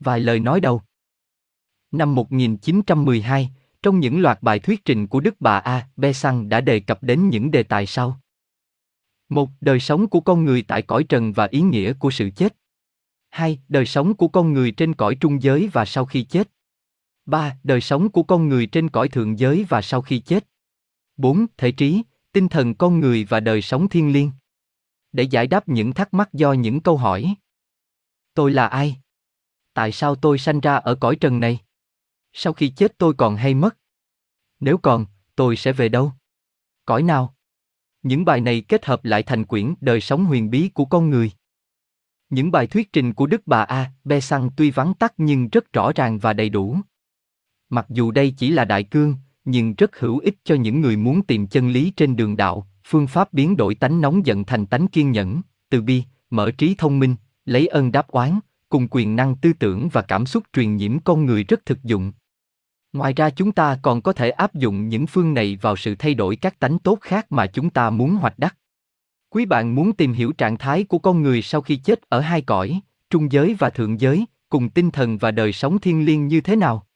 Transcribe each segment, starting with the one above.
Vài lời nói đầu. Năm 1912, trong những loạt bài thuyết trình của Đức bà A. be Sang đã đề cập đến những đề tài sau. Một, đời sống của con người tại cõi trần và ý nghĩa của sự chết. Hai, đời sống của con người trên cõi trung giới và sau khi chết. Ba, đời sống của con người trên cõi thượng giới và sau khi chết. Bốn, thể trí, tinh thần con người và đời sống thiên liêng. Để giải đáp những thắc mắc do những câu hỏi. Tôi là ai? Tại sao tôi sanh ra ở cõi trần này? Sau khi chết tôi còn hay mất? Nếu còn, tôi sẽ về đâu? Cõi nào? Những bài này kết hợp lại thành quyển Đời sống huyền bí của con người. Những bài thuyết trình của Đức bà A. Be Sang tuy vắng tắt nhưng rất rõ ràng và đầy đủ. Mặc dù đây chỉ là đại cương, nhưng rất hữu ích cho những người muốn tìm chân lý trên đường đạo, phương pháp biến đổi tánh nóng giận thành tánh kiên nhẫn, từ bi, mở trí thông minh, lấy ơn đáp oán, cùng quyền năng tư tưởng và cảm xúc truyền nhiễm con người rất thực dụng. Ngoài ra chúng ta còn có thể áp dụng những phương này vào sự thay đổi các tánh tốt khác mà chúng ta muốn hoạch đắc. Quý bạn muốn tìm hiểu trạng thái của con người sau khi chết ở hai cõi, trung giới và thượng giới, cùng tinh thần và đời sống thiên liêng như thế nào?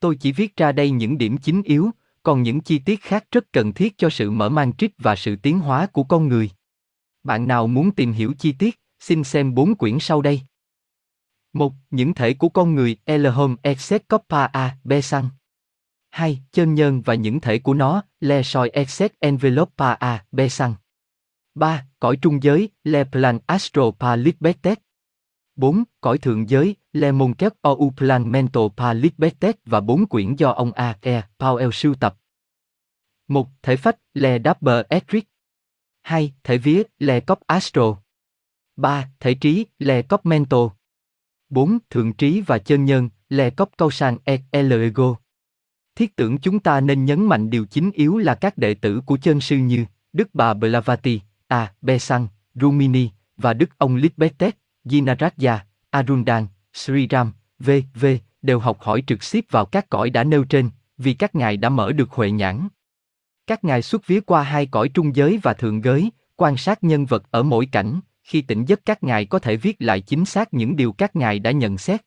Tôi chỉ viết ra đây những điểm chính yếu, còn những chi tiết khác rất cần thiết cho sự mở mang trích và sự tiến hóa của con người. Bạn nào muốn tìm hiểu chi tiết, xin xem bốn quyển sau đây. 1. Những thể của con người Elhom Exet Coppa A. Besan. 2. Chân nhân và những thể của nó, Le Soi Exet Envelopa A. Besan. 3. Cõi trung giới, Le Plan Astro Palibetet 4. Cõi thượng giới, Le Monkep Ou Plan Mento Palibetet và 4 quyển do ông A. E. Powell sưu tập. 1. Thể phách, Le Dabber Etric 2. Thể vía, Le Cop Astro. 3. Thể trí, Le Cop Mento. 4. Thượng trí và chân nhân, lè cốc câu sang e, l ego. Thiết tưởng chúng ta nên nhấn mạnh điều chính yếu là các đệ tử của chân sư như Đức bà Blavati, A. Besang, Rumini và Đức ông Litbetet, Jinaraja, Arundan, Sriram, v. v. đều học hỏi trực tiếp vào các cõi đã nêu trên, vì các ngài đã mở được huệ nhãn. Các ngài xuất vía qua hai cõi trung giới và thượng giới, quan sát nhân vật ở mỗi cảnh, khi tỉnh giấc các ngài có thể viết lại chính xác những điều các ngài đã nhận xét.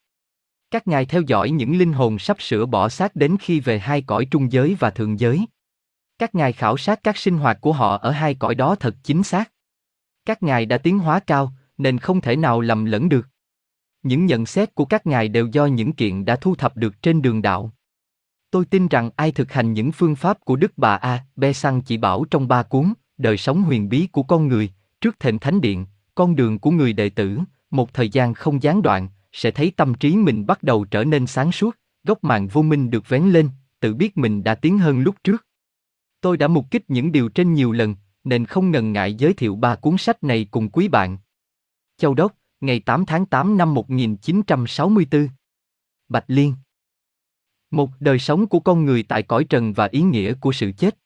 Các ngài theo dõi những linh hồn sắp sửa bỏ xác đến khi về hai cõi trung giới và thượng giới. Các ngài khảo sát các sinh hoạt của họ ở hai cõi đó thật chính xác. Các ngài đã tiến hóa cao, nên không thể nào lầm lẫn được. Những nhận xét của các ngài đều do những kiện đã thu thập được trên đường đạo. Tôi tin rằng ai thực hành những phương pháp của Đức Bà A, Be Sang chỉ bảo trong ba cuốn, đời sống huyền bí của con người, trước thềm thánh điện, con đường của người đệ tử, một thời gian không gián đoạn, sẽ thấy tâm trí mình bắt đầu trở nên sáng suốt, góc màn vô minh được vén lên, tự biết mình đã tiến hơn lúc trước. Tôi đã mục kích những điều trên nhiều lần, nên không ngần ngại giới thiệu ba cuốn sách này cùng quý bạn. Châu Đốc, ngày 8 tháng 8 năm 1964. Bạch Liên Một đời sống của con người tại cõi trần và ý nghĩa của sự chết.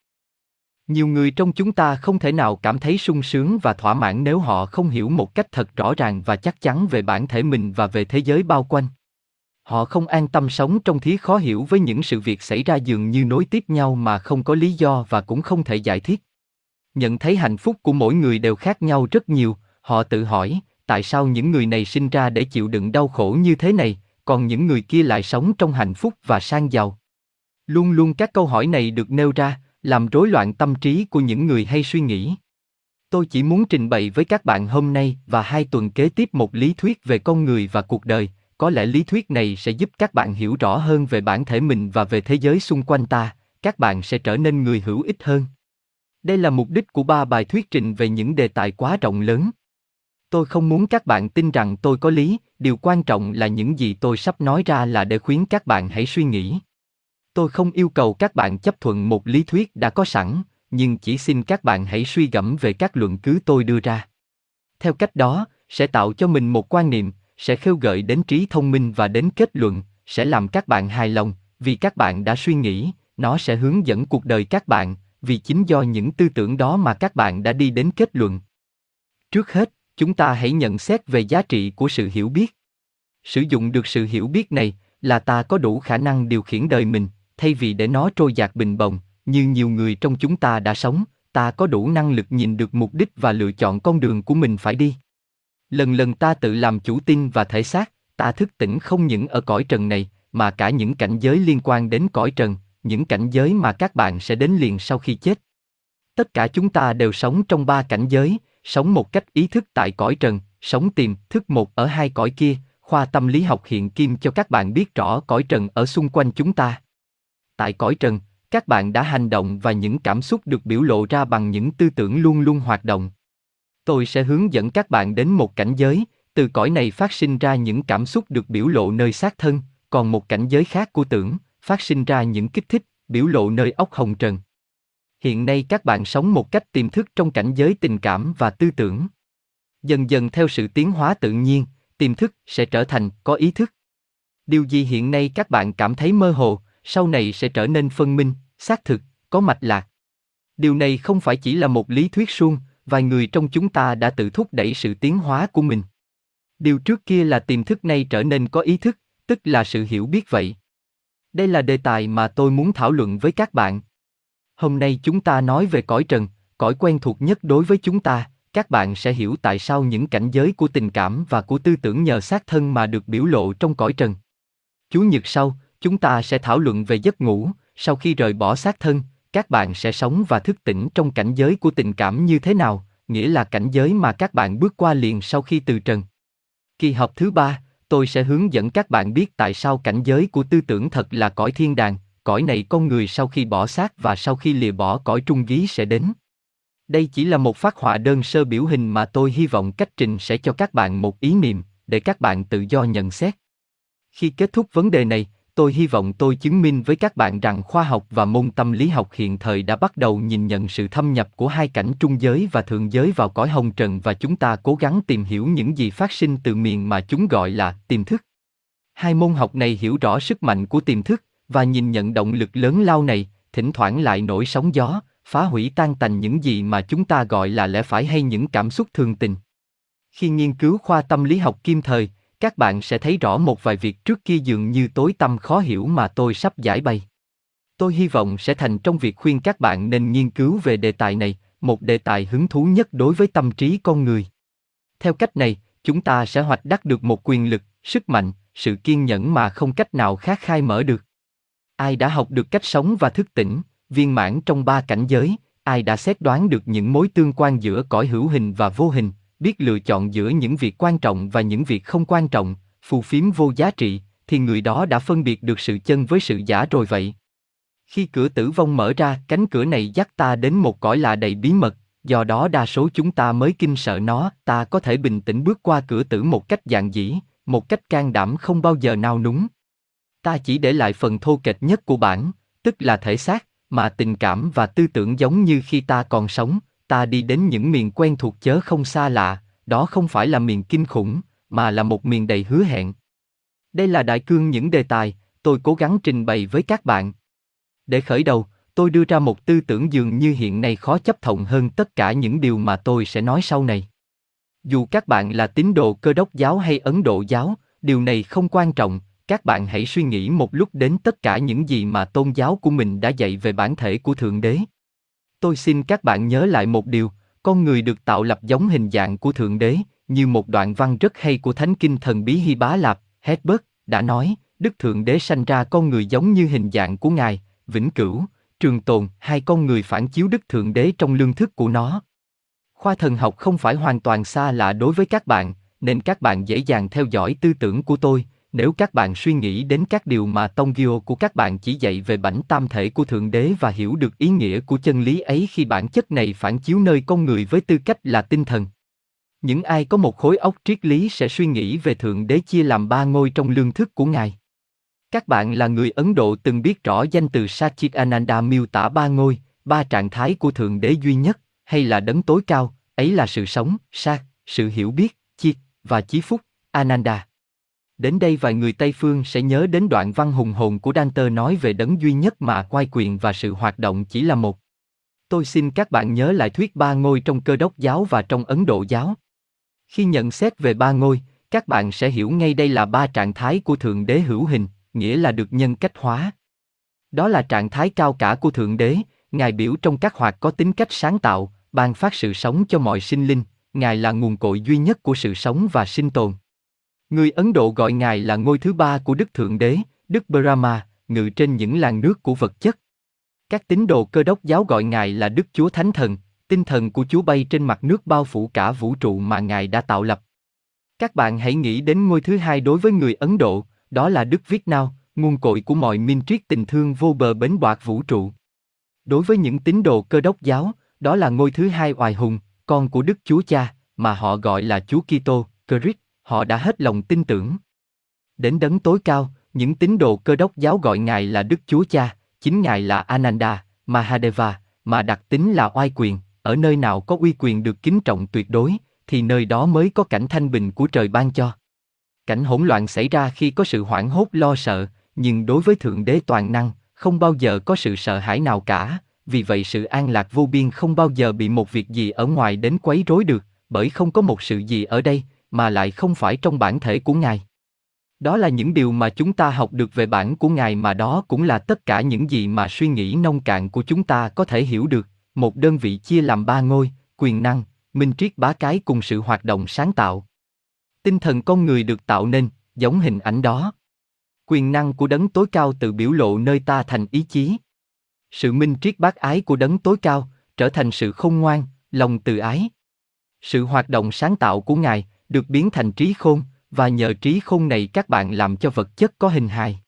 Nhiều người trong chúng ta không thể nào cảm thấy sung sướng và thỏa mãn nếu họ không hiểu một cách thật rõ ràng và chắc chắn về bản thể mình và về thế giới bao quanh. Họ không an tâm sống trong thí khó hiểu với những sự việc xảy ra dường như nối tiếp nhau mà không có lý do và cũng không thể giải thích. Nhận thấy hạnh phúc của mỗi người đều khác nhau rất nhiều, họ tự hỏi, tại sao những người này sinh ra để chịu đựng đau khổ như thế này, còn những người kia lại sống trong hạnh phúc và sang giàu. Luôn luôn các câu hỏi này được nêu ra, làm rối loạn tâm trí của những người hay suy nghĩ. Tôi chỉ muốn trình bày với các bạn hôm nay và hai tuần kế tiếp một lý thuyết về con người và cuộc đời, có lẽ lý thuyết này sẽ giúp các bạn hiểu rõ hơn về bản thể mình và về thế giới xung quanh ta, các bạn sẽ trở nên người hữu ích hơn. Đây là mục đích của ba bài thuyết trình về những đề tài quá rộng lớn. Tôi không muốn các bạn tin rằng tôi có lý, điều quan trọng là những gì tôi sắp nói ra là để khuyến các bạn hãy suy nghĩ. Tôi không yêu cầu các bạn chấp thuận một lý thuyết đã có sẵn, nhưng chỉ xin các bạn hãy suy gẫm về các luận cứ tôi đưa ra. Theo cách đó, sẽ tạo cho mình một quan niệm, sẽ khêu gợi đến trí thông minh và đến kết luận, sẽ làm các bạn hài lòng, vì các bạn đã suy nghĩ, nó sẽ hướng dẫn cuộc đời các bạn, vì chính do những tư tưởng đó mà các bạn đã đi đến kết luận. Trước hết, chúng ta hãy nhận xét về giá trị của sự hiểu biết. Sử dụng được sự hiểu biết này là ta có đủ khả năng điều khiển đời mình, thay vì để nó trôi dạt bình bồng, như nhiều người trong chúng ta đã sống, ta có đủ năng lực nhìn được mục đích và lựa chọn con đường của mình phải đi. Lần lần ta tự làm chủ tin và thể xác, ta thức tỉnh không những ở cõi trần này, mà cả những cảnh giới liên quan đến cõi trần, những cảnh giới mà các bạn sẽ đến liền sau khi chết. Tất cả chúng ta đều sống trong ba cảnh giới, sống một cách ý thức tại cõi trần, sống tìm thức một ở hai cõi kia, khoa tâm lý học hiện kim cho các bạn biết rõ cõi trần ở xung quanh chúng ta. Tại cõi trần, các bạn đã hành động và những cảm xúc được biểu lộ ra bằng những tư tưởng luôn luôn hoạt động. Tôi sẽ hướng dẫn các bạn đến một cảnh giới, từ cõi này phát sinh ra những cảm xúc được biểu lộ nơi xác thân, còn một cảnh giới khác của tưởng, phát sinh ra những kích thích, biểu lộ nơi ốc hồng trần. Hiện nay các bạn sống một cách tiềm thức trong cảnh giới tình cảm và tư tưởng. Dần dần theo sự tiến hóa tự nhiên, tiềm thức sẽ trở thành có ý thức. Điều gì hiện nay các bạn cảm thấy mơ hồ, sau này sẽ trở nên phân minh, xác thực, có mạch lạc. Điều này không phải chỉ là một lý thuyết suông, vài người trong chúng ta đã tự thúc đẩy sự tiến hóa của mình. Điều trước kia là tiềm thức nay trở nên có ý thức, tức là sự hiểu biết vậy. Đây là đề tài mà tôi muốn thảo luận với các bạn. Hôm nay chúng ta nói về cõi trần, cõi quen thuộc nhất đối với chúng ta, các bạn sẽ hiểu tại sao những cảnh giới của tình cảm và của tư tưởng nhờ xác thân mà được biểu lộ trong cõi trần. Chủ nhật sau, chúng ta sẽ thảo luận về giấc ngủ, sau khi rời bỏ xác thân, các bạn sẽ sống và thức tỉnh trong cảnh giới của tình cảm như thế nào, nghĩa là cảnh giới mà các bạn bước qua liền sau khi từ trần. Kỳ họp thứ ba, tôi sẽ hướng dẫn các bạn biết tại sao cảnh giới của tư tưởng thật là cõi thiên đàng, cõi này con người sau khi bỏ xác và sau khi lìa bỏ cõi trung gí sẽ đến. Đây chỉ là một phát họa đơn sơ biểu hình mà tôi hy vọng cách trình sẽ cho các bạn một ý niệm, để các bạn tự do nhận xét. Khi kết thúc vấn đề này, tôi hy vọng tôi chứng minh với các bạn rằng khoa học và môn tâm lý học hiện thời đã bắt đầu nhìn nhận sự thâm nhập của hai cảnh trung giới và thượng giới vào cõi hồng trần và chúng ta cố gắng tìm hiểu những gì phát sinh từ miền mà chúng gọi là tiềm thức. Hai môn học này hiểu rõ sức mạnh của tiềm thức và nhìn nhận động lực lớn lao này, thỉnh thoảng lại nổi sóng gió, phá hủy tan tành những gì mà chúng ta gọi là lẽ phải hay những cảm xúc thường tình. Khi nghiên cứu khoa tâm lý học kim thời, các bạn sẽ thấy rõ một vài việc trước kia dường như tối tăm khó hiểu mà tôi sắp giải bày. Tôi hy vọng sẽ thành trong việc khuyên các bạn nên nghiên cứu về đề tài này, một đề tài hứng thú nhất đối với tâm trí con người. Theo cách này, chúng ta sẽ hoạch đắc được một quyền lực, sức mạnh, sự kiên nhẫn mà không cách nào khác khai mở được. Ai đã học được cách sống và thức tỉnh, viên mãn trong ba cảnh giới, ai đã xét đoán được những mối tương quan giữa cõi hữu hình và vô hình, biết lựa chọn giữa những việc quan trọng và những việc không quan trọng, phù phiếm vô giá trị, thì người đó đã phân biệt được sự chân với sự giả rồi vậy. Khi cửa tử vong mở ra, cánh cửa này dắt ta đến một cõi lạ đầy bí mật, do đó đa số chúng ta mới kinh sợ nó, ta có thể bình tĩnh bước qua cửa tử một cách dạng dĩ, một cách can đảm không bao giờ nao núng. Ta chỉ để lại phần thô kệch nhất của bản, tức là thể xác, mà tình cảm và tư tưởng giống như khi ta còn sống, ta đi đến những miền quen thuộc chớ không xa lạ, đó không phải là miền kinh khủng, mà là một miền đầy hứa hẹn. Đây là đại cương những đề tài, tôi cố gắng trình bày với các bạn. Để khởi đầu, tôi đưa ra một tư tưởng dường như hiện nay khó chấp thuận hơn tất cả những điều mà tôi sẽ nói sau này. Dù các bạn là tín đồ cơ đốc giáo hay Ấn Độ giáo, điều này không quan trọng, các bạn hãy suy nghĩ một lúc đến tất cả những gì mà tôn giáo của mình đã dạy về bản thể của Thượng Đế. Tôi xin các bạn nhớ lại một điều, con người được tạo lập giống hình dạng của Thượng Đế, như một đoạn văn rất hay của Thánh Kinh Thần Bí Hy Bá Lạp, Hedberg, đã nói, Đức Thượng Đế sanh ra con người giống như hình dạng của Ngài, vĩnh cửu, trường tồn, hai con người phản chiếu Đức Thượng Đế trong lương thức của nó. Khoa thần học không phải hoàn toàn xa lạ đối với các bạn, nên các bạn dễ dàng theo dõi tư tưởng của tôi, nếu các bạn suy nghĩ đến các điều mà tông Gio của các bạn chỉ dạy về bảnh tam thể của Thượng Đế và hiểu được ý nghĩa của chân lý ấy khi bản chất này phản chiếu nơi con người với tư cách là tinh thần. Những ai có một khối óc triết lý sẽ suy nghĩ về Thượng Đế chia làm ba ngôi trong lương thức của Ngài. Các bạn là người Ấn Độ từng biết rõ danh từ Satchitananda miêu tả ba ngôi, ba trạng thái của Thượng Đế duy nhất, hay là đấng tối cao, ấy là sự sống, sa sự hiểu biết, chit và chí phúc, Ananda. Đến đây vài người Tây phương sẽ nhớ đến đoạn văn hùng hồn của Dante nói về đấng duy nhất mà quay quyền và sự hoạt động chỉ là một. Tôi xin các bạn nhớ lại thuyết ba ngôi trong cơ đốc giáo và trong Ấn Độ giáo. Khi nhận xét về ba ngôi, các bạn sẽ hiểu ngay đây là ba trạng thái của Thượng Đế hữu hình, nghĩa là được nhân cách hóa. Đó là trạng thái cao cả của Thượng Đế, Ngài biểu trong các hoạt có tính cách sáng tạo, ban phát sự sống cho mọi sinh linh, Ngài là nguồn cội duy nhất của sự sống và sinh tồn. Người Ấn Độ gọi Ngài là ngôi thứ ba của Đức Thượng Đế, Đức Brahma, ngự trên những làn nước của vật chất. Các tín đồ cơ đốc giáo gọi Ngài là Đức Chúa Thánh Thần, tinh thần của Chúa bay trên mặt nước bao phủ cả vũ trụ mà Ngài đã tạo lập. Các bạn hãy nghĩ đến ngôi thứ hai đối với người Ấn Độ, đó là Đức Viết Nao, nguồn cội của mọi minh triết tình thương vô bờ bến bọt vũ trụ. Đối với những tín đồ cơ đốc giáo, đó là ngôi thứ hai oài hùng, con của Đức Chúa Cha, mà họ gọi là Chúa Kitô, Christ, họ đã hết lòng tin tưởng. Đến đấng tối cao, những tín đồ cơ đốc giáo gọi Ngài là Đức Chúa Cha, chính Ngài là Ananda, Mahadeva, mà đặc tính là oai quyền, ở nơi nào có uy quyền được kính trọng tuyệt đối, thì nơi đó mới có cảnh thanh bình của trời ban cho. Cảnh hỗn loạn xảy ra khi có sự hoảng hốt lo sợ, nhưng đối với Thượng Đế toàn năng, không bao giờ có sự sợ hãi nào cả, vì vậy sự an lạc vô biên không bao giờ bị một việc gì ở ngoài đến quấy rối được, bởi không có một sự gì ở đây, mà lại không phải trong bản thể của Ngài. Đó là những điều mà chúng ta học được về bản của Ngài mà đó cũng là tất cả những gì mà suy nghĩ nông cạn của chúng ta có thể hiểu được, một đơn vị chia làm ba ngôi, quyền năng, minh triết bá cái cùng sự hoạt động sáng tạo. Tinh thần con người được tạo nên, giống hình ảnh đó. Quyền năng của đấng tối cao tự biểu lộ nơi ta thành ý chí. Sự minh triết bác ái của đấng tối cao, trở thành sự khôn ngoan, lòng từ ái. Sự hoạt động sáng tạo của Ngài, được biến thành trí khôn, và nhờ trí khôn này các bạn làm cho vật chất có hình hài.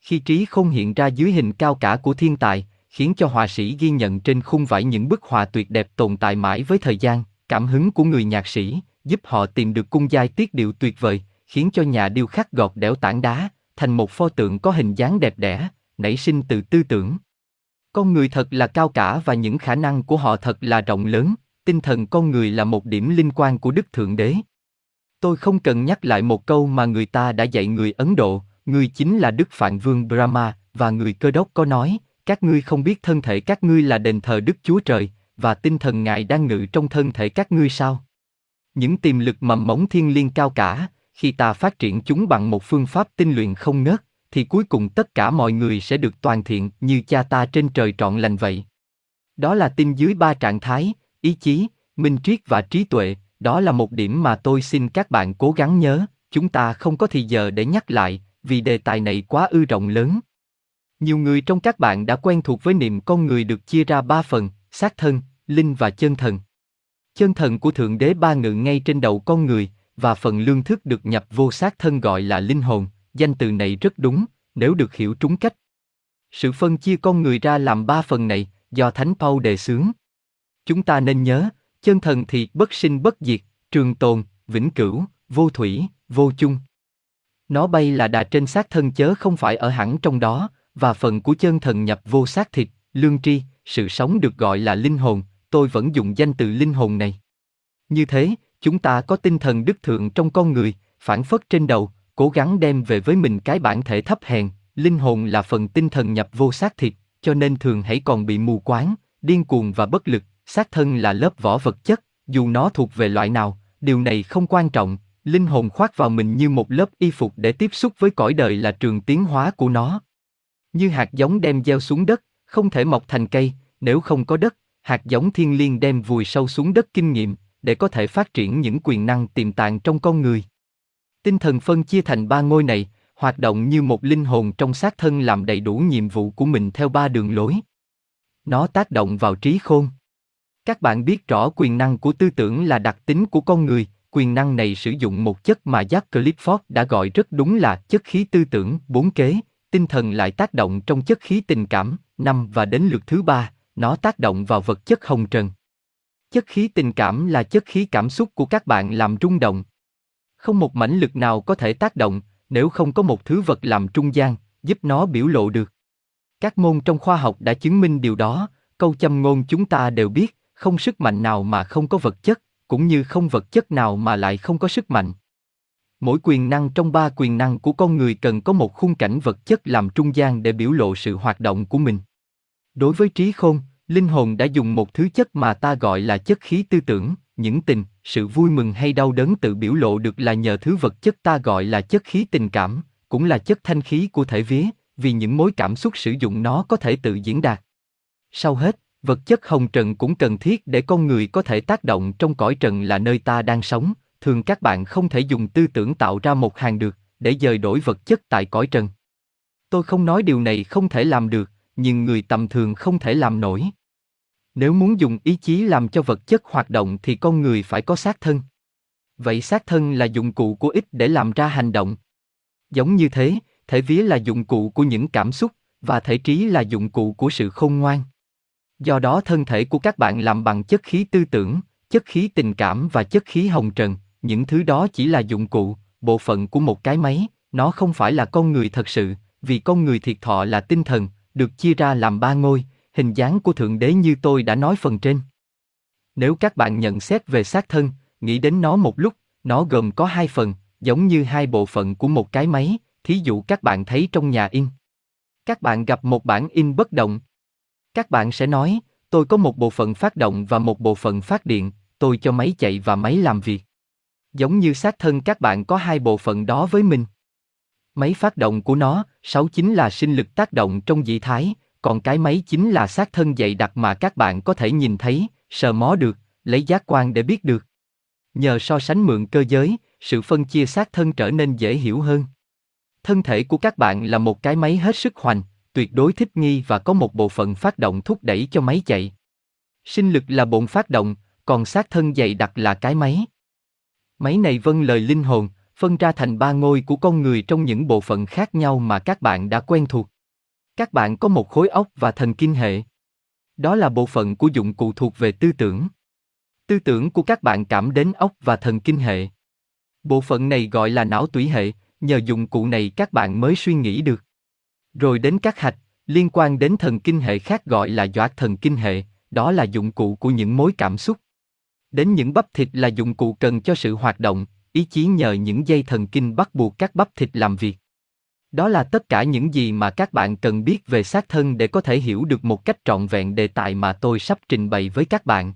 Khi trí khôn hiện ra dưới hình cao cả của thiên tài, khiến cho họa sĩ ghi nhận trên khung vải những bức họa tuyệt đẹp tồn tại mãi với thời gian, cảm hứng của người nhạc sĩ, giúp họ tìm được cung giai tiết điệu tuyệt vời, khiến cho nhà điêu khắc gọt đẽo tảng đá, thành một pho tượng có hình dáng đẹp đẽ, nảy sinh từ tư tưởng. Con người thật là cao cả và những khả năng của họ thật là rộng lớn, tinh thần con người là một điểm linh quan của Đức Thượng Đế. Tôi không cần nhắc lại một câu mà người ta đã dạy người Ấn Độ, người chính là Đức Phạn Vương Brahma, và người cơ đốc có nói, các ngươi không biết thân thể các ngươi là đền thờ Đức Chúa Trời, và tinh thần Ngài đang ngự trong thân thể các ngươi sao? Những tiềm lực mầm mống thiên liêng cao cả, khi ta phát triển chúng bằng một phương pháp tinh luyện không ngớt, thì cuối cùng tất cả mọi người sẽ được toàn thiện như cha ta trên trời trọn lành vậy. Đó là tin dưới ba trạng thái, ý chí, minh triết và trí tuệ, đó là một điểm mà tôi xin các bạn cố gắng nhớ, chúng ta không có thì giờ để nhắc lại, vì đề tài này quá ư rộng lớn. Nhiều người trong các bạn đã quen thuộc với niệm con người được chia ra ba phần, xác thân, linh và chân thần. Chân thần của Thượng Đế ba ngự ngay trên đầu con người, và phần lương thức được nhập vô xác thân gọi là linh hồn, danh từ này rất đúng, nếu được hiểu trúng cách. Sự phân chia con người ra làm ba phần này, do Thánh Paul đề xướng. Chúng ta nên nhớ, chân thần thì bất sinh bất diệt, trường tồn, vĩnh cửu, vô thủy, vô chung. Nó bay là đà trên xác thân chớ không phải ở hẳn trong đó, và phần của chân thần nhập vô xác thịt, lương tri, sự sống được gọi là linh hồn, tôi vẫn dùng danh từ linh hồn này. Như thế, chúng ta có tinh thần đức thượng trong con người, phản phất trên đầu, cố gắng đem về với mình cái bản thể thấp hèn, linh hồn là phần tinh thần nhập vô xác thịt, cho nên thường hãy còn bị mù quáng, điên cuồng và bất lực, xác thân là lớp vỏ vật chất, dù nó thuộc về loại nào, điều này không quan trọng, linh hồn khoác vào mình như một lớp y phục để tiếp xúc với cõi đời là trường tiến hóa của nó. Như hạt giống đem gieo xuống đất, không thể mọc thành cây, nếu không có đất, hạt giống thiên liêng đem vùi sâu xuống đất kinh nghiệm, để có thể phát triển những quyền năng tiềm tàng trong con người. Tinh thần phân chia thành ba ngôi này, hoạt động như một linh hồn trong xác thân làm đầy đủ nhiệm vụ của mình theo ba đường lối. Nó tác động vào trí khôn. Các bạn biết rõ quyền năng của tư tưởng là đặc tính của con người, quyền năng này sử dụng một chất mà Jack Clifford đã gọi rất đúng là chất khí tư tưởng, bốn kế, tinh thần lại tác động trong chất khí tình cảm, năm và đến lượt thứ ba, nó tác động vào vật chất hồng trần. Chất khí tình cảm là chất khí cảm xúc của các bạn làm rung động. Không một mãnh lực nào có thể tác động, nếu không có một thứ vật làm trung gian, giúp nó biểu lộ được. Các môn trong khoa học đã chứng minh điều đó, câu châm ngôn chúng ta đều biết, không sức mạnh nào mà không có vật chất, cũng như không vật chất nào mà lại không có sức mạnh. Mỗi quyền năng trong ba quyền năng của con người cần có một khung cảnh vật chất làm trung gian để biểu lộ sự hoạt động của mình. Đối với trí khôn, linh hồn đã dùng một thứ chất mà ta gọi là chất khí tư tưởng, những tình, sự vui mừng hay đau đớn tự biểu lộ được là nhờ thứ vật chất ta gọi là chất khí tình cảm, cũng là chất thanh khí của thể vía, vì những mối cảm xúc sử dụng nó có thể tự diễn đạt. Sau hết, vật chất hồng trần cũng cần thiết để con người có thể tác động trong cõi trần là nơi ta đang sống, thường các bạn không thể dùng tư tưởng tạo ra một hàng được, để dời đổi vật chất tại cõi trần. Tôi không nói điều này không thể làm được, nhưng người tầm thường không thể làm nổi. Nếu muốn dùng ý chí làm cho vật chất hoạt động thì con người phải có xác thân. Vậy xác thân là dụng cụ của ích để làm ra hành động. Giống như thế, thể vía là dụng cụ của những cảm xúc, và thể trí là dụng cụ của sự khôn ngoan. Do đó thân thể của các bạn làm bằng chất khí tư tưởng, chất khí tình cảm và chất khí hồng trần, những thứ đó chỉ là dụng cụ, bộ phận của một cái máy, nó không phải là con người thật sự, vì con người thiệt thọ là tinh thần, được chia ra làm ba ngôi, hình dáng của Thượng Đế như tôi đã nói phần trên. Nếu các bạn nhận xét về xác thân, nghĩ đến nó một lúc, nó gồm có hai phần, giống như hai bộ phận của một cái máy, thí dụ các bạn thấy trong nhà in. Các bạn gặp một bản in bất động. Các bạn sẽ nói, tôi có một bộ phận phát động và một bộ phận phát điện, tôi cho máy chạy và máy làm việc. Giống như xác thân các bạn có hai bộ phận đó với mình. Máy phát động của nó, sáu chính là sinh lực tác động trong dị thái, còn cái máy chính là xác thân dày đặc mà các bạn có thể nhìn thấy, sờ mó được, lấy giác quan để biết được. Nhờ so sánh mượn cơ giới, sự phân chia xác thân trở nên dễ hiểu hơn. Thân thể của các bạn là một cái máy hết sức hoành, tuyệt đối thích nghi và có một bộ phận phát động thúc đẩy cho máy chạy. Sinh lực là bộn phát động, còn xác thân dày đặc là cái máy. Máy này vâng lời linh hồn, phân ra thành ba ngôi của con người trong những bộ phận khác nhau mà các bạn đã quen thuộc. Các bạn có một khối óc và thần kinh hệ. Đó là bộ phận của dụng cụ thuộc về tư tưởng. Tư tưởng của các bạn cảm đến óc và thần kinh hệ. Bộ phận này gọi là não tủy hệ, nhờ dụng cụ này các bạn mới suy nghĩ được. Rồi đến các hạch, liên quan đến thần kinh hệ khác gọi là doạt thần kinh hệ, đó là dụng cụ của những mối cảm xúc. Đến những bắp thịt là dụng cụ cần cho sự hoạt động, ý chí nhờ những dây thần kinh bắt buộc các bắp thịt làm việc. Đó là tất cả những gì mà các bạn cần biết về xác thân để có thể hiểu được một cách trọn vẹn đề tài mà tôi sắp trình bày với các bạn.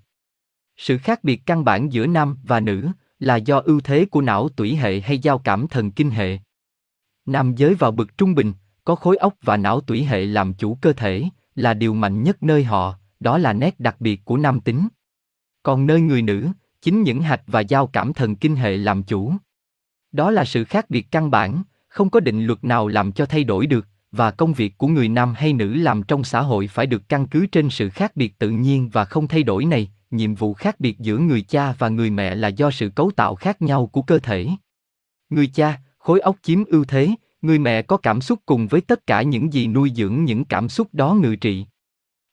Sự khác biệt căn bản giữa nam và nữ là do ưu thế của não tủy hệ hay giao cảm thần kinh hệ. Nam giới vào bực trung bình, có khối óc và não tủy hệ làm chủ cơ thể, là điều mạnh nhất nơi họ, đó là nét đặc biệt của nam tính. Còn nơi người nữ, chính những hạch và giao cảm thần kinh hệ làm chủ. Đó là sự khác biệt căn bản, không có định luật nào làm cho thay đổi được, và công việc của người nam hay nữ làm trong xã hội phải được căn cứ trên sự khác biệt tự nhiên và không thay đổi này, nhiệm vụ khác biệt giữa người cha và người mẹ là do sự cấu tạo khác nhau của cơ thể. Người cha, khối óc chiếm ưu thế, người mẹ có cảm xúc cùng với tất cả những gì nuôi dưỡng những cảm xúc đó ngự trị.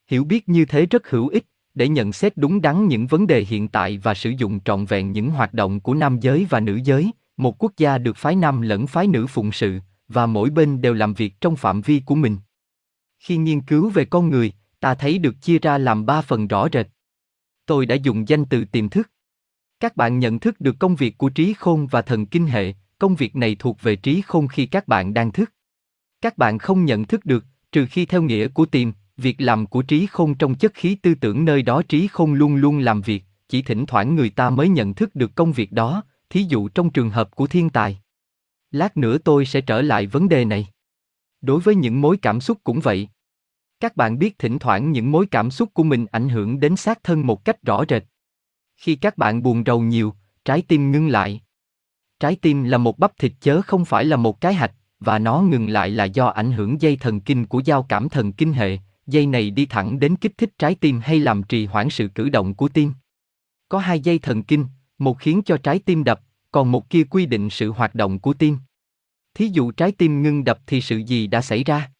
Hiểu biết như thế rất hữu ích, để nhận xét đúng đắn những vấn đề hiện tại và sử dụng trọn vẹn những hoạt động của nam giới và nữ giới, một quốc gia được phái nam lẫn phái nữ phụng sự, và mỗi bên đều làm việc trong phạm vi của mình. Khi nghiên cứu về con người, ta thấy được chia ra làm ba phần rõ rệt. Tôi đã dùng danh từ tiềm thức. Các bạn nhận thức được công việc của trí khôn và thần kinh hệ, công việc này thuộc về trí khôn khi các bạn đang thức. Các bạn không nhận thức được, trừ khi theo nghĩa của tìm, việc làm của trí khôn trong chất khí tư tưởng nơi đó trí khôn luôn luôn làm việc, chỉ thỉnh thoảng người ta mới nhận thức được công việc đó, thí dụ trong trường hợp của thiên tài. Lát nữa tôi sẽ trở lại vấn đề này. Đối với những mối cảm xúc cũng vậy. Các bạn biết thỉnh thoảng những mối cảm xúc của mình ảnh hưởng đến xác thân một cách rõ rệt. Khi các bạn buồn rầu nhiều, trái tim ngưng lại. Trái tim là một bắp thịt chớ không phải là một cái hạch, và nó ngừng lại là do ảnh hưởng dây thần kinh của giao cảm thần kinh hệ, dây này đi thẳng đến kích thích trái tim hay làm trì hoãn sự cử động của tim. Có hai dây thần kinh, một khiến cho trái tim đập, còn một kia quy định sự hoạt động của tim. Thí dụ trái tim ngưng đập thì sự gì đã xảy ra?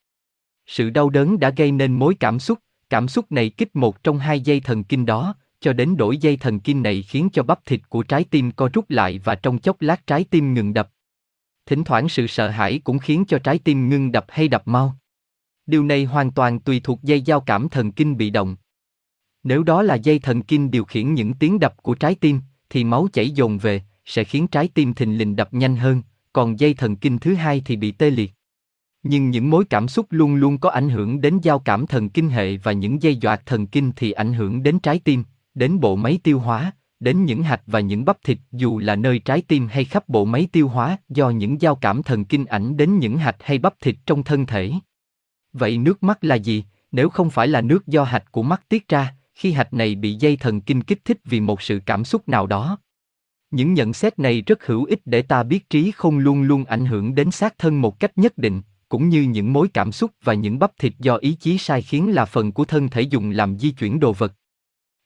Sự đau đớn đã gây nên mối cảm xúc, cảm xúc này kích một trong hai dây thần kinh đó, cho đến đổi dây thần kinh này khiến cho bắp thịt của trái tim co rút lại và trong chốc lát trái tim ngừng đập. Thỉnh thoảng sự sợ hãi cũng khiến cho trái tim ngưng đập hay đập mau. Điều này hoàn toàn tùy thuộc dây giao cảm thần kinh bị động. Nếu đó là dây thần kinh điều khiển những tiếng đập của trái tim, thì máu chảy dồn về, sẽ khiến trái tim thình lình đập nhanh hơn, còn dây thần kinh thứ hai thì bị tê liệt. Nhưng những mối cảm xúc luôn luôn có ảnh hưởng đến giao cảm thần kinh hệ và những dây dọa thần kinh thì ảnh hưởng đến trái tim, đến bộ máy tiêu hóa, đến những hạch và những bắp thịt dù là nơi trái tim hay khắp bộ máy tiêu hóa do những giao cảm thần kinh ảnh đến những hạch hay bắp thịt trong thân thể. Vậy nước mắt là gì, nếu không phải là nước do hạch của mắt tiết ra, khi hạch này bị dây thần kinh kích thích vì một sự cảm xúc nào đó? Những nhận xét này rất hữu ích để ta biết trí không luôn luôn ảnh hưởng đến xác thân một cách nhất định, cũng như những mối cảm xúc và những bắp thịt do ý chí sai khiến là phần của thân thể dùng làm di chuyển đồ vật.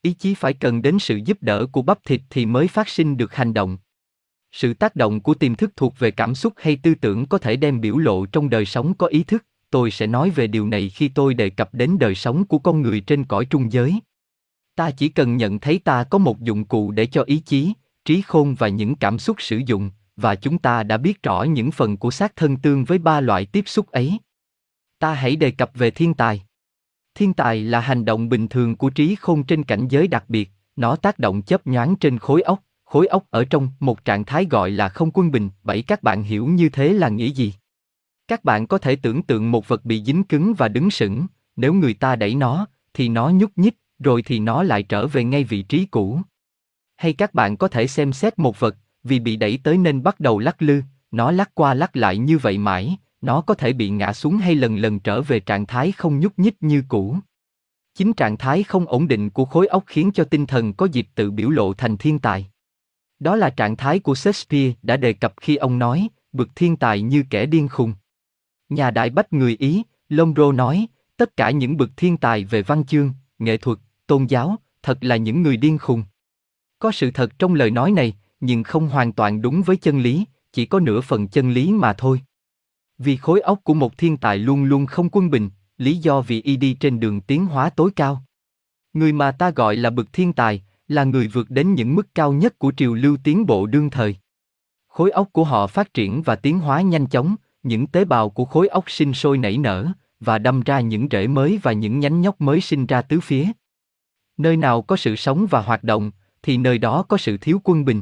Ý chí phải cần đến sự giúp đỡ của bắp thịt thì mới phát sinh được hành động. Sự tác động của tiềm thức thuộc về cảm xúc hay tư tưởng có thể đem biểu lộ trong đời sống có ý thức, tôi sẽ nói về điều này khi tôi đề cập đến đời sống của con người trên cõi trung giới. Ta chỉ cần nhận thấy ta có một dụng cụ để cho ý chí, trí khôn và những cảm xúc sử dụng, và chúng ta đã biết rõ những phần của xác thân tương với ba loại tiếp xúc ấy. Ta hãy đề cập về thiên tài. Thiên tài là hành động bình thường của trí khôn trên cảnh giới đặc biệt, nó tác động chớp nhoáng trên khối óc, khối óc ở trong một trạng thái gọi là không quân bình. Bảy các bạn hiểu như thế là nghĩa gì? Các bạn có thể tưởng tượng một vật bị dính cứng và đứng sững, nếu người ta đẩy nó, thì nó nhúc nhích, rồi thì nó lại trở về ngay vị trí cũ. Hay các bạn có thể xem xét một vật, vì bị đẩy tới nên bắt đầu lắc lư, nó lắc qua lắc lại như vậy mãi, nó có thể bị ngã xuống hay lần lần trở về trạng thái không nhúc nhích như cũ. Chính trạng thái không ổn định của khối óc khiến cho tinh thần có dịp tự biểu lộ thành thiên tài. Đó là trạng thái của Shakespeare đã đề cập khi ông nói, bực thiên tài như kẻ điên khùng. Nhà đại bách người Ý, Lomro nói, tất cả những bậc thiên tài về văn chương, nghệ thuật, tôn giáo, thật là những người điên khùng. Có sự thật trong lời nói này, nhưng không hoàn toàn đúng với chân lý, chỉ có nửa phần chân lý mà thôi. Vì khối óc của một thiên tài luôn luôn không quân bình, lý do vì y đi trên đường tiến hóa tối cao. Người mà ta gọi là bậc thiên tài, là người vượt đến những mức cao nhất của triều lưu tiến bộ đương thời. Khối óc của họ phát triển và tiến hóa nhanh chóng, những tế bào của khối óc sinh sôi nảy nở, và đâm ra những rễ mới và những nhánh nhóc mới sinh ra tứ phía. Nơi nào có sự sống và hoạt động, thì nơi đó có sự thiếu quân bình.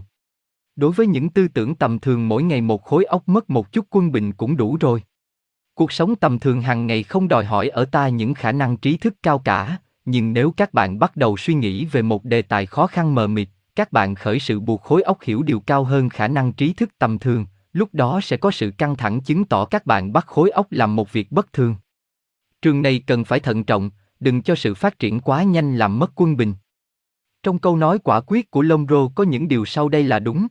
Đối với những tư tưởng tầm thường mỗi ngày một khối óc mất một chút quân bình cũng đủ rồi. Cuộc sống tầm thường hàng ngày không đòi hỏi ở ta những khả năng trí thức cao cả, nhưng nếu các bạn bắt đầu suy nghĩ về một đề tài khó khăn mờ mịt, các bạn khởi sự buộc khối óc hiểu điều cao hơn khả năng trí thức tầm thường, lúc đó sẽ có sự căng thẳng chứng tỏ các bạn bắt khối óc làm một việc bất thường. Trường này cần phải thận trọng, đừng cho sự phát triển quá nhanh làm mất quân bình. Trong câu nói quả quyết của Lomro có những điều sau đây là đúng.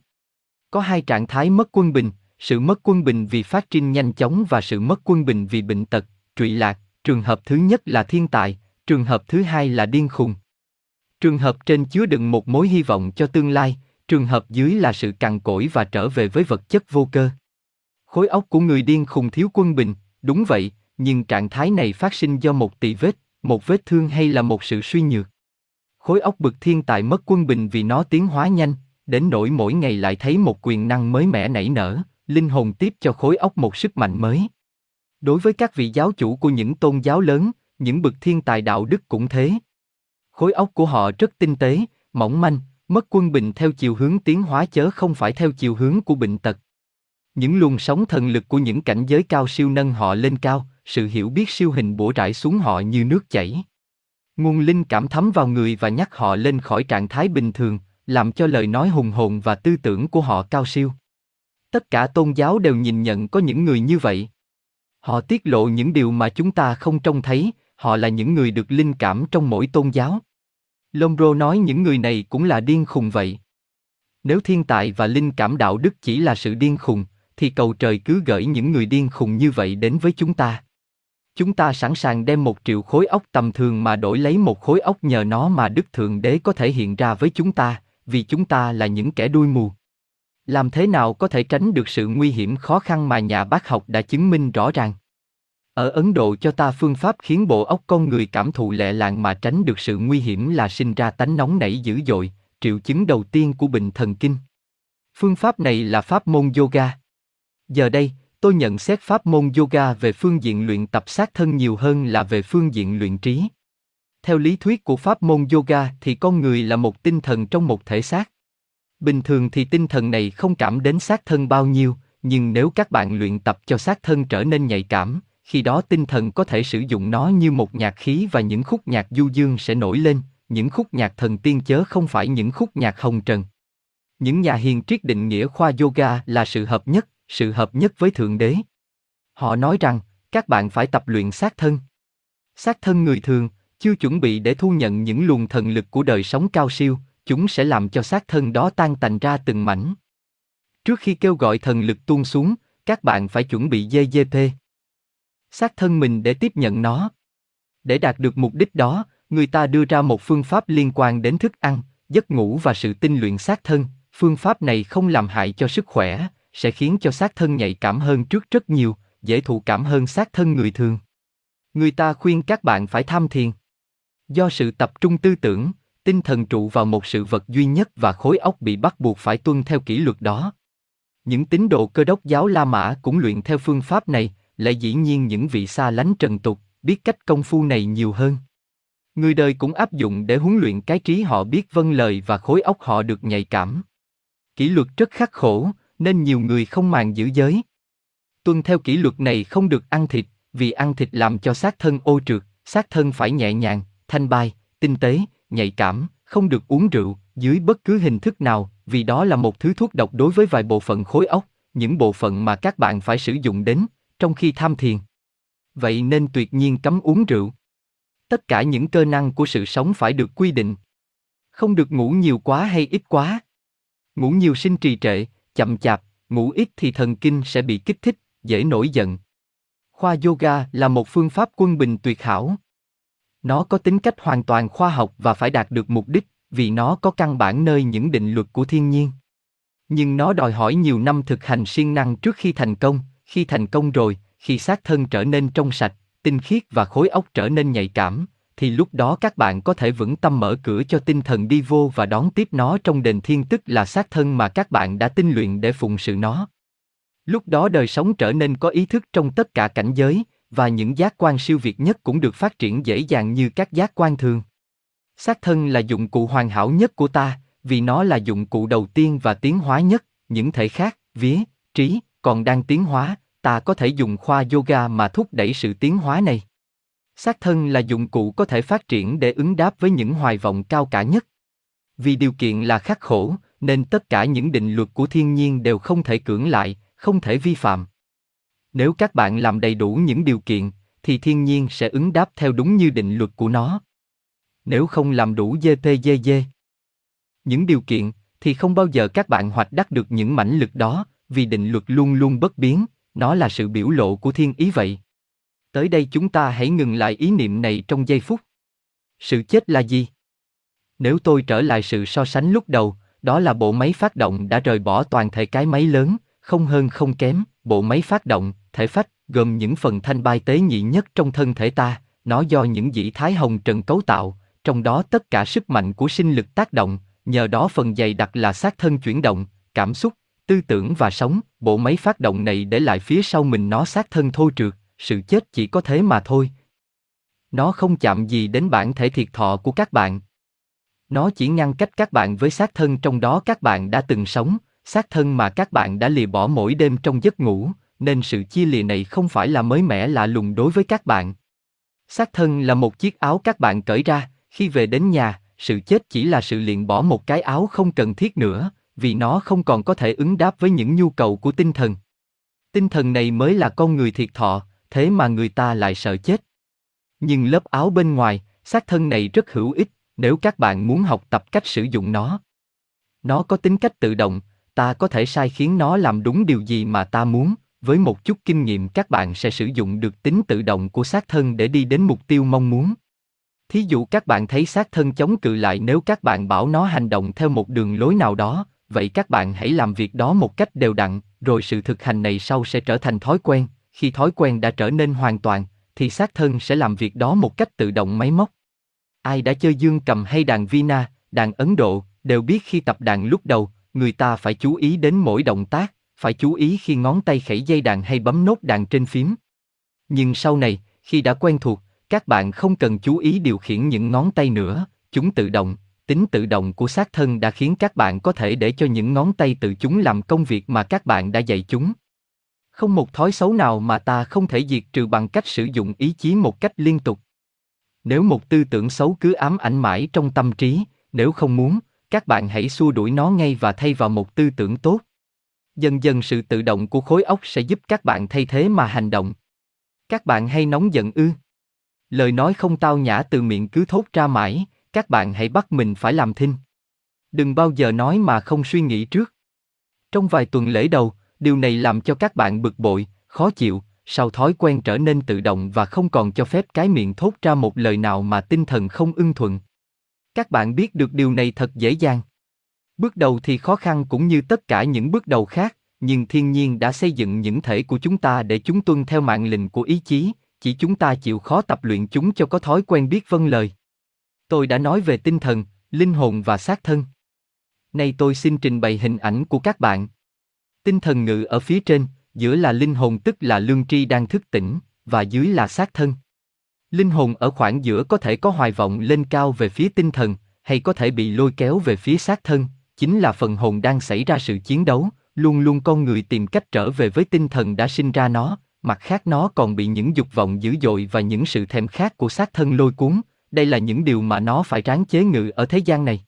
Có hai trạng thái mất quân bình, sự mất quân bình vì phát triển nhanh chóng và sự mất quân bình vì bệnh tật, trụy lạc. Trường hợp thứ nhất là thiên tài, trường hợp thứ hai là điên khùng. Trường hợp trên chứa đựng một mối hy vọng cho tương lai, trường hợp dưới là sự cằn cỗi và trở về với vật chất vô cơ. Khối óc của người điên khùng thiếu quân bình, đúng vậy, nhưng trạng thái này phát sinh do một tỷ vết, một vết thương hay là một sự suy nhược. Khối óc bực thiên tài mất quân bình vì nó tiến hóa nhanh, đến nỗi mỗi ngày lại thấy một quyền năng mới mẻ nảy nở, linh hồn tiếp cho khối óc một sức mạnh mới. Đối với các vị giáo chủ của những tôn giáo lớn, những bậc thiên tài đạo đức cũng thế. Khối óc của họ rất tinh tế, mỏng manh, mất quân bình theo chiều hướng tiến hóa chớ không phải theo chiều hướng của bệnh tật. Những luồng sóng thần lực của những cảnh giới cao siêu nâng họ lên cao, sự hiểu biết siêu hình bổ rải xuống họ như nước chảy. Nguồn linh cảm thấm vào người và nhắc họ lên khỏi trạng thái bình thường, làm cho lời nói hùng hồn và tư tưởng của họ cao siêu. Tất cả tôn giáo đều nhìn nhận có những người như vậy. Họ tiết lộ những điều mà chúng ta không trông thấy, họ là những người được linh cảm trong mỗi tôn giáo. Lombro nói những người này cũng là điên khùng vậy. Nếu thiên tài và linh cảm đạo đức chỉ là sự điên khùng, thì cầu trời cứ gửi những người điên khùng như vậy đến với chúng ta. Chúng ta sẵn sàng đem một triệu khối óc tầm thường mà đổi lấy một khối óc nhờ nó mà Đức Thượng Đế có thể hiện ra với chúng ta, vì chúng ta là những kẻ đuôi mù. Làm thế nào có thể tránh được sự nguy hiểm khó khăn mà nhà bác học đã chứng minh rõ ràng? Ở Ấn Độ cho ta phương pháp khiến bộ óc con người cảm thụ lẹ làng mà tránh được sự nguy hiểm là sinh ra tánh nóng nảy dữ dội, triệu chứng đầu tiên của bệnh thần kinh. Phương pháp này là pháp môn yoga. Giờ đây, tôi nhận xét pháp môn yoga về phương diện luyện tập sát thân nhiều hơn là về phương diện luyện trí. Theo lý thuyết của pháp môn yoga thì con người là một tinh thần trong một thể xác. Bình thường thì tinh thần này không cảm đến xác thân bao nhiêu, nhưng nếu các bạn luyện tập cho xác thân trở nên nhạy cảm, khi đó tinh thần có thể sử dụng nó như một nhạc khí và những khúc nhạc du dương sẽ nổi lên, những khúc nhạc thần tiên chớ không phải những khúc nhạc hồng trần. Những nhà hiền triết định nghĩa khoa yoga là sự hợp nhất, sự hợp nhất với Thượng Đế. Họ nói rằng, các bạn phải tập luyện xác thân. Xác thân người thường, chưa chuẩn bị để thu nhận những luồng thần lực của đời sống cao siêu, chúng sẽ làm cho xác thân đó tan tành ra từng mảnh. Trước khi kêu gọi thần lực tuôn xuống, các bạn phải chuẩn bị GGP. Xác thân mình để tiếp nhận nó. Để đạt được mục đích đó, người ta đưa ra một phương pháp liên quan đến thức ăn, giấc ngủ và sự tinh luyện xác thân. Phương pháp này không làm hại cho sức khỏe, sẽ khiến cho xác thân nhạy cảm hơn trước rất nhiều, dễ thụ cảm hơn xác thân người thường. Người ta khuyên các bạn phải tham thiền. Do sự tập trung tư tưởng, tinh thần trụ vào một sự vật duy nhất và khối óc bị bắt buộc phải tuân theo kỷ luật đó. Những tín đồ cơ đốc giáo La Mã cũng luyện theo phương pháp này, lại dĩ nhiên những vị xa lánh trần tục, biết cách công phu này nhiều hơn. Người đời cũng áp dụng để huấn luyện cái trí họ biết vâng lời và khối óc họ được nhạy cảm. Kỷ luật rất khắc khổ, nên nhiều người không màng giữ giới. Tuân theo kỷ luật này không được ăn thịt, vì ăn thịt làm cho xác thân ô trượt, xác thân phải nhẹ nhàng, thanh bai, tinh tế, nhạy cảm, không được uống rượu, dưới bất cứ hình thức nào, vì đó là một thứ thuốc độc đối với vài bộ phận khối óc, những bộ phận mà các bạn phải sử dụng đến, trong khi tham thiền. Vậy nên tuyệt nhiên cấm uống rượu. Tất cả những cơ năng của sự sống phải được quy định. Không được ngủ nhiều quá hay ít quá. Ngủ nhiều sinh trì trệ, chậm chạp, ngủ ít thì thần kinh sẽ bị kích thích, dễ nổi giận. Khoa yoga là một phương pháp quân bình tuyệt hảo. Nó có tính cách hoàn toàn khoa học và phải đạt được mục đích, vì nó có căn bản nơi những định luật của thiên nhiên. Nhưng nó đòi hỏi nhiều năm thực hành siêng năng trước khi thành công, khi thành công rồi, khi xác thân trở nên trong sạch, tinh khiết và khối óc trở nên nhạy cảm, thì lúc đó các bạn có thể vững tâm mở cửa cho tinh thần đi vô và đón tiếp nó trong đền thiên tức là xác thân mà các bạn đã tinh luyện để phụng sự nó. Lúc đó đời sống trở nên có ý thức trong tất cả cảnh giới, và những giác quan siêu việt nhất cũng được phát triển dễ dàng như các giác quan thường. Xác thân là dụng cụ hoàn hảo nhất của ta, vì nó là dụng cụ đầu tiên và tiến hóa nhất, những thể khác, vía, trí, còn đang tiến hóa, ta có thể dùng khoa yoga mà thúc đẩy sự tiến hóa này. Xác thân là dụng cụ có thể phát triển để ứng đáp với những hoài vọng cao cả nhất. Vì điều kiện là khắc khổ, nên tất cả những định luật của thiên nhiên đều không thể cưỡng lại, không thể vi phạm. Nếu các bạn làm đầy đủ những điều kiện, thì thiên nhiên sẽ ứng đáp theo đúng như định luật của nó. Nếu không làm đủ GPGG, những điều kiện, thì không bao giờ các bạn hoạch đắc được những mãnh lực đó, vì định luật luôn luôn bất biến, nó là sự biểu lộ của thiên ý vậy. Tới đây chúng ta hãy ngừng lại ý niệm này trong giây phút. Sự chết là gì? Nếu tôi trở lại sự so sánh lúc đầu, đó là bộ máy phát động đã rời bỏ toàn thể cái máy lớn, không hơn không kém, bộ máy phát động, thể phách, gồm những phần thanh bai tế nhị nhất trong thân thể ta, nó do những dĩ thái hồng trần cấu tạo, trong đó tất cả sức mạnh của sinh lực tác động, nhờ đó phần dày đặc là xác thân chuyển động, cảm xúc, tư tưởng và sống, bộ máy phát động này để lại phía sau mình nó xác thân thô trượt, sự chết chỉ có thế mà thôi. Nó không chạm gì đến bản thể thiệt thọ của các bạn. Nó chỉ ngăn cách các bạn với xác thân trong đó các bạn đã từng sống, xác thân mà các bạn đã lìa bỏ mỗi đêm trong giấc ngủ, nên sự chia lìa này không phải là mới mẻ lạ lùng đối với các bạn. Xác thân là một chiếc áo các bạn cởi ra, khi về đến nhà, sự chết chỉ là sự liền bỏ một cái áo không cần thiết nữa, vì nó không còn có thể ứng đáp với những nhu cầu của tinh thần. Tinh thần này mới là con người thiệt thọ, thế mà người ta lại sợ chết. Nhưng lớp áo bên ngoài, xác thân này rất hữu ích, nếu các bạn muốn học tập cách sử dụng nó. Nó có tính cách tự động, ta có thể sai khiến nó làm đúng điều gì mà ta muốn, với một chút kinh nghiệm các bạn sẽ sử dụng được tính tự động của xác thân để đi đến mục tiêu mong muốn. Thí dụ các bạn thấy xác thân chống cự lại nếu các bạn bảo nó hành động theo một đường lối nào đó, vậy các bạn hãy làm việc đó một cách đều đặn, rồi sự thực hành này sau sẽ trở thành thói quen, khi thói quen đã trở nên hoàn toàn, thì xác thân sẽ làm việc đó một cách tự động máy móc. Ai đã chơi dương cầm hay đàn Vina, đàn Ấn Độ, đều biết khi tập đàn lúc đầu, người ta phải chú ý đến mỗi động tác, phải chú ý khi ngón tay khẩy dây đàn hay bấm nốt đàn trên phím. Nhưng sau này, khi đã quen thuộc, các bạn không cần chú ý điều khiển những ngón tay nữa, chúng tự động, tính tự động của xác thân đã khiến các bạn có thể để cho những ngón tay tự chúng làm công việc mà các bạn đã dạy chúng. Không một thói xấu nào mà ta không thể diệt trừ bằng cách sử dụng ý chí một cách liên tục. Nếu một tư tưởng xấu cứ ám ảnh mãi trong tâm trí, nếu không muốn, các bạn hãy xua đuổi nó ngay và thay vào một tư tưởng tốt. Dần dần sự tự động của khối óc sẽ giúp các bạn thay thế mà hành động. Các bạn hay nóng giận ư? Lời nói không tao nhã từ miệng cứ thốt ra mãi, các bạn hãy bắt mình phải làm thinh. Đừng bao giờ nói mà không suy nghĩ trước. Trong vài tuần lễ đầu, điều này làm cho các bạn bực bội, khó chịu, sau thói quen trở nên tự động và không còn cho phép cái miệng thốt ra một lời nào mà tinh thần không ưng thuận. Các bạn biết được điều này thật dễ dàng. Bước đầu thì khó khăn cũng như tất cả những bước đầu khác, nhưng thiên nhiên đã xây dựng những thể của chúng ta để chúng tuân theo mạng lệnh của ý chí, chỉ chúng ta chịu khó tập luyện chúng cho có thói quen biết vâng lời. Tôi đã nói về tinh thần, linh hồn và xác thân. Nay tôi xin trình bày hình ảnh của các bạn. Tinh thần ngự ở phía trên, giữa là linh hồn tức là lương tri đang thức tỉnh, và dưới là xác thân. Linh hồn ở khoảng giữa có thể có hoài vọng lên cao về phía tinh thần, hay có thể bị lôi kéo về phía xác thân, chính là phần hồn đang xảy ra sự chiến đấu, luôn luôn con người tìm cách trở về với tinh thần đã sinh ra nó, mặt khác nó còn bị những dục vọng dữ dội và những sự thèm khát của xác thân lôi cuốn, đây là những điều mà nó phải ráng chế ngự ở thế gian này.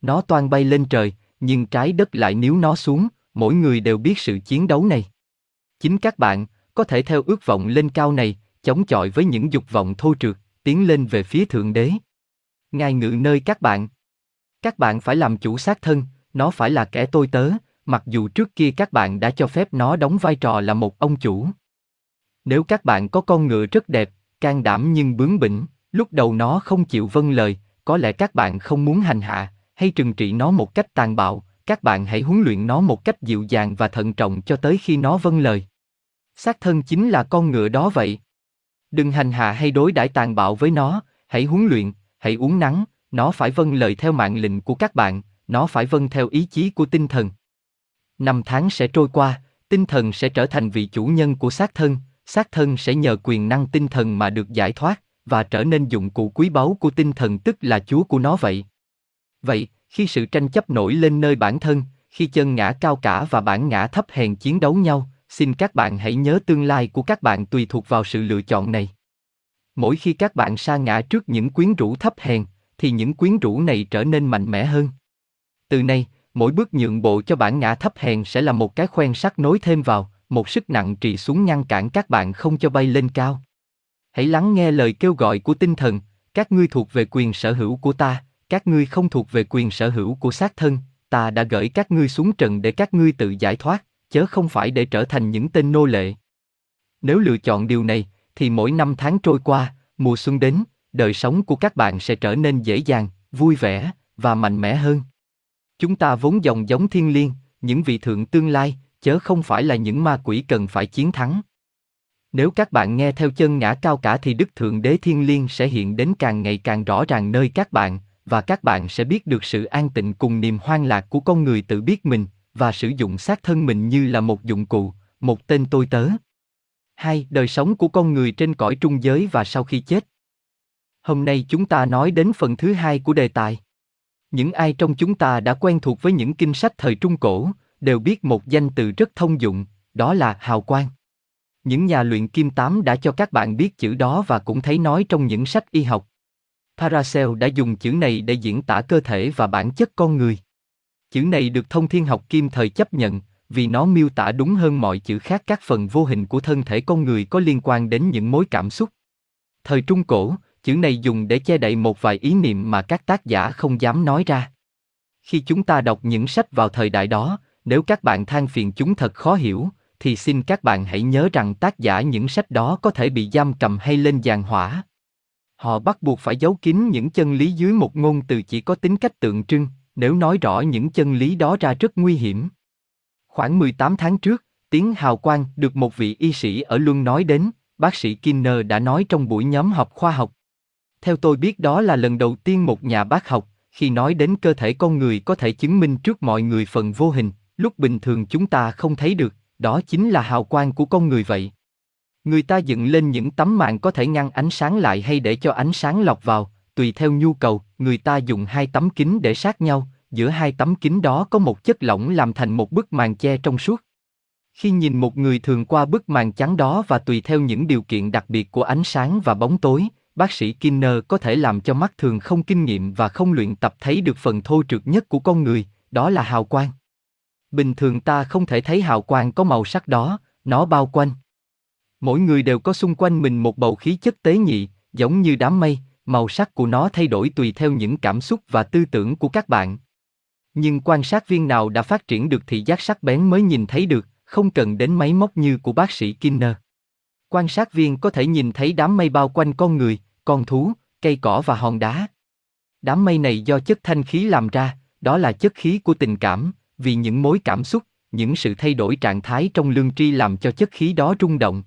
Nó toan bay lên trời, nhưng trái đất lại níu nó xuống, mỗi người đều biết sự chiến đấu này. Chính các bạn, có thể theo ước vọng lên cao này, chống chọi với những dục vọng thô trượt, tiến lên về phía Thượng Đế. Ngài ngự nơi các bạn. Các bạn phải làm chủ xác thân, nó phải là kẻ tôi tớ, mặc dù trước kia các bạn đã cho phép nó đóng vai trò là một ông chủ. Nếu các bạn có con ngựa rất đẹp, can đảm nhưng bướng bỉnh, lúc đầu nó không chịu vâng lời, có lẽ các bạn không muốn hành hạ, hay trừng trị nó một cách tàn bạo, các bạn hãy huấn luyện nó một cách dịu dàng và thận trọng cho tới khi nó vâng lời. Xác thân chính là con ngựa đó vậy. Đừng hành hạ hay đối đãi tàn bạo với nó, hãy huấn luyện, hãy uống nắng, nó phải vâng lời theo mạng lệnh của các bạn, nó phải vâng theo ý chí của tinh thần. Năm tháng sẽ trôi qua, tinh thần sẽ trở thành vị chủ nhân của xác thân, xác thân sẽ nhờ quyền năng tinh thần mà được giải thoát, và trở nên dụng cụ quý báu của tinh thần tức là chúa của nó vậy. Vậy, khi sự tranh chấp nổi lên nơi bản thân, khi chân ngã cao cả và bản ngã thấp hèn chiến đấu nhau, xin các bạn hãy nhớ tương lai của các bạn tùy thuộc vào sự lựa chọn này. Mỗi khi các bạn sa ngã trước những quyến rũ thấp hèn, thì những quyến rũ này trở nên mạnh mẽ hơn. Từ nay, mỗi bước nhượng bộ cho bản ngã thấp hèn sẽ là một cái khoen sắt nối thêm vào, một sức nặng trì xuống ngăn cản các bạn không cho bay lên cao. Hãy lắng nghe lời kêu gọi của tinh thần, các ngươi thuộc về quyền sở hữu của ta, các ngươi không thuộc về quyền sở hữu của xác thân, ta đã gửi các ngươi xuống trần để các ngươi tự giải thoát, chớ không phải để trở thành những tên nô lệ. Nếu lựa chọn điều này, thì mỗi năm tháng trôi qua, mùa xuân đến, đời sống của các bạn sẽ trở nên dễ dàng, vui vẻ và mạnh mẽ hơn. Chúng ta vốn dòng giống thiên liêng, những vị thượng tương lai, chớ không phải là những ma quỷ cần phải chiến thắng. Nếu các bạn nghe theo chân ngã cao cả thì Đức Thượng Đế Thiên Liêng sẽ hiện đến càng ngày càng rõ ràng nơi các bạn, và các bạn sẽ biết được sự an tịnh cùng niềm hoang lạc của con người tự biết mình, và sử dụng xác thân mình như là một dụng cụ, một tên tôi tớ. Hai, đời sống của con người trên cõi trung giới và sau khi chết. Hôm nay chúng ta nói đến phần thứ hai của đề tài. Những ai trong chúng ta đã quen thuộc với những kinh sách thời Trung Cổ, đều biết một danh từ rất thông dụng, đó là hào quang. Những nhà luyện kim tám đã cho các bạn biết chữ đó và cũng thấy nói trong những sách y học. Paracel đã dùng chữ này để diễn tả cơ thể và bản chất con người. Chữ này được thông thiên học kim thời chấp nhận, vì nó miêu tả đúng hơn mọi chữ khác các phần vô hình của thân thể con người có liên quan đến những mối cảm xúc. Thời Trung Cổ, chữ này dùng để che đậy một vài ý niệm mà các tác giả không dám nói ra. Khi chúng ta đọc những sách vào thời đại đó, nếu các bạn than phiền chúng thật khó hiểu, thì xin các bạn hãy nhớ rằng tác giả những sách đó có thể bị giam cầm hay lên giàn hỏa. Họ bắt buộc phải giấu kín những chân lý dưới một ngôn từ chỉ có tính cách tượng trưng, nếu nói rõ những chân lý đó ra rất nguy hiểm. Khoảng 18 tháng trước, tiếng hào quang được một vị y sĩ ở Luân nói đến, bác sĩ Kinner đã nói trong buổi nhóm họp khoa học. Theo tôi biết đó là lần đầu tiên một nhà bác học, khi nói đến cơ thể con người có thể chứng minh trước mọi người phần vô hình, lúc bình thường chúng ta không thấy được, đó chính là hào quang của con người vậy. Người ta dựng lên những tấm màn có thể ngăn ánh sáng lại hay để cho ánh sáng lọc vào, tùy theo nhu cầu, người ta dùng hai tấm kính để sát nhau, giữa hai tấm kính đó có một chất lỏng làm thành một bức màn che trong suốt. Khi nhìn một người thường qua bức màn trắng đó và tùy theo những điều kiện đặc biệt của ánh sáng và bóng tối, bác sĩ Kinner có thể làm cho mắt thường không kinh nghiệm và không luyện tập thấy được phần thô trượt nhất của con người, đó là hào quang. Bình thường ta không thể thấy hào quang có màu sắc đó, nó bao quanh. Mỗi người đều có xung quanh mình một bầu khí chất tế nhị, giống như đám mây, màu sắc của nó thay đổi tùy theo những cảm xúc và tư tưởng của các bạn. Nhưng quan sát viên nào đã phát triển được thị giác sắc bén mới nhìn thấy được, không cần đến máy móc như của bác sĩ Kinner. Quan sát viên có thể nhìn thấy đám mây bao quanh con người, con thú, cây cỏ và hòn đá. Đám mây này do chất thanh khí làm ra, đó là chất khí của tình cảm, vì những mối cảm xúc, những sự thay đổi trạng thái trong lương tri làm cho chất khí đó rung động.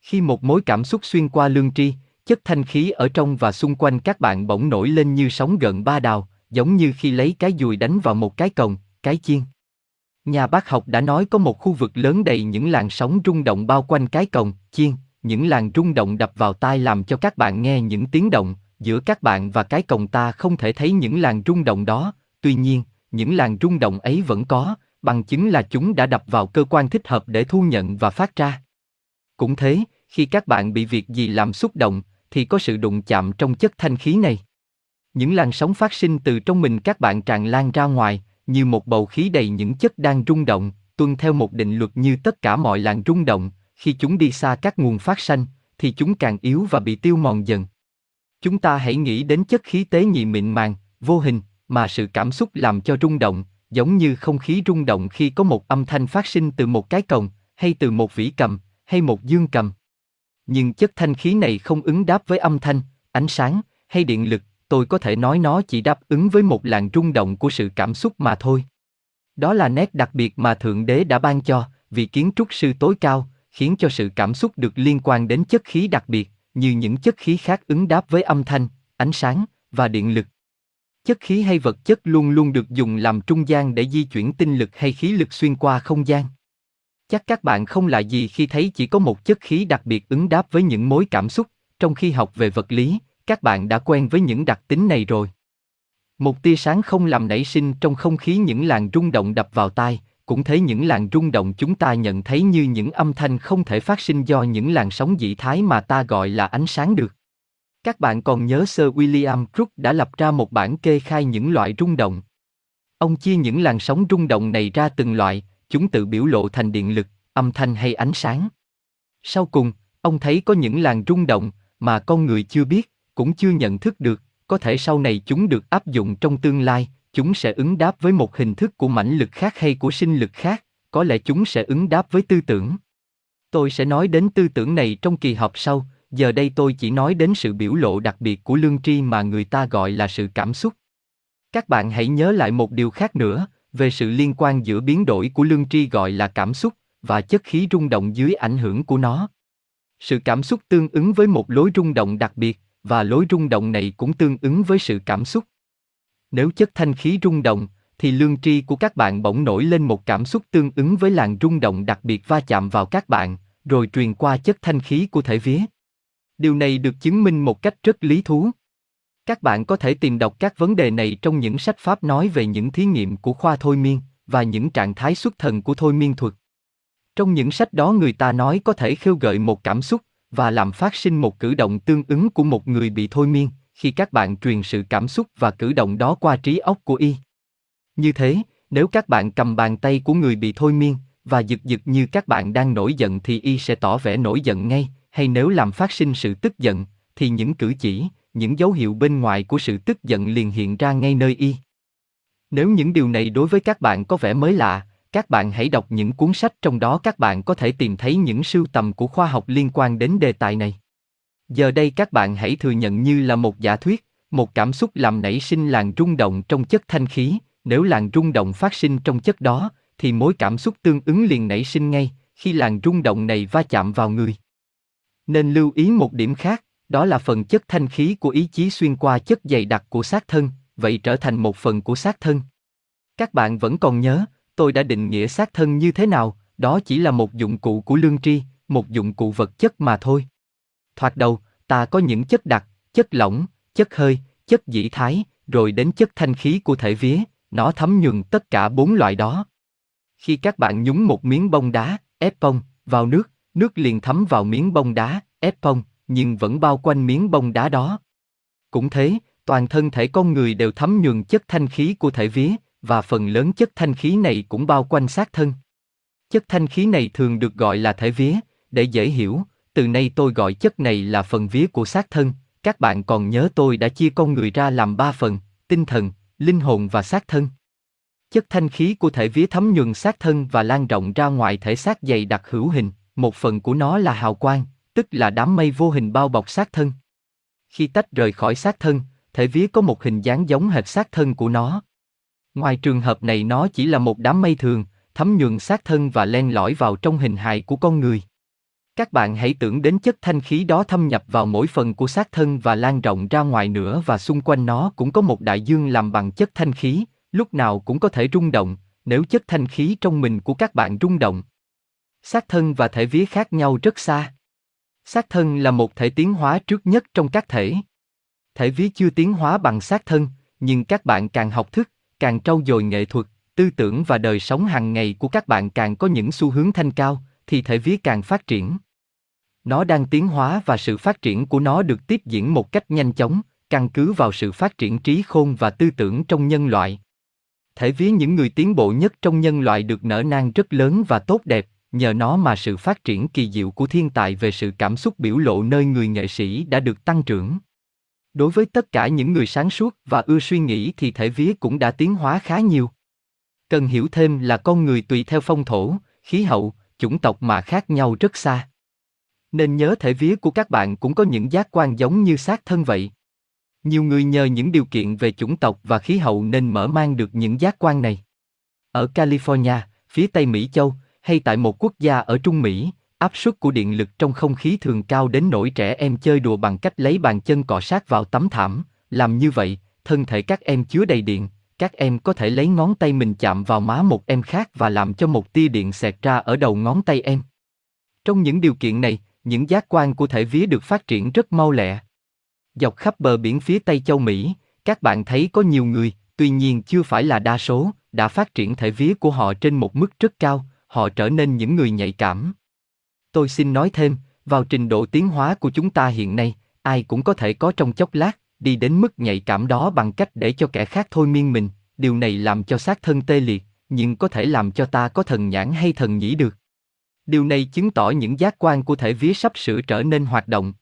Khi một mối cảm xúc xuyên qua lương tri, chất thanh khí ở trong và xung quanh các bạn bỗng nổi lên như sóng gợn ba đào, giống như khi lấy cái dùi đánh vào một cái cồng, cái chiên. Nhà bác học đã nói có một khu vực lớn đầy những làn sóng rung động bao quanh cái cồng, chiên, những làn rung động đập vào tai làm cho các bạn nghe những tiếng động, giữa các bạn và cái cổng ta không thể thấy những làn rung động đó, tuy nhiên, những làn rung động ấy vẫn có, bằng chứng là chúng đã đập vào cơ quan thích hợp để thu nhận và phát ra. Cũng thế, khi các bạn bị việc gì làm xúc động, thì có sự đụng chạm trong chất thanh khí này. Những làn sóng phát sinh từ trong mình các bạn tràn lan ra ngoài, như một bầu khí đầy những chất đang rung động, tuân theo một định luật như tất cả mọi làn rung động, khi chúng đi xa các nguồn phát sanh, thì chúng càng yếu và bị tiêu mòn dần. Chúng ta hãy nghĩ đến chất khí tế nhị mịn màng, vô hình, mà sự cảm xúc làm cho rung động, giống như không khí rung động khi có một âm thanh phát sinh từ một cái cồng, hay từ một vĩ cầm, hay một dương cầm. Nhưng chất thanh khí này không ứng đáp với âm thanh, ánh sáng, hay điện lực, tôi có thể nói nó chỉ đáp ứng với một làn rung động của sự cảm xúc mà thôi. Đó là nét đặc biệt mà Thượng Đế đã ban cho, vì kiến trúc sư tối cao, khiến cho sự cảm xúc được liên quan đến chất khí đặc biệt, như những chất khí khác ứng đáp với âm thanh, ánh sáng và điện lực. Chất khí hay vật chất luôn luôn được dùng làm trung gian để di chuyển tinh lực hay khí lực xuyên qua không gian. Chắc các bạn không lạ gì khi thấy chỉ có một chất khí đặc biệt ứng đáp với những mối cảm xúc, trong khi học về vật lý, các bạn đã quen với những đặc tính này rồi. Một tia sáng không làm nảy sinh trong không khí những làn rung động đập vào tai, cũng thấy những làn rung động chúng ta nhận thấy như những âm thanh không thể phát sinh do những làn sóng dị thái mà ta gọi là ánh sáng được. Các bạn còn nhớ Sir William Crookes đã lập ra một bản kê khai những loại rung động. Ông chia những làn sóng rung động này ra từng loại, chúng tự biểu lộ thành điện lực, âm thanh hay ánh sáng. Sau cùng, ông thấy có những làn rung động mà con người chưa biết, cũng chưa nhận thức được, có thể sau này chúng được áp dụng trong tương lai, chúng sẽ ứng đáp với một hình thức của mãnh lực khác hay của sinh lực khác, có lẽ chúng sẽ ứng đáp với tư tưởng. Tôi sẽ nói đến tư tưởng này trong kỳ họp sau, giờ đây tôi chỉ nói đến sự biểu lộ đặc biệt của lương tri mà người ta gọi là sự cảm xúc. Các bạn hãy nhớ lại một điều khác nữa, về sự liên quan giữa biến đổi của lương tri gọi là cảm xúc và chất khí rung động dưới ảnh hưởng của nó. Sự cảm xúc tương ứng với một lối rung động đặc biệt, và lối rung động này cũng tương ứng với sự cảm xúc. Nếu chất thanh khí rung động, thì lương tri của các bạn bỗng nổi lên một cảm xúc tương ứng với làn rung động đặc biệt va chạm vào các bạn, rồi truyền qua chất thanh khí của thể vía. Điều này được chứng minh một cách rất lý thú. Các bạn có thể tìm đọc các vấn đề này trong những sách pháp nói về những thí nghiệm của khoa thôi miên và những trạng thái xuất thần của thôi miên thuật. Trong những sách đó người ta nói có thể khêu gợi một cảm xúc và làm phát sinh một cử động tương ứng của một người bị thôi miên khi các bạn truyền sự cảm xúc và cử động đó qua trí óc của y. Như thế, nếu các bạn cầm bàn tay của người bị thôi miên và giật giật như các bạn đang nổi giận thì y sẽ tỏ vẻ nổi giận ngay, hay nếu làm phát sinh sự tức giận, thì những cử chỉ, những dấu hiệu bên ngoài của sự tức giận liền hiện ra ngay nơi y. Nếu những điều này đối với các bạn có vẻ mới lạ, các bạn hãy đọc những cuốn sách trong đó các bạn có thể tìm thấy những sưu tầm của khoa học liên quan đến đề tài này. Giờ đây các bạn hãy thừa nhận như là một giả thuyết, một cảm xúc làm nảy sinh làn rung động trong chất thanh khí, nếu làn rung động phát sinh trong chất đó, thì mối cảm xúc tương ứng liền nảy sinh ngay khi làn rung động này va chạm vào người. Nên lưu ý một điểm khác, đó là phần chất thanh khí của ý chí xuyên qua chất dày đặc của xác thân, vậy trở thành một phần của xác thân. Các bạn vẫn còn nhớ, tôi đã định nghĩa xác thân như thế nào, đó chỉ là một dụng cụ của lương tri, một dụng cụ vật chất mà thôi. Thoạt đầu, ta có những chất đặc, chất lỏng, chất hơi, chất dĩ thái, rồi đến chất thanh khí của thể vía, nó thấm nhuần tất cả bốn loại đó. Khi các bạn nhúng một miếng bông đá, ép bông, vào nước, nước liền thấm vào miếng bông đá, ép bông, nhưng vẫn bao quanh miếng bông đá đó. Cũng thế, toàn thân thể con người đều thấm nhuần chất thanh khí của thể vía, và phần lớn chất thanh khí này cũng bao quanh xác thân. Chất thanh khí này thường được gọi là thể vía, để dễ hiểu, từ nay tôi gọi chất này là phần vía của xác thân. Các bạn còn nhớ tôi đã chia con người ra làm ba phần, tinh thần, linh hồn và xác thân. Chất thanh khí của thể vía thấm nhuần xác thân và lan rộng ra ngoài thể xác dày đặc hữu hình, một phần của nó là hào quang, tức là đám mây vô hình bao bọc xác thân. Khi tách rời khỏi xác thân, thể vía có một hình dáng giống hệt xác thân của nó. Ngoài trường hợp này nó chỉ là một đám mây thường, thấm nhuần xác thân và len lỏi vào trong hình hài của con người. Các bạn hãy tưởng đến chất thanh khí đó thâm nhập vào mỗi phần của xác thân và lan rộng ra ngoài nữa và xung quanh nó cũng có một đại dương làm bằng chất thanh khí, lúc nào cũng có thể rung động, nếu chất thanh khí trong mình của các bạn rung động. Xác thân và thể vía khác nhau rất xa. Xác thân là một thể tiến hóa trước nhất trong các thể. Thể vía chưa tiến hóa bằng xác thân, nhưng các bạn càng học thức, càng trau dồi nghệ thuật, tư tưởng và đời sống hàng ngày của các bạn càng có những xu hướng thanh cao, thì thể vía càng phát triển. Nó đang tiến hóa và sự phát triển của nó được tiếp diễn một cách nhanh chóng, căn cứ vào sự phát triển trí khôn và tư tưởng trong nhân loại. Thể vía những người tiến bộ nhất trong nhân loại được nở nang rất lớn và tốt đẹp, nhờ nó mà sự phát triển kỳ diệu của thiên tài về sự cảm xúc biểu lộ nơi người nghệ sĩ đã được tăng trưởng. Đối với tất cả những người sáng suốt và ưa suy nghĩ thì thể vía cũng đã tiến hóa khá nhiều. Cần hiểu thêm là con người tùy theo phong thổ, khí hậu, chủng tộc mà khác nhau rất xa. Nên nhớ thể vía của các bạn cũng có những giác quan giống như xác thân vậy. Nhiều người nhờ những điều kiện về chủng tộc và khí hậu nên mở mang được những giác quan này. Ở California, phía Tây Mỹ Châu, hay tại một quốc gia ở Trung Mỹ, áp suất của điện lực trong không khí thường cao đến nỗi trẻ em chơi đùa bằng cách lấy bàn chân cọ sát vào tấm thảm, làm như vậy, thân thể các em chứa đầy điện, các em có thể lấy ngón tay mình chạm vào má một em khác và làm cho một tia điện xẹt ra ở đầu ngón tay em. Trong những điều kiện này, những giác quan của thể vía được phát triển rất mau lẹ. Dọc khắp bờ biển phía Tây châu Mỹ, các bạn thấy có nhiều người, tuy nhiên chưa phải là đa số, đã phát triển thể vía của họ trên một mức rất cao, họ trở nên những người nhạy cảm. Tôi xin nói thêm, vào trình độ tiến hóa của chúng ta hiện nay, ai cũng có thể có trong chốc lát, đi đến mức nhạy cảm đó bằng cách để cho kẻ khác thôi miên mình, điều này làm cho xác thân tê liệt, nhưng có thể làm cho ta có thần nhãn hay thần nhĩ được. Điều này chứng tỏ những giác quan của thể vía sắp sửa trở nên hoạt động.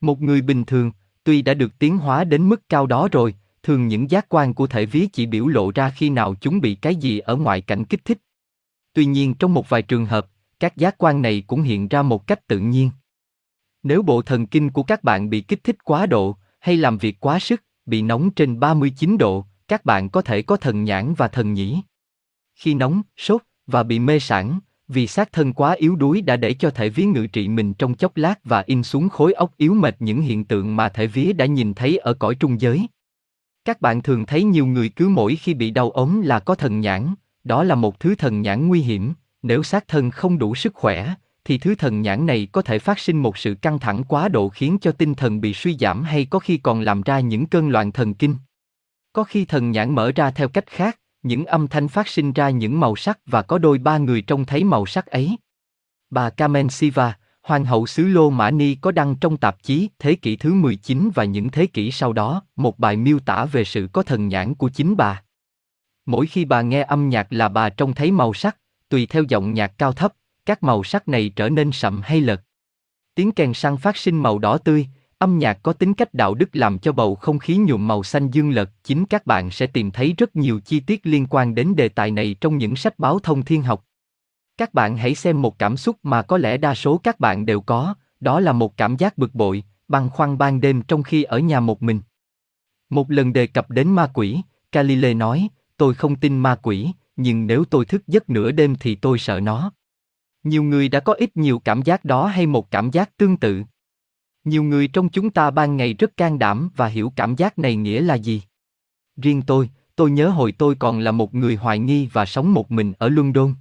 Một người bình thường, tuy đã được tiến hóa đến mức cao đó rồi, thường những giác quan của thể vía chỉ biểu lộ ra khi nào chúng bị cái gì ở ngoại cảnh kích thích. Tuy nhiên trong một vài trường hợp, các giác quan này cũng hiện ra một cách tự nhiên. Nếu bộ thần kinh của các bạn bị kích thích quá độ, hay làm việc quá sức, bị nóng trên 39 độ, các bạn có thể có thần nhãn và thần nhĩ. Khi nóng, sốt và bị mê sản, vì xác thân quá yếu đuối đã để cho thể vía ngự trị mình trong chốc lát và in xuống khối óc yếu mệt những hiện tượng mà thể vía đã nhìn thấy ở cõi trung giới. Các bạn thường thấy nhiều người cứ mỗi khi bị đau ốm là có thần nhãn, đó là một thứ thần nhãn nguy hiểm, nếu xác thân không đủ sức khỏe, thì thứ thần nhãn này có thể phát sinh một sự căng thẳng quá độ khiến cho tinh thần bị suy giảm hay có khi còn làm ra những cơn loạn thần kinh. Có khi thần nhãn mở ra theo cách khác, những âm thanh phát sinh ra những màu sắc và có đôi ba người trông thấy màu sắc ấy. Bà Carmen Siva, Hoàng hậu xứ Lô Mã Ni có đăng trong tạp chí Thế kỷ thứ 19 và những thế kỷ sau đó một bài miêu tả về sự có thần nhãn của chính bà. Mỗi khi bà nghe âm nhạc là bà trông thấy màu sắc, tùy theo giọng nhạc cao thấp, các màu sắc này trở nên sậm hay lật. Tiếng kèn săn phát sinh màu đỏ tươi, âm nhạc có tính cách đạo đức làm cho bầu không khí nhuộm màu xanh dương lật. Chính các bạn sẽ tìm thấy rất nhiều chi tiết liên quan đến đề tài này trong những sách báo thông thiên học. Các bạn hãy xem một cảm xúc mà có lẽ đa số các bạn đều có, đó là một cảm giác bực bội, băn khoăn ban đêm trong khi ở nhà một mình. Một lần đề cập đến ma quỷ, Galilei nói, tôi không tin ma quỷ, nhưng nếu tôi thức giấc nửa đêm thì tôi sợ nó. Nhiều người đã có ít nhiều cảm giác đó hay một cảm giác tương tự. Nhiều người trong chúng ta ban ngày rất can đảm và hiểu cảm giác này nghĩa là gì. Riêng tôi, tôi nhớ hồi tôi còn là một người hoài nghi và sống một mình ở London.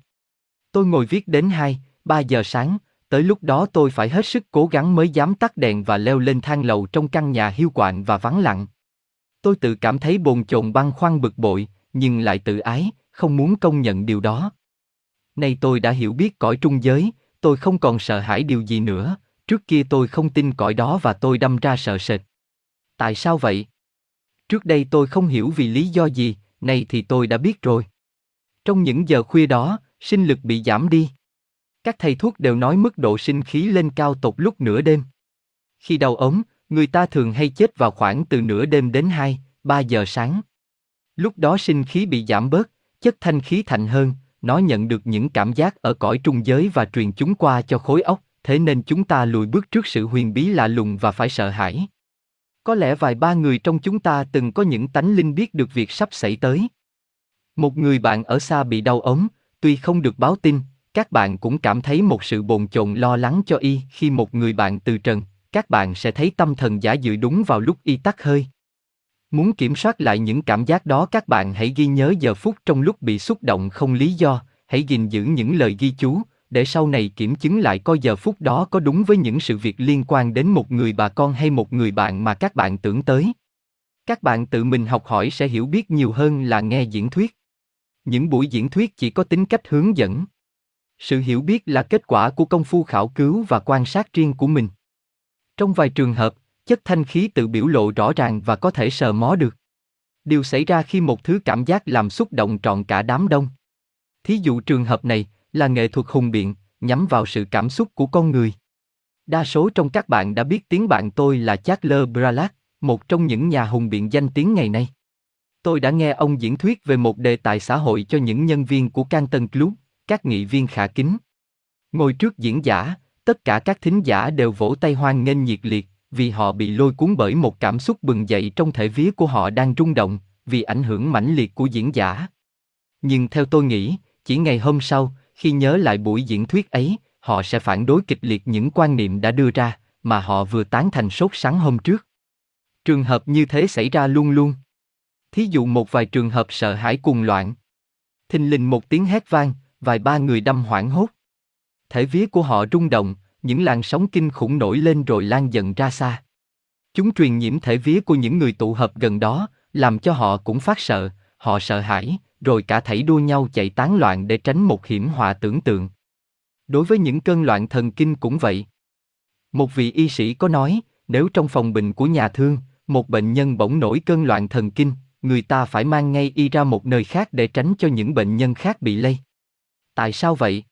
Tôi ngồi viết đến 2, 3 giờ sáng, tới lúc đó tôi phải hết sức cố gắng mới dám tắt đèn và leo lên thang lầu trong căn nhà hiu quạnh và vắng lặng. Tôi tự cảm thấy bồn chồn băn khoăn bực bội, nhưng lại tự ái, không muốn công nhận điều đó. Nay tôi đã hiểu biết cõi trung giới, tôi không còn sợ hãi điều gì nữa, trước kia tôi không tin cõi đó và tôi đâm ra sợ sệt. Tại sao vậy? Trước đây tôi không hiểu vì lý do gì, nay thì tôi đã biết rồi. Trong những giờ khuya đó, sinh lực bị giảm đi. Các thầy thuốc đều nói mức độ sinh khí lên cao tột lúc nửa đêm. Khi đau ống, người ta thường hay chết vào khoảng từ nửa đêm đến 2, 3 giờ sáng. Lúc đó sinh khí bị giảm bớt, chất thanh khí thành hơn, nó nhận được những cảm giác ở cõi trung giới và truyền chúng qua cho khối óc, thế nên chúng ta lùi bước trước sự huyền bí lạ lùng và phải sợ hãi. Có lẽ vài ba người trong chúng ta từng có những tánh linh biết được việc sắp xảy tới. Một người bạn ở xa bị đau ống, tuy không được báo tin, các bạn cũng cảm thấy một sự bồn chồn lo lắng cho y khi một người bạn từ trần, các bạn sẽ thấy tâm thần giả dự đúng vào lúc y tắt hơi. Muốn kiểm soát lại những cảm giác đó các bạn hãy ghi nhớ giờ phút trong lúc bị xúc động không lý do, hãy gìn giữ những lời ghi chú, để sau này kiểm chứng lại coi giờ phút đó có đúng với những sự việc liên quan đến một người bà con hay một người bạn mà các bạn tưởng tới. Các bạn tự mình học hỏi sẽ hiểu biết nhiều hơn là nghe diễn thuyết. Những buổi diễn thuyết chỉ có tính cách hướng dẫn. Sự hiểu biết là kết quả của công phu khảo cứu và quan sát riêng của mình. Trong vài trường hợp, chất thanh khí tự biểu lộ rõ ràng và có thể sờ mó được. Điều xảy ra khi một thứ cảm giác làm xúc động trọn cả đám đông. Thí dụ trường hợp này là nghệ thuật hùng biện, nhắm vào sự cảm xúc của con người. Đa số trong các bạn đã biết tiếng bạn tôi là Charles Bralat, một trong những nhà hùng biện danh tiếng ngày nay. Tôi đã nghe ông diễn thuyết về một đề tài xã hội cho những nhân viên của Canton Club, các nghị viên khả kính. Ngồi trước diễn giả, tất cả các thính giả đều vỗ tay hoan nghênh nhiệt liệt, vì họ bị lôi cuốn bởi một cảm xúc bừng dậy trong thể vía của họ đang rung động, vì ảnh hưởng mãnh liệt của diễn giả. Nhưng theo tôi nghĩ, chỉ ngày hôm sau, khi nhớ lại buổi diễn thuyết ấy, họ sẽ phản đối kịch liệt những quan niệm đã đưa ra, mà họ vừa tán thành sốt sắng hôm trước. Trường hợp như thế xảy ra luôn luôn. Thí dụ một vài trường hợp sợ hãi cuồng loạn. Thình lình một tiếng hét vang, vài ba người đâm hoảng hốt. Thể vía của họ rung động, những làn sóng kinh khủng nổi lên rồi lan dần ra xa. Chúng truyền nhiễm thể vía của những người tụ hợp gần đó, làm cho họ cũng phát sợ, họ sợ hãi, rồi cả thảy đua nhau chạy tán loạn để tránh một hiểm họa tưởng tượng. Đối với những cơn loạn thần kinh cũng vậy. Một vị y sĩ có nói, nếu trong phòng bệnh của nhà thương, một bệnh nhân bỗng nổi cơn loạn thần kinh, người ta phải mang ngay y ra một nơi khác để tránh cho những bệnh nhân khác bị lây. Tại sao vậy?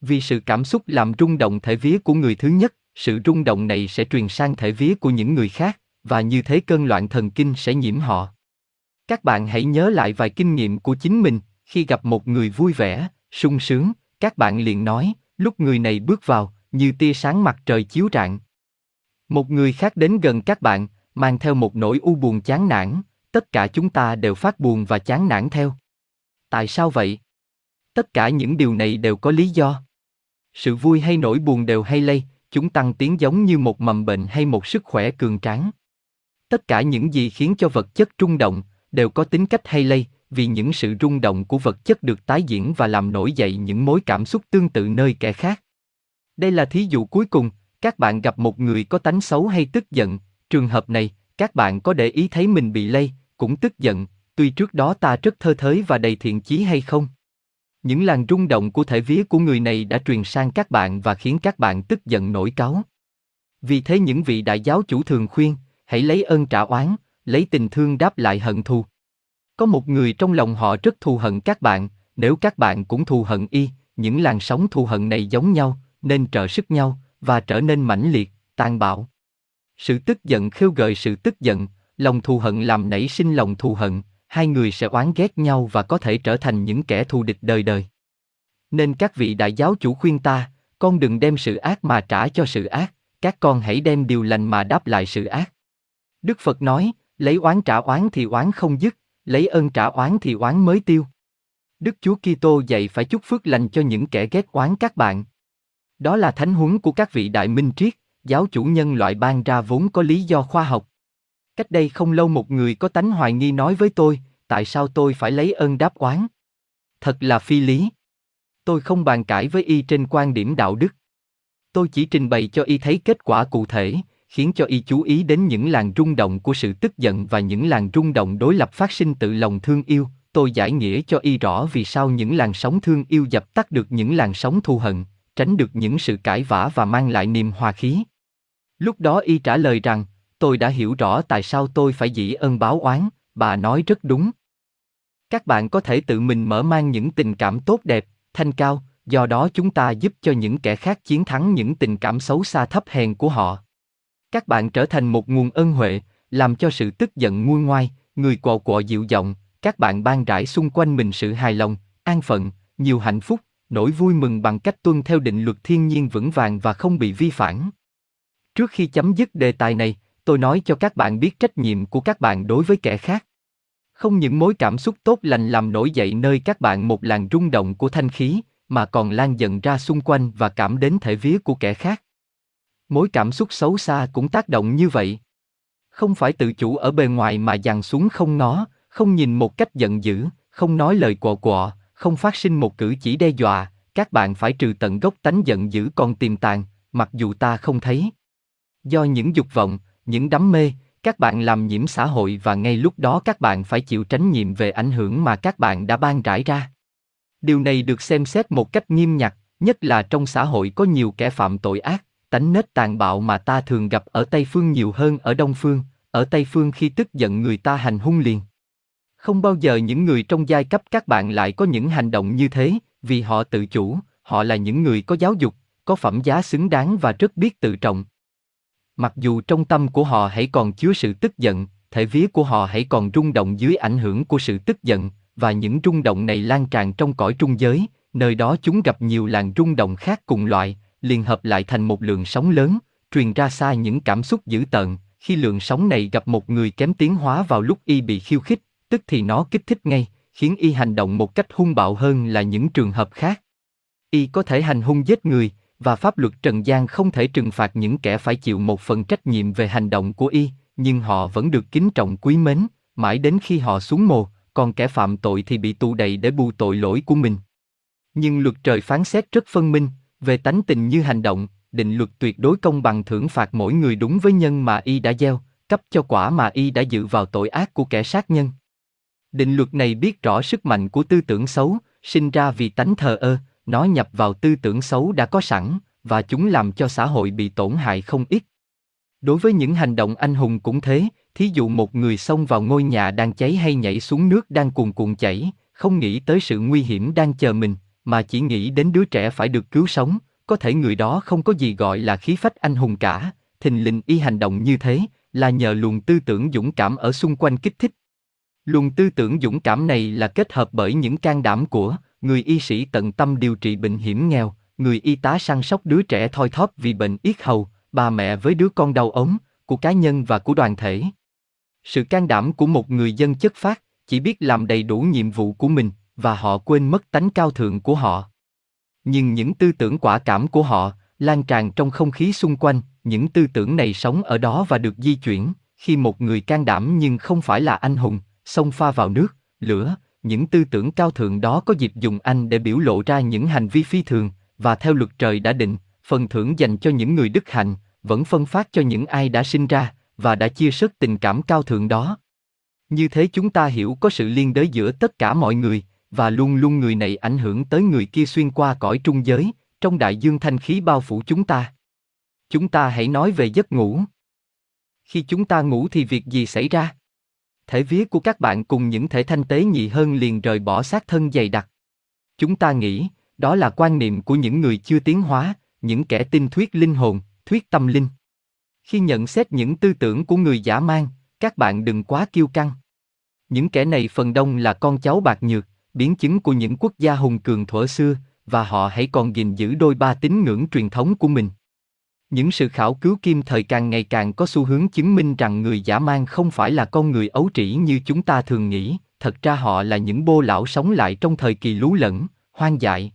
Vì sự cảm xúc làm rung động thể vía của người thứ nhất, sự rung động này sẽ truyền sang thể vía của những người khác, và như thế cơn loạn thần kinh sẽ nhiễm họ. Các bạn hãy nhớ lại vài kinh nghiệm của chính mình, khi gặp một người vui vẻ, sung sướng, các bạn liền nói, lúc người này bước vào, như tia sáng mặt trời chiếu rạng. Một người khác đến gần các bạn, mang theo một nỗi u buồn chán nản, tất cả chúng ta đều phát buồn và chán nản theo. Tại sao vậy? Tất cả những điều này đều có lý do. Sự vui hay nỗi buồn đều hay lây, chúng tăng tiến giống như một mầm bệnh hay một sức khỏe cường tráng. Tất cả những gì khiến cho vật chất rung động, đều có tính cách hay lây, vì những sự rung động của vật chất được tái diễn và làm nổi dậy những mối cảm xúc tương tự nơi kẻ khác. Đây là thí dụ cuối cùng, các bạn gặp một người có tánh xấu hay tức giận, trường hợp này, các bạn có để ý thấy mình bị lây, cũng tức giận, tuy trước đó ta rất thơ thới và đầy thiện chí hay không? Những làn rung động của thể vía của người này đã truyền sang các bạn và khiến các bạn tức giận nổi cáu. Vì thế những vị đại giáo chủ thường khuyên, hãy lấy ơn trả oán, lấy tình thương đáp lại hận thù. Có một người trong lòng họ rất thù hận các bạn, nếu các bạn cũng thù hận y, những làn sóng thù hận này giống nhau, nên trợ sức nhau, và trở nên mãnh liệt, tàn bạo. Sự tức giận khêu gợi sự tức giận, lòng thù hận làm nảy sinh lòng thù hận, hai người sẽ oán ghét nhau và có thể trở thành những kẻ thù địch đời đời. Nên các vị đại giáo chủ khuyên ta, con đừng đem sự ác mà trả cho sự ác, các con hãy đem điều lành mà đáp lại sự ác. Đức Phật nói, lấy oán trả oán thì oán không dứt, lấy ơn trả oán thì oán mới tiêu. Đức Chúa Kitô dạy phải chúc phước lành cho những kẻ ghét oán các bạn. Đó là thánh huấn của các vị đại minh triết, giáo chủ nhân loại ban ra vốn có lý do khoa học. Cách đây không lâu một người có tánh hoài nghi nói với tôi, tại sao tôi phải lấy ơn đáp oán? Thật là phi lý. Tôi không bàn cãi với y trên quan điểm đạo đức. Tôi chỉ trình bày cho y thấy kết quả cụ thể, khiến cho y chú ý đến những làn rung động của sự tức giận và những làn rung động đối lập phát sinh từ lòng thương yêu. Tôi giải nghĩa cho y rõ vì sao những làn sóng thương yêu dập tắt được những làn sóng thù hận, tránh được những sự cãi vã và mang lại niềm hòa khí. Lúc đó y trả lời rằng, tôi đã hiểu rõ tại sao tôi phải dĩ ơn báo oán, bà nói rất đúng. Các bạn có thể tự mình mở mang những tình cảm tốt đẹp, thanh cao, do đó chúng ta giúp cho những kẻ khác chiến thắng những tình cảm xấu xa thấp hèn của họ. Các bạn trở thành một nguồn ân huệ, làm cho sự tức giận nguôi ngoai, người quò quọ dịu giọng, các bạn ban rải xung quanh mình sự hài lòng, an phận, nhiều hạnh phúc, nỗi vui mừng bằng cách tuân theo định luật thiên nhiên vững vàng và không bị vi phản. Trước khi chấm dứt đề tài này, tôi nói cho các bạn biết trách nhiệm của các bạn đối với kẻ khác. Không những mối cảm xúc tốt lành làm nổi dậy nơi các bạn một làn rung động của thanh khí, mà còn lan dần ra xung quanh và cảm đến thể vía của kẻ khác. Mối cảm xúc xấu xa cũng tác động như vậy. Không phải tự chủ ở bề ngoài mà dằn xuống không ngó, không nhìn một cách giận dữ, không nói lời quọ quọ, không phát sinh một cử chỉ đe dọa, các bạn phải trừ tận gốc tánh giận dữ còn tiềm tàng, mặc dù ta không thấy. Do những dục vọng, những đam mê, các bạn làm nhiễm xã hội và ngay lúc đó các bạn phải chịu trách nhiệm về ảnh hưởng mà các bạn đã ban rải ra. Điều này được xem xét một cách nghiêm ngặt, nhất là trong xã hội có nhiều kẻ phạm tội ác, tánh nết tàn bạo mà ta thường gặp ở Tây Phương nhiều hơn ở Đông Phương, ở Tây Phương khi tức giận người ta hành hung liền. Không bao giờ những người trong giai cấp các bạn lại có những hành động như thế, vì họ tự chủ, họ là những người có giáo dục, có phẩm giá xứng đáng và rất biết tự trọng. Mặc dù trong tâm của họ hãy còn chứa sự tức giận, thể vía của họ hãy còn rung động dưới ảnh hưởng của sự tức giận, và những rung động này lan tràn trong cõi trung giới, nơi đó chúng gặp nhiều làn rung động khác cùng loại, liền hợp lại thành một lượng sóng lớn, truyền ra xa những cảm xúc dữ tợn, khi lượng sóng này gặp một người kém tiến hóa vào lúc y bị khiêu khích, tức thì nó kích thích ngay, khiến y hành động một cách hung bạo hơn là những trường hợp khác. Y có thể hành hung giết người, và pháp luật trần gian không thể trừng phạt những kẻ phải chịu một phần trách nhiệm về hành động của y, nhưng họ vẫn được kính trọng quý mến, mãi đến khi họ xuống mồ, còn kẻ phạm tội thì bị tù đầy để bù tội lỗi của mình. Nhưng luật trời phán xét rất phân minh, về tánh tình như hành động, định luật tuyệt đối công bằng thưởng phạt mỗi người đúng với nhân mà y đã gieo, cấp cho quả mà y đã dự vào tội ác của kẻ sát nhân. Định luật này biết rõ sức mạnh của tư tưởng xấu, sinh ra vì tánh thờ ơ, nó nhập vào tư tưởng xấu đã có sẵn, và chúng làm cho xã hội bị tổn hại không ít. Đối với những hành động anh hùng cũng thế, thí dụ một người xông vào ngôi nhà đang cháy hay nhảy xuống nước đang cuồn cuộn chảy, không nghĩ tới sự nguy hiểm đang chờ mình, mà chỉ nghĩ đến đứa trẻ phải được cứu sống, có thể người đó không có gì gọi là khí phách anh hùng cả, thình lình y hành động như thế, là nhờ luồng tư tưởng dũng cảm ở xung quanh kích thích. Luồng tư tưởng dũng cảm này là kết hợp bởi những can đảm của người y sĩ tận tâm điều trị bệnh hiểm nghèo, người y tá săn sóc đứa trẻ thoi thóp vì bệnh yết hầu, bà mẹ với đứa con đau ốm, của cá nhân và của đoàn thể. Sự can đảm của một người dân chất phát, chỉ biết làm đầy đủ nhiệm vụ của mình, và họ quên mất tánh cao thượng của họ. Nhưng những tư tưởng quả cảm của họ, lan tràn trong không khí xung quanh, những tư tưởng này sống ở đó và được di chuyển, khi một người can đảm nhưng không phải là anh hùng, xông pha vào nước, lửa, những tư tưởng cao thượng đó có dịp dùng anh để biểu lộ ra những hành vi phi thường, và theo luật trời đã định, phần thưởng dành cho những người đức hạnh, vẫn phân phát cho những ai đã sinh ra, và đã chia sớt tình cảm cao thượng đó. Như thế chúng ta hiểu có sự liên đới giữa tất cả mọi người, và luôn luôn người này ảnh hưởng tới người kia xuyên qua cõi trung giới, trong đại dương thanh khí bao phủ chúng ta. Chúng ta hãy nói về giấc ngủ. Khi chúng ta ngủ thì việc gì xảy ra? Thể vía của các bạn cùng những thể thanh tế nhị hơn liền rời bỏ xác thân dày đặc. Chúng ta nghĩ, đó là quan niệm của những người chưa tiến hóa, những kẻ tin thuyết linh hồn, thuyết tâm linh. Khi nhận xét những tư tưởng của người giả mang, các bạn đừng quá kiêu căng. Những kẻ này phần đông là con cháu bạc nhược, biến chứng của những quốc gia hùng cường thuở xưa, và họ hãy còn gìn giữ đôi ba tín ngưỡng truyền thống của mình. Những sự khảo cứu kim thời càng ngày càng có xu hướng chứng minh rằng người giả mang không phải là con người ấu trĩ như chúng ta thường nghĩ, thật ra họ là những bô lão sống lại trong thời kỳ lú lẫn, hoang dại.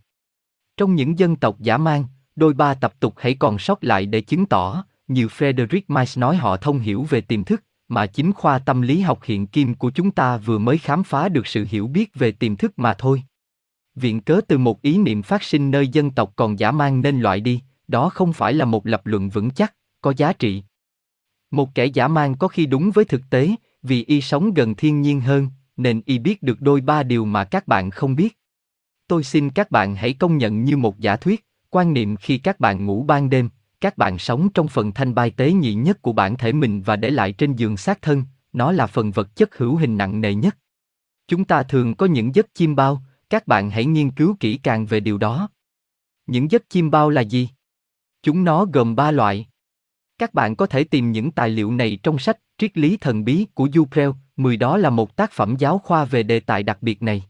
Trong những dân tộc giả mang, đôi ba tập tục hãy còn sót lại để chứng tỏ, như Frederick Mice nói họ thông hiểu về tiềm thức, mà chính khoa tâm lý học hiện kim của chúng ta vừa mới khám phá được sự hiểu biết về tiềm thức mà thôi. Viện cớ từ một ý niệm phát sinh nơi dân tộc còn giả mang nên loại đi, đó không phải là một lập luận vững chắc, có giá trị. Một kẻ giả mang có khi đúng với thực tế, vì y sống gần thiên nhiên hơn, nên y biết được đôi ba điều mà các bạn không biết. Tôi xin các bạn hãy công nhận như một giả thuyết, quan niệm khi các bạn ngủ ban đêm, các bạn sống trong phần thanh bai tế nhị nhất của bản thể mình và để lại trên giường xác thân, nó là phần vật chất hữu hình nặng nề nhất. Chúng ta thường có những giấc chim bao, các bạn hãy nghiên cứu kỹ càng về điều đó. Những giấc chim bao là gì? Chúng nó gồm ba loại. Các bạn có thể tìm những tài liệu này trong sách Triết lý thần bí của Duprel, 10 đó là một tác phẩm giáo khoa về đề tài đặc biệt này.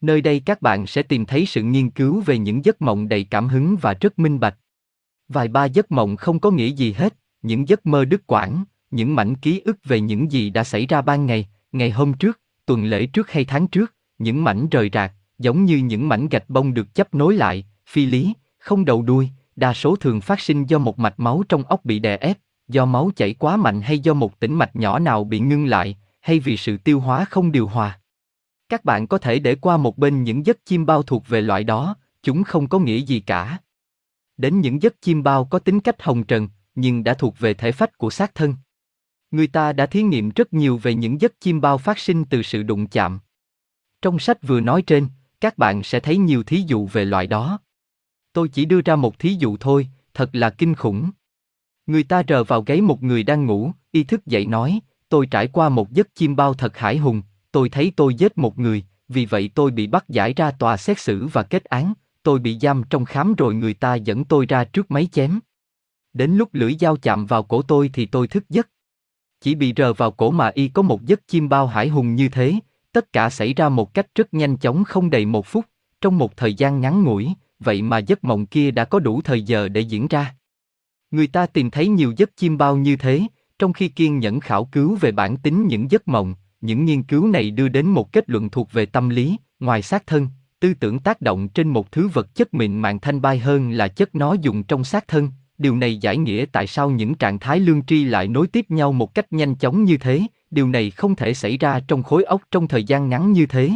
Nơi đây các bạn sẽ tìm thấy sự nghiên cứu về những giấc mộng đầy cảm hứng và rất minh bạch. Vài ba giấc mộng không có nghĩa gì hết, những giấc mơ đứt quãng, những mảnh ký ức về những gì đã xảy ra ban ngày, ngày hôm trước, tuần lễ trước hay tháng trước, những mảnh rời rạc, giống như những mảnh gạch bông được chấp nối lại, phi lý, không đầu đuôi, đa số thường phát sinh do một mạch máu trong óc bị đè ép, do máu chảy quá mạnh hay do một tĩnh mạch nhỏ nào bị ngưng lại, hay vì sự tiêu hóa không điều hòa. Các bạn có thể để qua một bên những giấc chim bao thuộc về loại đó, chúng không có nghĩa gì cả. Đến những giấc chim bao có tính cách hồng trần, nhưng đã thuộc về thể phách của xác thân. Người ta đã thí nghiệm rất nhiều về những giấc chim bao phát sinh từ sự đụng chạm. Trong sách vừa nói trên, các bạn sẽ thấy nhiều thí dụ về loại đó. Tôi chỉ đưa ra một thí dụ thôi, thật là kinh khủng. Người ta rờ vào gáy một người đang ngủ, ý thức dậy nói, tôi trải qua một giấc chim bao thật hải hùng, tôi thấy tôi giết một người, vì vậy tôi bị bắt giải ra tòa xét xử và kết án, tôi bị giam trong khám rồi người ta dẫn tôi ra trước máy chém. Đến lúc lưỡi dao chạm vào cổ tôi thì tôi thức giấc. Chỉ bị rờ vào cổ mà y có một giấc chim bao hải hùng như thế, tất cả xảy ra một cách rất nhanh chóng không đầy một phút, trong một thời gian ngắn ngủi, vậy mà giấc mộng kia đã có đủ thời giờ để diễn ra. Người ta tìm thấy nhiều giấc chim bao như thế, trong khi kiên nhẫn khảo cứu về bản tính những giấc mộng, những nghiên cứu này đưa đến một kết luận thuộc về tâm lý, ngoài xác thân, tư tưởng tác động trên một thứ vật chất mịn màng thanh bay hơn là chất nó dùng trong xác thân. Điều này giải nghĩa tại sao những trạng thái lương tri lại nối tiếp nhau một cách nhanh chóng như thế, điều này không thể xảy ra trong khối óc trong thời gian ngắn như thế.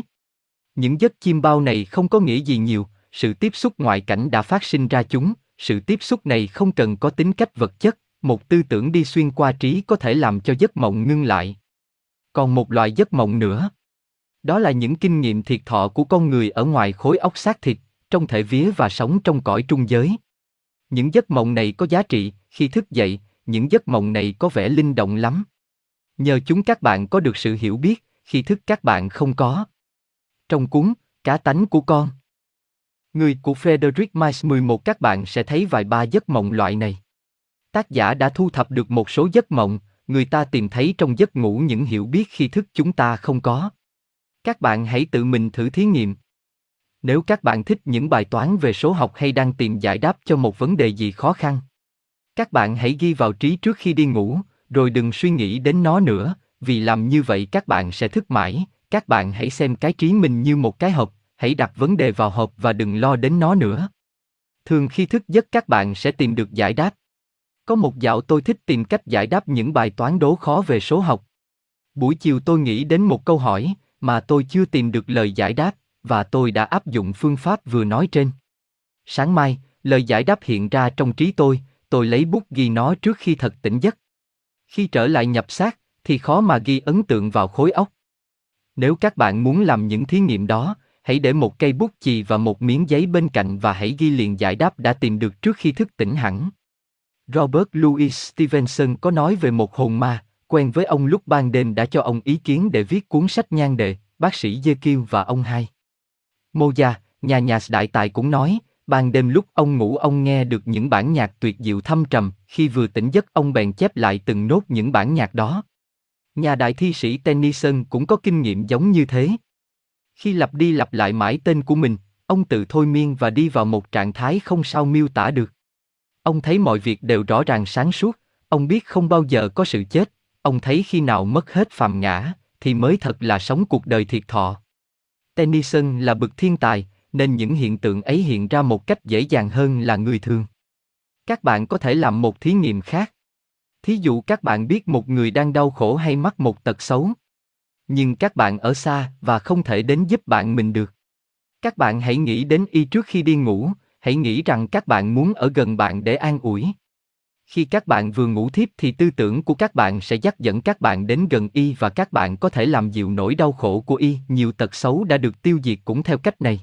Những giấc chim bao này không có nghĩa gì nhiều, sự tiếp xúc ngoại cảnh đã phát sinh ra chúng, sự tiếp xúc này không cần có tính cách vật chất, một tư tưởng đi xuyên qua trí có thể làm cho giấc mộng ngưng lại. Còn một loại giấc mộng nữa. Đó là những kinh nghiệm thiệt thọ của con người ở ngoài khối óc xác thịt, trong thể vía và sống trong cõi trung giới. Những giấc mộng này có giá trị, khi thức dậy, những giấc mộng này có vẻ linh động lắm. Nhờ chúng các bạn có được sự hiểu biết, khi thức các bạn không có. Trong cuốn, cá tánh của con. Người của Frederick Miles 11 các bạn sẽ thấy vài ba giấc mộng loại này. Tác giả đã thu thập được một số giấc mộng, người ta tìm thấy trong giấc ngủ những hiểu biết khi thức chúng ta không có. Các bạn hãy tự mình thử thí nghiệm. Nếu các bạn thích những bài toán về số học hay đang tìm giải đáp cho một vấn đề gì khó khăn, các bạn hãy ghi vào trí trước khi đi ngủ, rồi đừng suy nghĩ đến nó nữa, vì làm như vậy các bạn sẽ thức mãi. Các bạn hãy xem cái trí mình như một cái hộp, hãy đặt vấn đề vào hộp và đừng lo đến nó nữa. Thường khi thức giấc các bạn sẽ tìm được giải đáp. Có một dạo tôi thích tìm cách giải đáp những bài toán đố khó về số học. Buổi chiều tôi nghĩ đến một câu hỏi mà tôi chưa tìm được lời giải đáp và tôi đã áp dụng phương pháp vừa nói trên. Sáng mai, lời giải đáp hiện ra trong trí tôi, tôi lấy bút ghi nó trước khi thật tỉnh giấc. Khi trở lại nhập xác, thì khó mà ghi ấn tượng vào khối óc. Nếu các bạn muốn làm những thí nghiệm đó, hãy để một cây bút chì và một miếng giấy bên cạnh và hãy ghi liền giải đáp đã tìm được trước khi thức tỉnh hẳn. Robert Louis Stevenson có nói về một hồn ma, quen với ông lúc ban đêm đã cho ông ý kiến để viết cuốn sách nhan đề, bác sĩ Jekyll và ông hai. Moja, nhà nhạc đại tài cũng nói, ban đêm lúc ông ngủ ông nghe được những bản nhạc tuyệt diệu thâm trầm, khi vừa tỉnh giấc ông bèn chép lại từng nốt những bản nhạc đó. Nhà đại thi sĩ Tennyson cũng có kinh nghiệm giống như thế. Khi lặp đi lặp lại mãi tên của mình, ông tự thôi miên và đi vào một trạng thái không sao miêu tả được. Ông thấy mọi việc đều rõ ràng sáng suốt, ông biết không bao giờ có sự chết, ông thấy khi nào mất hết phàm ngã, thì mới thật là sống cuộc đời thiệt thọ. Tennyson là bậc thiên tài, nên những hiện tượng ấy hiện ra một cách dễ dàng hơn là người thường. Các bạn có thể làm một thí nghiệm khác. Thí dụ các bạn biết một người đang đau khổ hay mắc một tật xấu. Nhưng các bạn ở xa và không thể đến giúp bạn mình được. Các bạn hãy nghĩ đến y trước khi đi ngủ, hãy nghĩ rằng các bạn muốn ở gần bạn để an ủi. Khi các bạn vừa ngủ thiếp thì tư tưởng của các bạn sẽ dắt dẫn các bạn đến gần y và các bạn có thể làm dịu nỗi đau khổ của y. Nhiều tật xấu đã được tiêu diệt cũng theo cách này.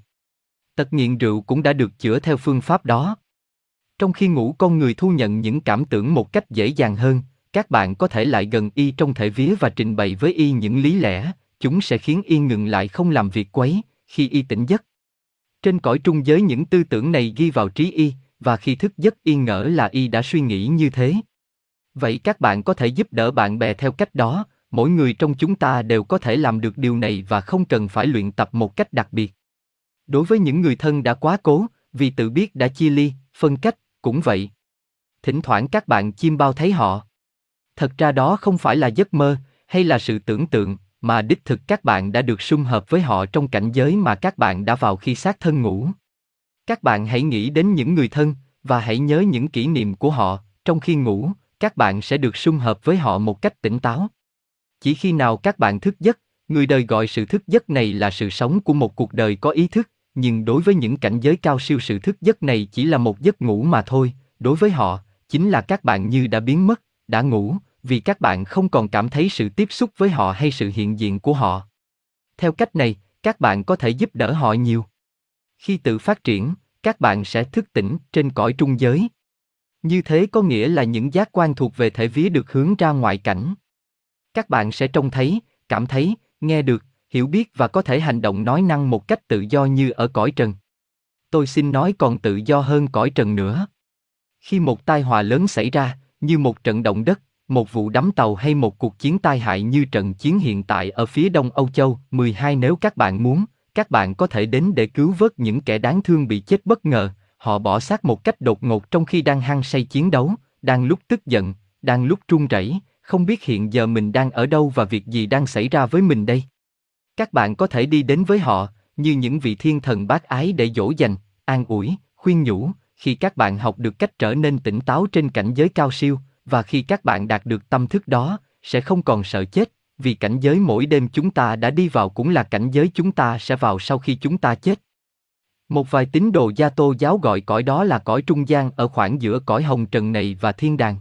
Tật nghiện rượu cũng đã được chữa theo phương pháp đó. Trong khi ngủ con người thu nhận những cảm tưởng một cách dễ dàng hơn, các bạn có thể lại gần y trong thể vía và trình bày với y những lý lẽ, chúng sẽ khiến y ngừng lại không làm việc quấy, khi y tỉnh giấc. Trên cõi trung giới những tư tưởng này ghi vào trí y, và khi thức giấc y ngỡ là y đã suy nghĩ như thế. Vậy các bạn có thể giúp đỡ bạn bè theo cách đó, mỗi người trong chúng ta đều có thể làm được điều này và không cần phải luyện tập một cách đặc biệt. Đối với những người thân đã quá cố, vì tự biết đã chia ly, phân cách, cũng vậy. Thỉnh thoảng các bạn chim bao thấy họ. Thật ra đó không phải là giấc mơ, hay là sự tưởng tượng, mà đích thực các bạn đã được sum hợp với họ trong cảnh giới mà các bạn đã vào khi sát thân ngủ. Các bạn hãy nghĩ đến những người thân, và hãy nhớ những kỷ niệm của họ, trong khi ngủ, các bạn sẽ được sum hợp với họ một cách tỉnh táo. Chỉ khi nào các bạn thức giấc, người đời gọi sự thức giấc này là sự sống của một cuộc đời có ý thức, nhưng đối với những cảnh giới cao siêu sự thức giấc này chỉ là một giấc ngủ mà thôi, đối với họ, chính là các bạn như đã biến mất, đã ngủ, vì các bạn không còn cảm thấy sự tiếp xúc với họ hay sự hiện diện của họ. Theo cách này, các bạn có thể giúp đỡ họ nhiều. Khi tự phát triển, các bạn sẽ thức tỉnh trên cõi trung giới. Như thế có nghĩa là những giác quan thuộc về thể vía được hướng ra ngoại cảnh. Các bạn sẽ trông thấy, cảm thấy, nghe được, hiểu biết và có thể hành động nói năng một cách tự do như ở cõi trần. Tôi xin nói còn tự do hơn cõi trần nữa. Khi một tai họa lớn xảy ra, như một trận động đất, một vụ đắm tàu hay một cuộc chiến tai hại như trận chiến hiện tại ở phía đông Âu Châu 12 nếu các bạn muốn, các bạn có thể đến để cứu vớt những kẻ đáng thương bị chết bất ngờ, họ bỏ xác một cách đột ngột trong khi đang hăng say chiến đấu, đang lúc tức giận, đang lúc run rẩy, không biết hiện giờ mình đang ở đâu và việc gì đang xảy ra với mình đây. Các bạn có thể đi đến với họ, như những vị thiên thần bác ái để dỗ dành, an ủi, khuyên nhủ, khi các bạn học được cách trở nên tỉnh táo trên cảnh giới cao siêu, và khi các bạn đạt được tâm thức đó, sẽ không còn sợ chết, vì cảnh giới mỗi đêm chúng ta đã đi vào cũng là cảnh giới chúng ta sẽ vào sau khi chúng ta chết. Một vài tín đồ gia tô giáo gọi cõi đó là cõi trung gian ở khoảng giữa cõi hồng trần này và thiên đàng.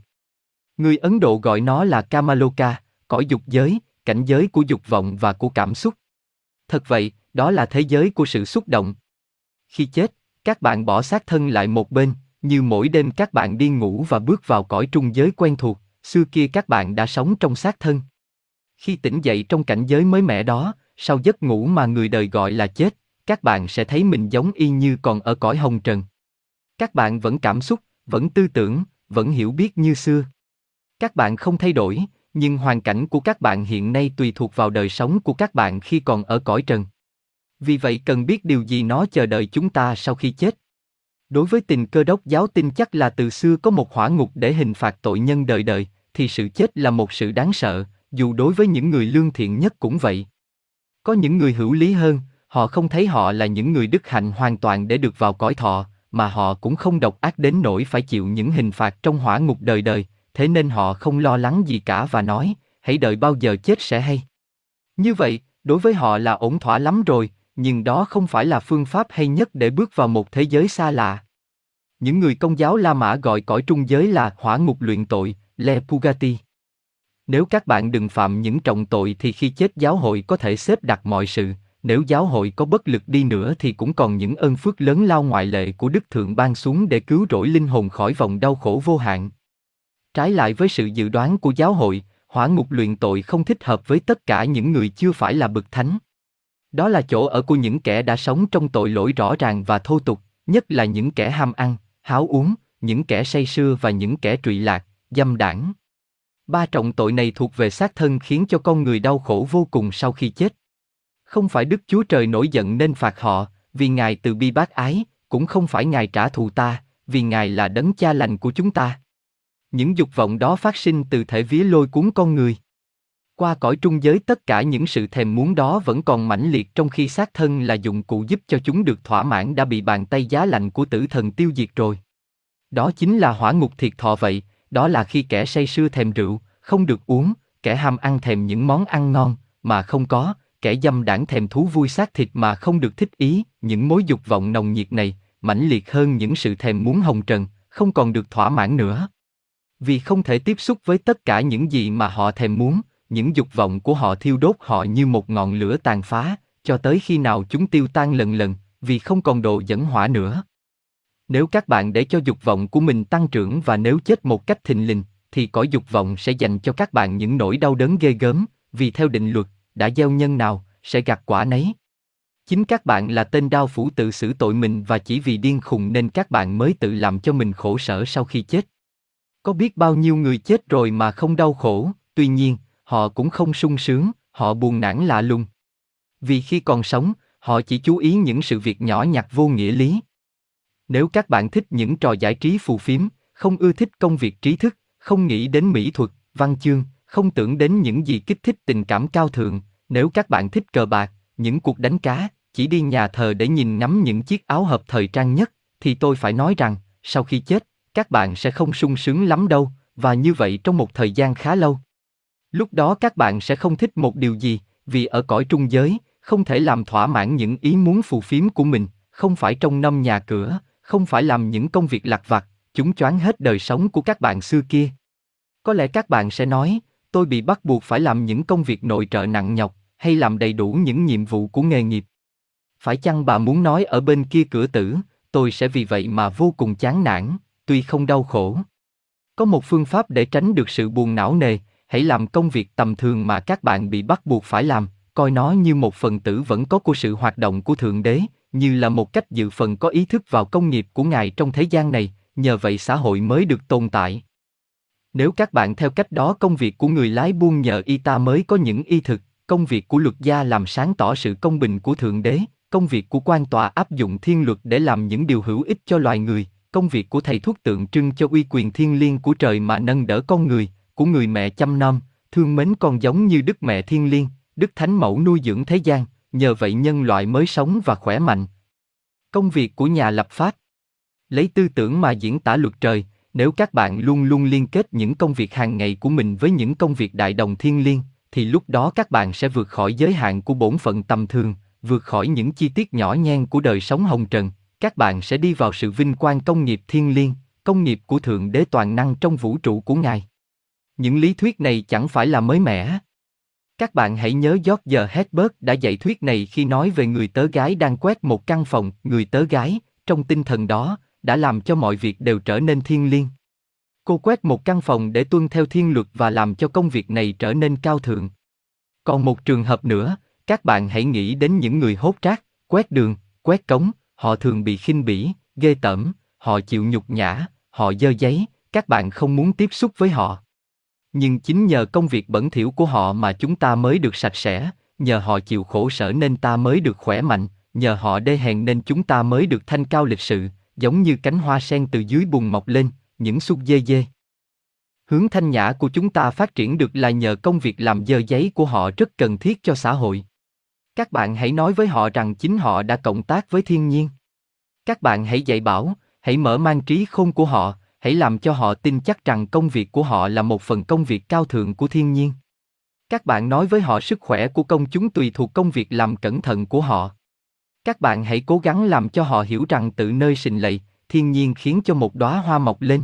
Người Ấn Độ gọi nó là Kamaloka, cõi dục giới, cảnh giới của dục vọng và của cảm xúc. Thật vậy, đó là thế giới của sự xúc động. Khi chết, các bạn bỏ xác thân lại một bên, như mỗi đêm các bạn đi ngủ và bước vào cõi trung giới quen thuộc, xưa kia các bạn đã sống trong xác thân. Khi tỉnh dậy trong cảnh giới mới mẻ đó, sau giấc ngủ mà người đời gọi là chết, các bạn sẽ thấy mình giống y như còn ở cõi hồng trần. Các bạn vẫn cảm xúc, vẫn tư tưởng, vẫn hiểu biết như xưa. Các bạn không thay đổi, nhưng hoàn cảnh của các bạn hiện nay tùy thuộc vào đời sống của các bạn khi còn ở cõi trần. Vì vậy cần biết điều gì nó chờ đợi chúng ta sau khi chết. Đối với tình cơ đốc giáo tin chắc là từ xưa có một hỏa ngục để hình phạt tội nhân đời đời, thì sự chết là một sự đáng sợ, dù đối với những người lương thiện nhất cũng vậy. Có những người hữu lý hơn, họ không thấy họ là những người đức hạnh hoàn toàn để được vào cõi thọ, mà họ cũng không độc ác đến nỗi phải chịu những hình phạt trong hỏa ngục đời đời, thế nên họ không lo lắng gì cả và nói, hãy đợi bao giờ chết sẽ hay. Như vậy, đối với họ là ổn thỏa lắm rồi, nhưng đó không phải là phương pháp hay nhất để bước vào một thế giới xa lạ. Những người công giáo La Mã gọi cõi trung giới là hỏa ngục luyện tội, Le Pugati. Nếu các bạn đừng phạm những trọng tội thì khi chết giáo hội có thể xếp đặt mọi sự, nếu giáo hội có bất lực đi nữa thì cũng còn những ơn phước lớn lao ngoại lệ của Đức Thượng ban xuống để cứu rỗi linh hồn khỏi vòng đau khổ vô hạn. Trái lại với sự dự đoán của giáo hội, hỏa ngục luyện tội không thích hợp với tất cả những người chưa phải là bậc thánh. Đó là chỗ ở của những kẻ đã sống trong tội lỗi rõ ràng và thô tục, nhất là những kẻ ham ăn, háo uống, những kẻ say sưa và những kẻ trụy lạc, dâm đảng. Ba trọng tội này thuộc về xác thân khiến cho con người đau khổ vô cùng sau khi chết. Không phải Đức Chúa Trời nổi giận nên phạt họ, vì Ngài từ bi bác ái, cũng không phải Ngài trả thù ta, vì Ngài là đấng cha lành của chúng ta. Những dục vọng đó phát sinh từ thể vía lôi cuốn con người. Qua cõi trung giới tất cả những sự thèm muốn đó vẫn còn mãnh liệt trong khi xác thân là dụng cụ giúp cho chúng được thỏa mãn đã bị bàn tay giá lạnh của tử thần tiêu diệt rồi. Đó chính là hỏa ngục thiệt thọ vậy, đó là khi kẻ say sưa thèm rượu, không được uống, kẻ ham ăn thèm những món ăn ngon, mà không có, kẻ dâm đảng thèm thú vui xác thịt mà không được thích ý, những mối dục vọng nồng nhiệt này, mãnh liệt hơn những sự thèm muốn hồng trần, không còn được thỏa mãn nữa. Vì không thể tiếp xúc với tất cả những gì mà họ thèm muốn, những dục vọng của họ thiêu đốt họ như một ngọn lửa tàn phá, cho tới khi nào chúng tiêu tan lần lần, vì không còn đồ dẫn hỏa nữa. Nếu các bạn để cho dục vọng của mình tăng trưởng và nếu chết một cách thình lình, thì cõi dục vọng sẽ dành cho các bạn những nỗi đau đớn ghê gớm, vì theo định luật, đã gieo nhân nào, sẽ gặt quả nấy. Chính các bạn là tên đao phủ tự xử tội mình và chỉ vì điên khùng nên các bạn mới tự làm cho mình khổ sở sau khi chết. Có biết bao nhiêu người chết rồi mà không đau khổ, tuy nhiên, họ cũng không sung sướng, họ buồn nản lạ lùng. Vì khi còn sống, họ chỉ chú ý những sự việc nhỏ nhặt vô nghĩa lý. Nếu các bạn thích những trò giải trí phù phiếm, không ưa thích công việc trí thức, không nghĩ đến mỹ thuật, văn chương, không tưởng đến những gì kích thích tình cảm cao thượng, nếu các bạn thích cờ bạc, những cuộc đánh cá, chỉ đi nhà thờ để nhìn ngắm những chiếc áo hợp thời trang nhất, thì tôi phải nói rằng, sau khi chết, các bạn sẽ không sung sướng lắm đâu, và như vậy trong một thời gian khá lâu. Lúc đó các bạn sẽ không thích một điều gì, vì ở cõi trung giới, không thể làm thỏa mãn những ý muốn phù phiếm của mình, không phải trong năm nhà cửa, không phải làm những công việc lặt vặt, chúng choáng hết đời sống của các bạn xưa kia. Có lẽ các bạn sẽ nói, tôi bị bắt buộc phải làm những công việc nội trợ nặng nhọc, hay làm đầy đủ những nhiệm vụ của nghề nghiệp. Phải chăng bà muốn nói ở bên kia cửa tử, tôi sẽ vì vậy mà vô cùng chán nản, tuy không đau khổ. Có một phương pháp để tránh được sự buồn não nề, hãy làm công việc tầm thường mà các bạn bị bắt buộc phải làm, coi nó như một phần tử vẫn có của sự hoạt động của Thượng Đế, như là một cách dự phần có ý thức vào công nghiệp của Ngài trong thế gian này, nhờ vậy xã hội mới được tồn tại. Nếu các bạn theo cách đó công việc của người lái buôn nhờ y ta mới có những y thực, công việc của luật gia làm sáng tỏ sự công bình của Thượng Đế, công việc của quan tòa áp dụng thiên luật để làm những điều hữu ích cho loài người, công việc của thầy thuốc tượng trưng cho uy quyền thiên liêng của trời mà nâng đỡ con người, của người mẹ chăm nom, thương mến con giống như Đức Mẹ Thiên Liêng, Đức Thánh Mẫu nuôi dưỡng thế gian, nhờ vậy nhân loại mới sống và khỏe mạnh. Công việc của nhà lập pháp Lấy tư tưởng mà diễn tả luật trời, nếu các bạn luôn luôn liên kết những công việc hàng ngày của mình với những công việc đại đồng thiên liêng, thì lúc đó các bạn sẽ vượt khỏi giới hạn của bổn phận tầm thường, vượt khỏi những chi tiết nhỏ nhen của đời sống hồng trần, các bạn sẽ đi vào sự vinh quang công nghiệp thiên liêng, công nghiệp của Thượng Đế toàn năng trong vũ trụ của Ngài. Những lý thuyết này chẳng phải là mới mẻ. Các bạn hãy nhớ George Hedberg đã dạy thuyết này khi nói về người tớ gái đang quét một căn phòng, người tớ gái, trong tinh thần đó, đã làm cho mọi việc đều trở nên thiên liêng. Cô quét một căn phòng để tuân theo thiên luật và làm cho công việc này trở nên cao thượng. Còn một trường hợp nữa, các bạn hãy nghĩ đến những người hốt rác, quét đường, quét cống, họ thường bị khinh bỉ, ghê tởm, họ chịu nhục nhã, họ dơ giấy, các bạn không muốn tiếp xúc với họ. Nhưng chính nhờ công việc bẩn thỉu của họ mà chúng ta mới được sạch sẽ, nhờ họ chịu khổ sở nên ta mới được khỏe mạnh, nhờ họ đê hèn nên chúng ta mới được thanh cao lịch sự, giống như cánh hoa sen từ dưới bùn mọc lên, những xúc dê dê. Hướng thanh nhã của chúng ta phát triển được là nhờ công việc làm dơ giấy của họ rất cần thiết cho xã hội. Các bạn hãy nói với họ rằng chính họ đã cộng tác với thiên nhiên. Các bạn hãy dạy bảo, hãy mở mang trí khôn của họ, hãy làm cho họ tin chắc rằng công việc của họ là một phần công việc cao thượng của thiên nhiên. Các bạn nói với họ sức khỏe của công chúng tùy thuộc công việc làm cẩn thận của họ. Các bạn hãy cố gắng làm cho họ hiểu rằng tự nơi sình lầy, thiên nhiên khiến cho một đóa hoa mọc lên.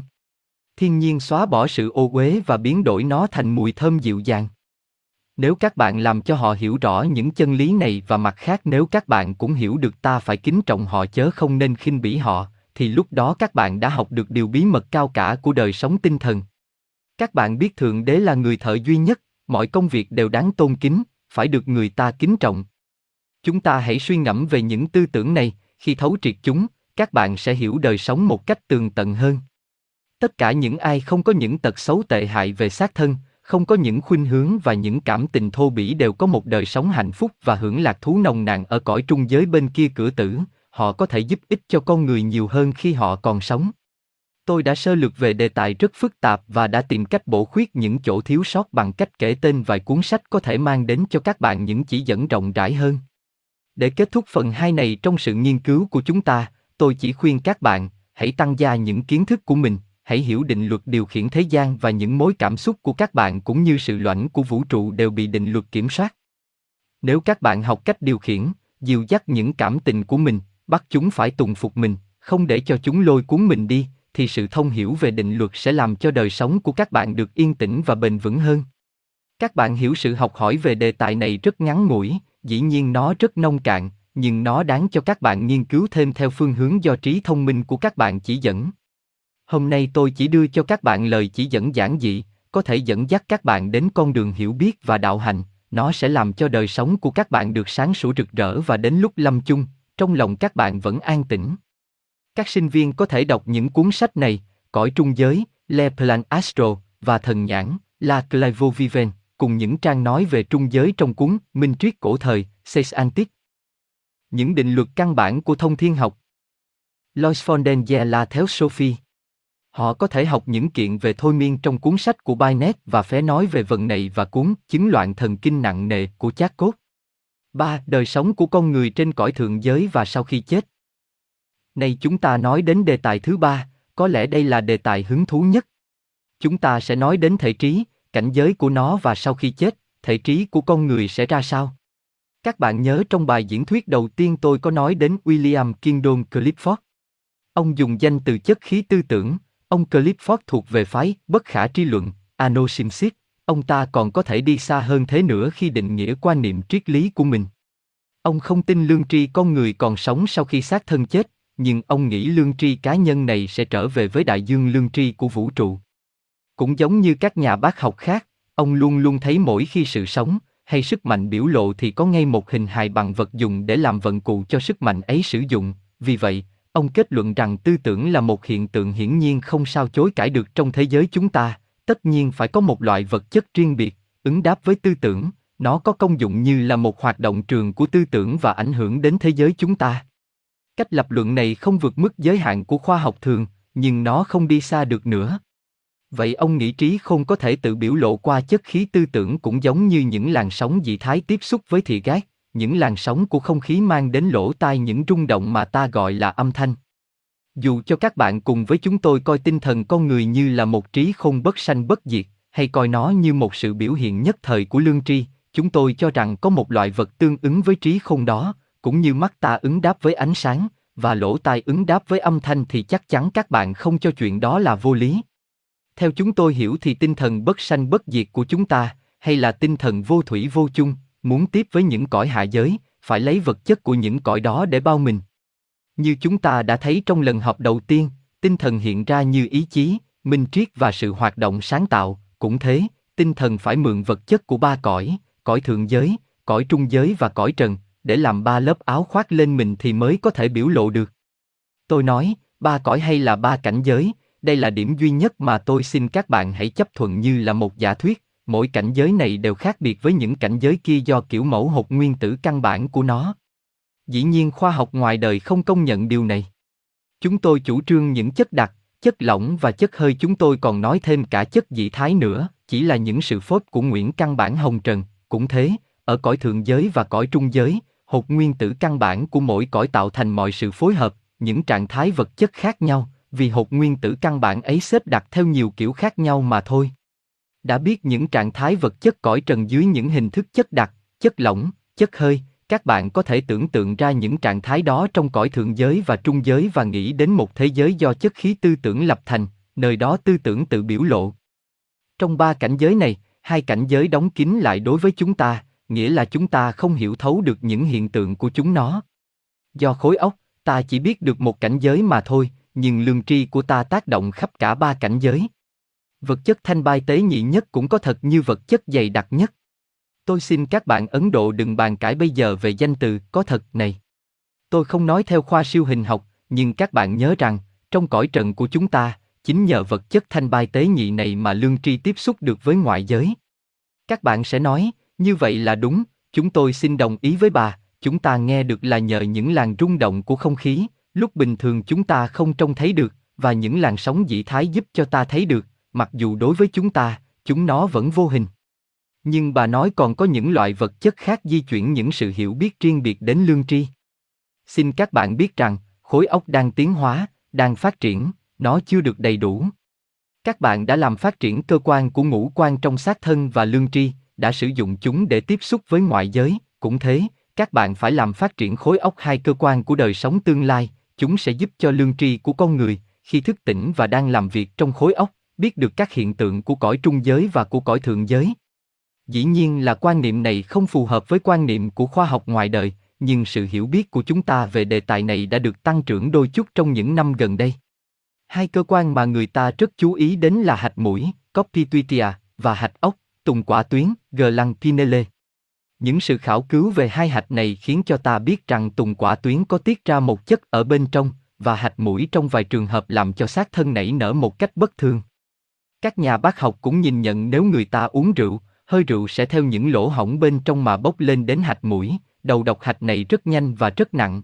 Thiên nhiên xóa bỏ sự ô uế và biến đổi nó thành mùi thơm dịu dàng. Nếu các bạn làm cho họ hiểu rõ những chân lý này và mặt khác nếu các bạn cũng hiểu được ta phải kính trọng họ chớ không nên khinh bỉ họ, thì lúc đó các bạn đã học được điều bí mật cao cả của đời sống tinh thần. Các bạn biết Thượng Đế là người thợ duy nhất, mọi công việc đều đáng tôn kính, phải được người ta kính trọng. Chúng ta hãy suy ngẫm về những tư tưởng này, khi thấu triệt chúng, các bạn sẽ hiểu đời sống một cách tường tận hơn. Tất cả những ai không có những tật xấu tệ hại về xác thân, không có những khuynh hướng và những cảm tình thô bỉ đều có một đời sống hạnh phúc và hưởng lạc thú nồng nàn ở cõi trung giới bên kia cửa tử, họ có thể giúp ích cho con người nhiều hơn khi họ còn sống. Tôi đã sơ lược về đề tài rất phức tạp và đã tìm cách bổ khuyết những chỗ thiếu sót bằng cách kể tên vài cuốn sách có thể mang đến cho các bạn những chỉ dẫn rộng rãi hơn. Để kết thúc phần 2 này trong sự nghiên cứu của chúng ta, tôi chỉ khuyên các bạn, hãy tăng gia những kiến thức của mình, hãy hiểu định luật điều khiển thế gian và những mối cảm xúc của các bạn cũng như sự loãng của vũ trụ đều bị định luật kiểm soát. Nếu các bạn học cách điều khiển, dìu dắt những cảm tình của mình, bắt chúng phải tùng phục mình, không để cho chúng lôi cuốn mình đi, thì sự thông hiểu về định luật sẽ làm cho đời sống của các bạn được yên tĩnh và bền vững hơn. Các bạn hiểu sự học hỏi về đề tài này rất ngắn ngủi, dĩ nhiên nó rất nông cạn, nhưng nó đáng cho các bạn nghiên cứu thêm theo phương hướng do trí thông minh của các bạn chỉ dẫn. Hôm nay tôi chỉ đưa cho các bạn lời chỉ dẫn giản dị, có thể dẫn dắt các bạn đến con đường hiểu biết và đạo hành, nó sẽ làm cho đời sống của các bạn được sáng sủa rực rỡ và đến lúc lâm chung, trong lòng các bạn vẫn an tĩnh. Các sinh viên có thể đọc những cuốn sách này, Cõi trung giới, Le Plan Astro và Thần Nhãn, La Clairvoyance, cùng những trang nói về trung giới trong cuốn Minh triết cổ thời, Seis Antique. Những định luật căn bản của thông thiên học. Lois Fontaine La Theosophie. Họ có thể học những kiện về thôi miên trong cuốn sách của Binet và phé nói về vận này và cuốn Chứng loạn thần kinh nặng nề của Chát Cốt. 3. Đời sống của con người trên cõi thượng giới và sau khi chết. Nay chúng ta nói đến đề tài thứ ba, có lẽ đây là đề tài hứng thú nhất. Chúng ta sẽ nói đến thể trí, cảnh giới của nó và sau khi chết, thể trí của con người sẽ ra sao. Các bạn nhớ trong bài diễn thuyết đầu tiên tôi có nói đến William Kingdon Clifford. Ông dùng danh từ chất khí tư tưởng, ông Clifford thuộc về phái bất khả tri luận, Anosimsis, ông ta còn có thể đi xa hơn thế nữa khi định nghĩa quan niệm triết lý của mình. Ông không tin lương tri con người còn sống sau khi xác thân chết, nhưng ông nghĩ lương tri cá nhân này sẽ trở về với đại dương lương tri của vũ trụ. Cũng giống như các nhà bác học khác, ông luôn luôn thấy mỗi khi sự sống hay sức mạnh biểu lộ thì có ngay một hình hài bằng vật dùng để làm vận cụ cho sức mạnh ấy sử dụng, vì vậy, ông kết luận rằng tư tưởng là một hiện tượng hiển nhiên không sao chối cãi được trong thế giới chúng ta, tất nhiên phải có một loại vật chất riêng biệt, ứng đáp với tư tưởng, nó có công dụng như là một hoạt động trường của tư tưởng và ảnh hưởng đến thế giới chúng ta. Cách lập luận này không vượt mức giới hạn của khoa học thường, nhưng nó không đi xa được nữa. Vậy ông nghĩ trí không có thể tự biểu lộ qua chất khí tư tưởng cũng giống như những làn sóng dị thái tiếp xúc với thị gác, những làn sóng của không khí mang đến lỗ tai những rung động mà ta gọi là âm thanh. Dù cho các bạn cùng với chúng tôi coi tinh thần con người như là một trí không bất sanh bất diệt, hay coi nó như một sự biểu hiện nhất thời của lương tri, chúng tôi cho rằng có một loại vật tương ứng với trí không đó, cũng như mắt ta ứng đáp với ánh sáng, và lỗ tai ứng đáp với âm thanh thì chắc chắn các bạn không cho chuyện đó là vô lý. Theo chúng tôi hiểu thì tinh thần bất sanh bất diệt của chúng ta, hay là tinh thần vô thủy vô chung, muốn tiếp với những cõi hạ giới, phải lấy vật chất của những cõi đó để bao mình. Như chúng ta đã thấy trong lần học đầu tiên, tinh thần hiện ra như ý chí, minh triết và sự hoạt động sáng tạo, cũng thế, tinh thần phải mượn vật chất của ba cõi, cõi thượng giới, cõi trung giới và cõi trần, để làm ba lớp áo khoác lên mình thì mới có thể biểu lộ được. Tôi nói, ba cõi hay là ba cảnh giới, đây là điểm duy nhất mà tôi xin các bạn hãy chấp thuận như là một giả thuyết, mỗi cảnh giới này đều khác biệt với những cảnh giới kia do kiểu mẫu hột nguyên tử căn bản của nó. Dĩ nhiên khoa học ngoài đời không công nhận điều này. Chúng tôi chủ trương những chất đặc, chất lỏng và chất hơi chúng tôi còn nói thêm cả chất dị thái nữa, chỉ là những sự phốt của Nguyễn căn bản hồng trần, cũng thế, ở cõi thượng giới và cõi trung giới, hột nguyên tử căn bản của mỗi cõi tạo thành mọi sự phối hợp, những trạng thái vật chất khác nhau, vì hột nguyên tử căn bản ấy xếp đặt theo nhiều kiểu khác nhau mà thôi. Đã biết những trạng thái vật chất cõi trần dưới những hình thức chất đặc, chất lỏng, chất hơi, các bạn có thể tưởng tượng ra những trạng thái đó trong cõi thượng giới và trung giới và nghĩ đến một thế giới do chất khí tư tưởng lập thành, nơi đó tư tưởng tự biểu lộ. Trong ba cảnh giới này, hai cảnh giới đóng kín lại đối với chúng ta, nghĩa là chúng ta không hiểu thấu được những hiện tượng của chúng nó. Do khối óc, ta chỉ biết được một cảnh giới mà thôi, nhưng lương tri của ta tác động khắp cả ba cảnh giới. Vật chất thanh bai tế nhị nhất cũng có thật như vật chất dày đặc nhất. Tôi xin các bạn Ấn Độ đừng bàn cãi bây giờ về danh từ có thật này. Tôi không nói theo khoa siêu hình học, nhưng các bạn nhớ rằng, trong cõi trần của chúng ta, chính nhờ vật chất thanh bai tế nhị này mà lương tri tiếp xúc được với ngoại giới. Các bạn sẽ nói, như vậy là đúng, chúng tôi xin đồng ý với bà, chúng ta nghe được là nhờ những làn rung động của không khí, lúc bình thường chúng ta không trông thấy được, và những làn sóng dị thái giúp cho ta thấy được, mặc dù đối với chúng ta, chúng nó vẫn vô hình. Nhưng bà nói còn có những loại vật chất khác di chuyển những sự hiểu biết riêng biệt đến lương tri. Xin các bạn biết rằng, khối óc đang tiến hóa, đang phát triển, nó chưa được đầy đủ. Các bạn đã làm phát triển cơ quan của ngũ quan trong xác thân và lương tri, đã sử dụng chúng để tiếp xúc với ngoại giới, cũng thế, các bạn phải làm phát triển khối óc hai cơ quan của đời sống tương lai, chúng sẽ giúp cho lương tri của con người, khi thức tỉnh và đang làm việc trong khối óc, biết được các hiện tượng của cõi trung giới và của cõi thượng giới. Dĩ nhiên là quan niệm này không phù hợp với quan niệm của khoa học ngoài đời, nhưng sự hiểu biết của chúng ta về đề tài này đã được tăng trưởng đôi chút trong những năm gần đây. Hai cơ quan mà người ta rất chú ý đến là hạch mũi, copituitia, và hạch ốc, tùng quả tuyến, gland pinele. Những sự khảo cứu về hai hạch này khiến cho ta biết rằng tùng quả tuyến có tiết ra một chất ở bên trong, và hạch mũi trong vài trường hợp làm cho xác thân nảy nở một cách bất thường. Các nhà bác học cũng nhìn nhận nếu người ta uống rượu, hơi rượu sẽ theo những lỗ hổng bên trong mà bốc lên đến hạch mũi, đầu độc hạch này rất nhanh và rất nặng.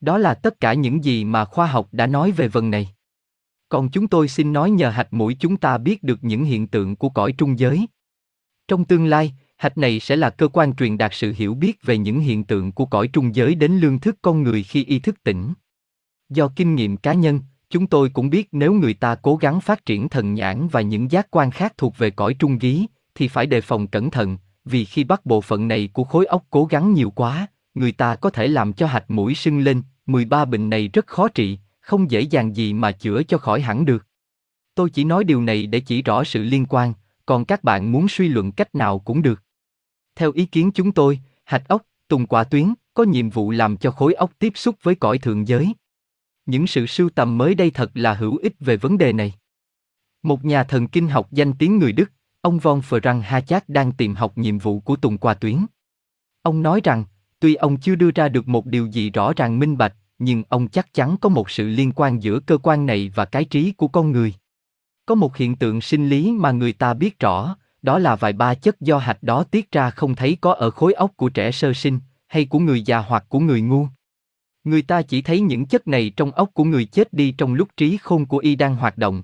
Đó là tất cả những gì mà khoa học đã nói về vấn này. Còn chúng tôi xin nói nhờ hạch mũi chúng ta biết được những hiện tượng của cõi trung giới. Trong tương lai, hạch này sẽ là cơ quan truyền đạt sự hiểu biết về những hiện tượng của cõi trung giới đến lương thức con người khi ý thức tỉnh. Do kinh nghiệm cá nhân, chúng tôi cũng biết nếu người ta cố gắng phát triển thần nhãn và những giác quan khác thuộc về cõi trung giới thì phải đề phòng cẩn thận, vì khi bắt bộ phận này của khối óc cố gắng nhiều quá, người ta có thể làm cho hạch mũi sưng lên, 13 bệnh này rất khó trị, không dễ dàng gì mà chữa cho khỏi hẳn được. Tôi chỉ nói điều này để chỉ rõ sự liên quan, còn các bạn muốn suy luận cách nào cũng được. Theo ý kiến chúng tôi, hạch ốc, tùng quả tuyến, có nhiệm vụ làm cho khối óc tiếp xúc với cõi thượng giới. Những sự sưu tầm mới đây thật là hữu ích về vấn đề này. Một nhà thần kinh học danh tiếng người Đức, ông Von Frank Hachak đang tìm học nhiệm vụ của tùng qua tuyến. Ông nói rằng, tuy ông chưa đưa ra được một điều gì rõ ràng minh bạch, nhưng ông chắc chắn có một sự liên quan giữa cơ quan này và cái trí của con người. Có một hiện tượng sinh lý mà người ta biết rõ, đó là vài ba chất do hạch đó tiết ra không thấy có ở khối óc của trẻ sơ sinh, hay của người già hoặc của người ngu. Người ta chỉ thấy những chất này trong óc của người chết đi trong lúc trí khôn của y đang hoạt động.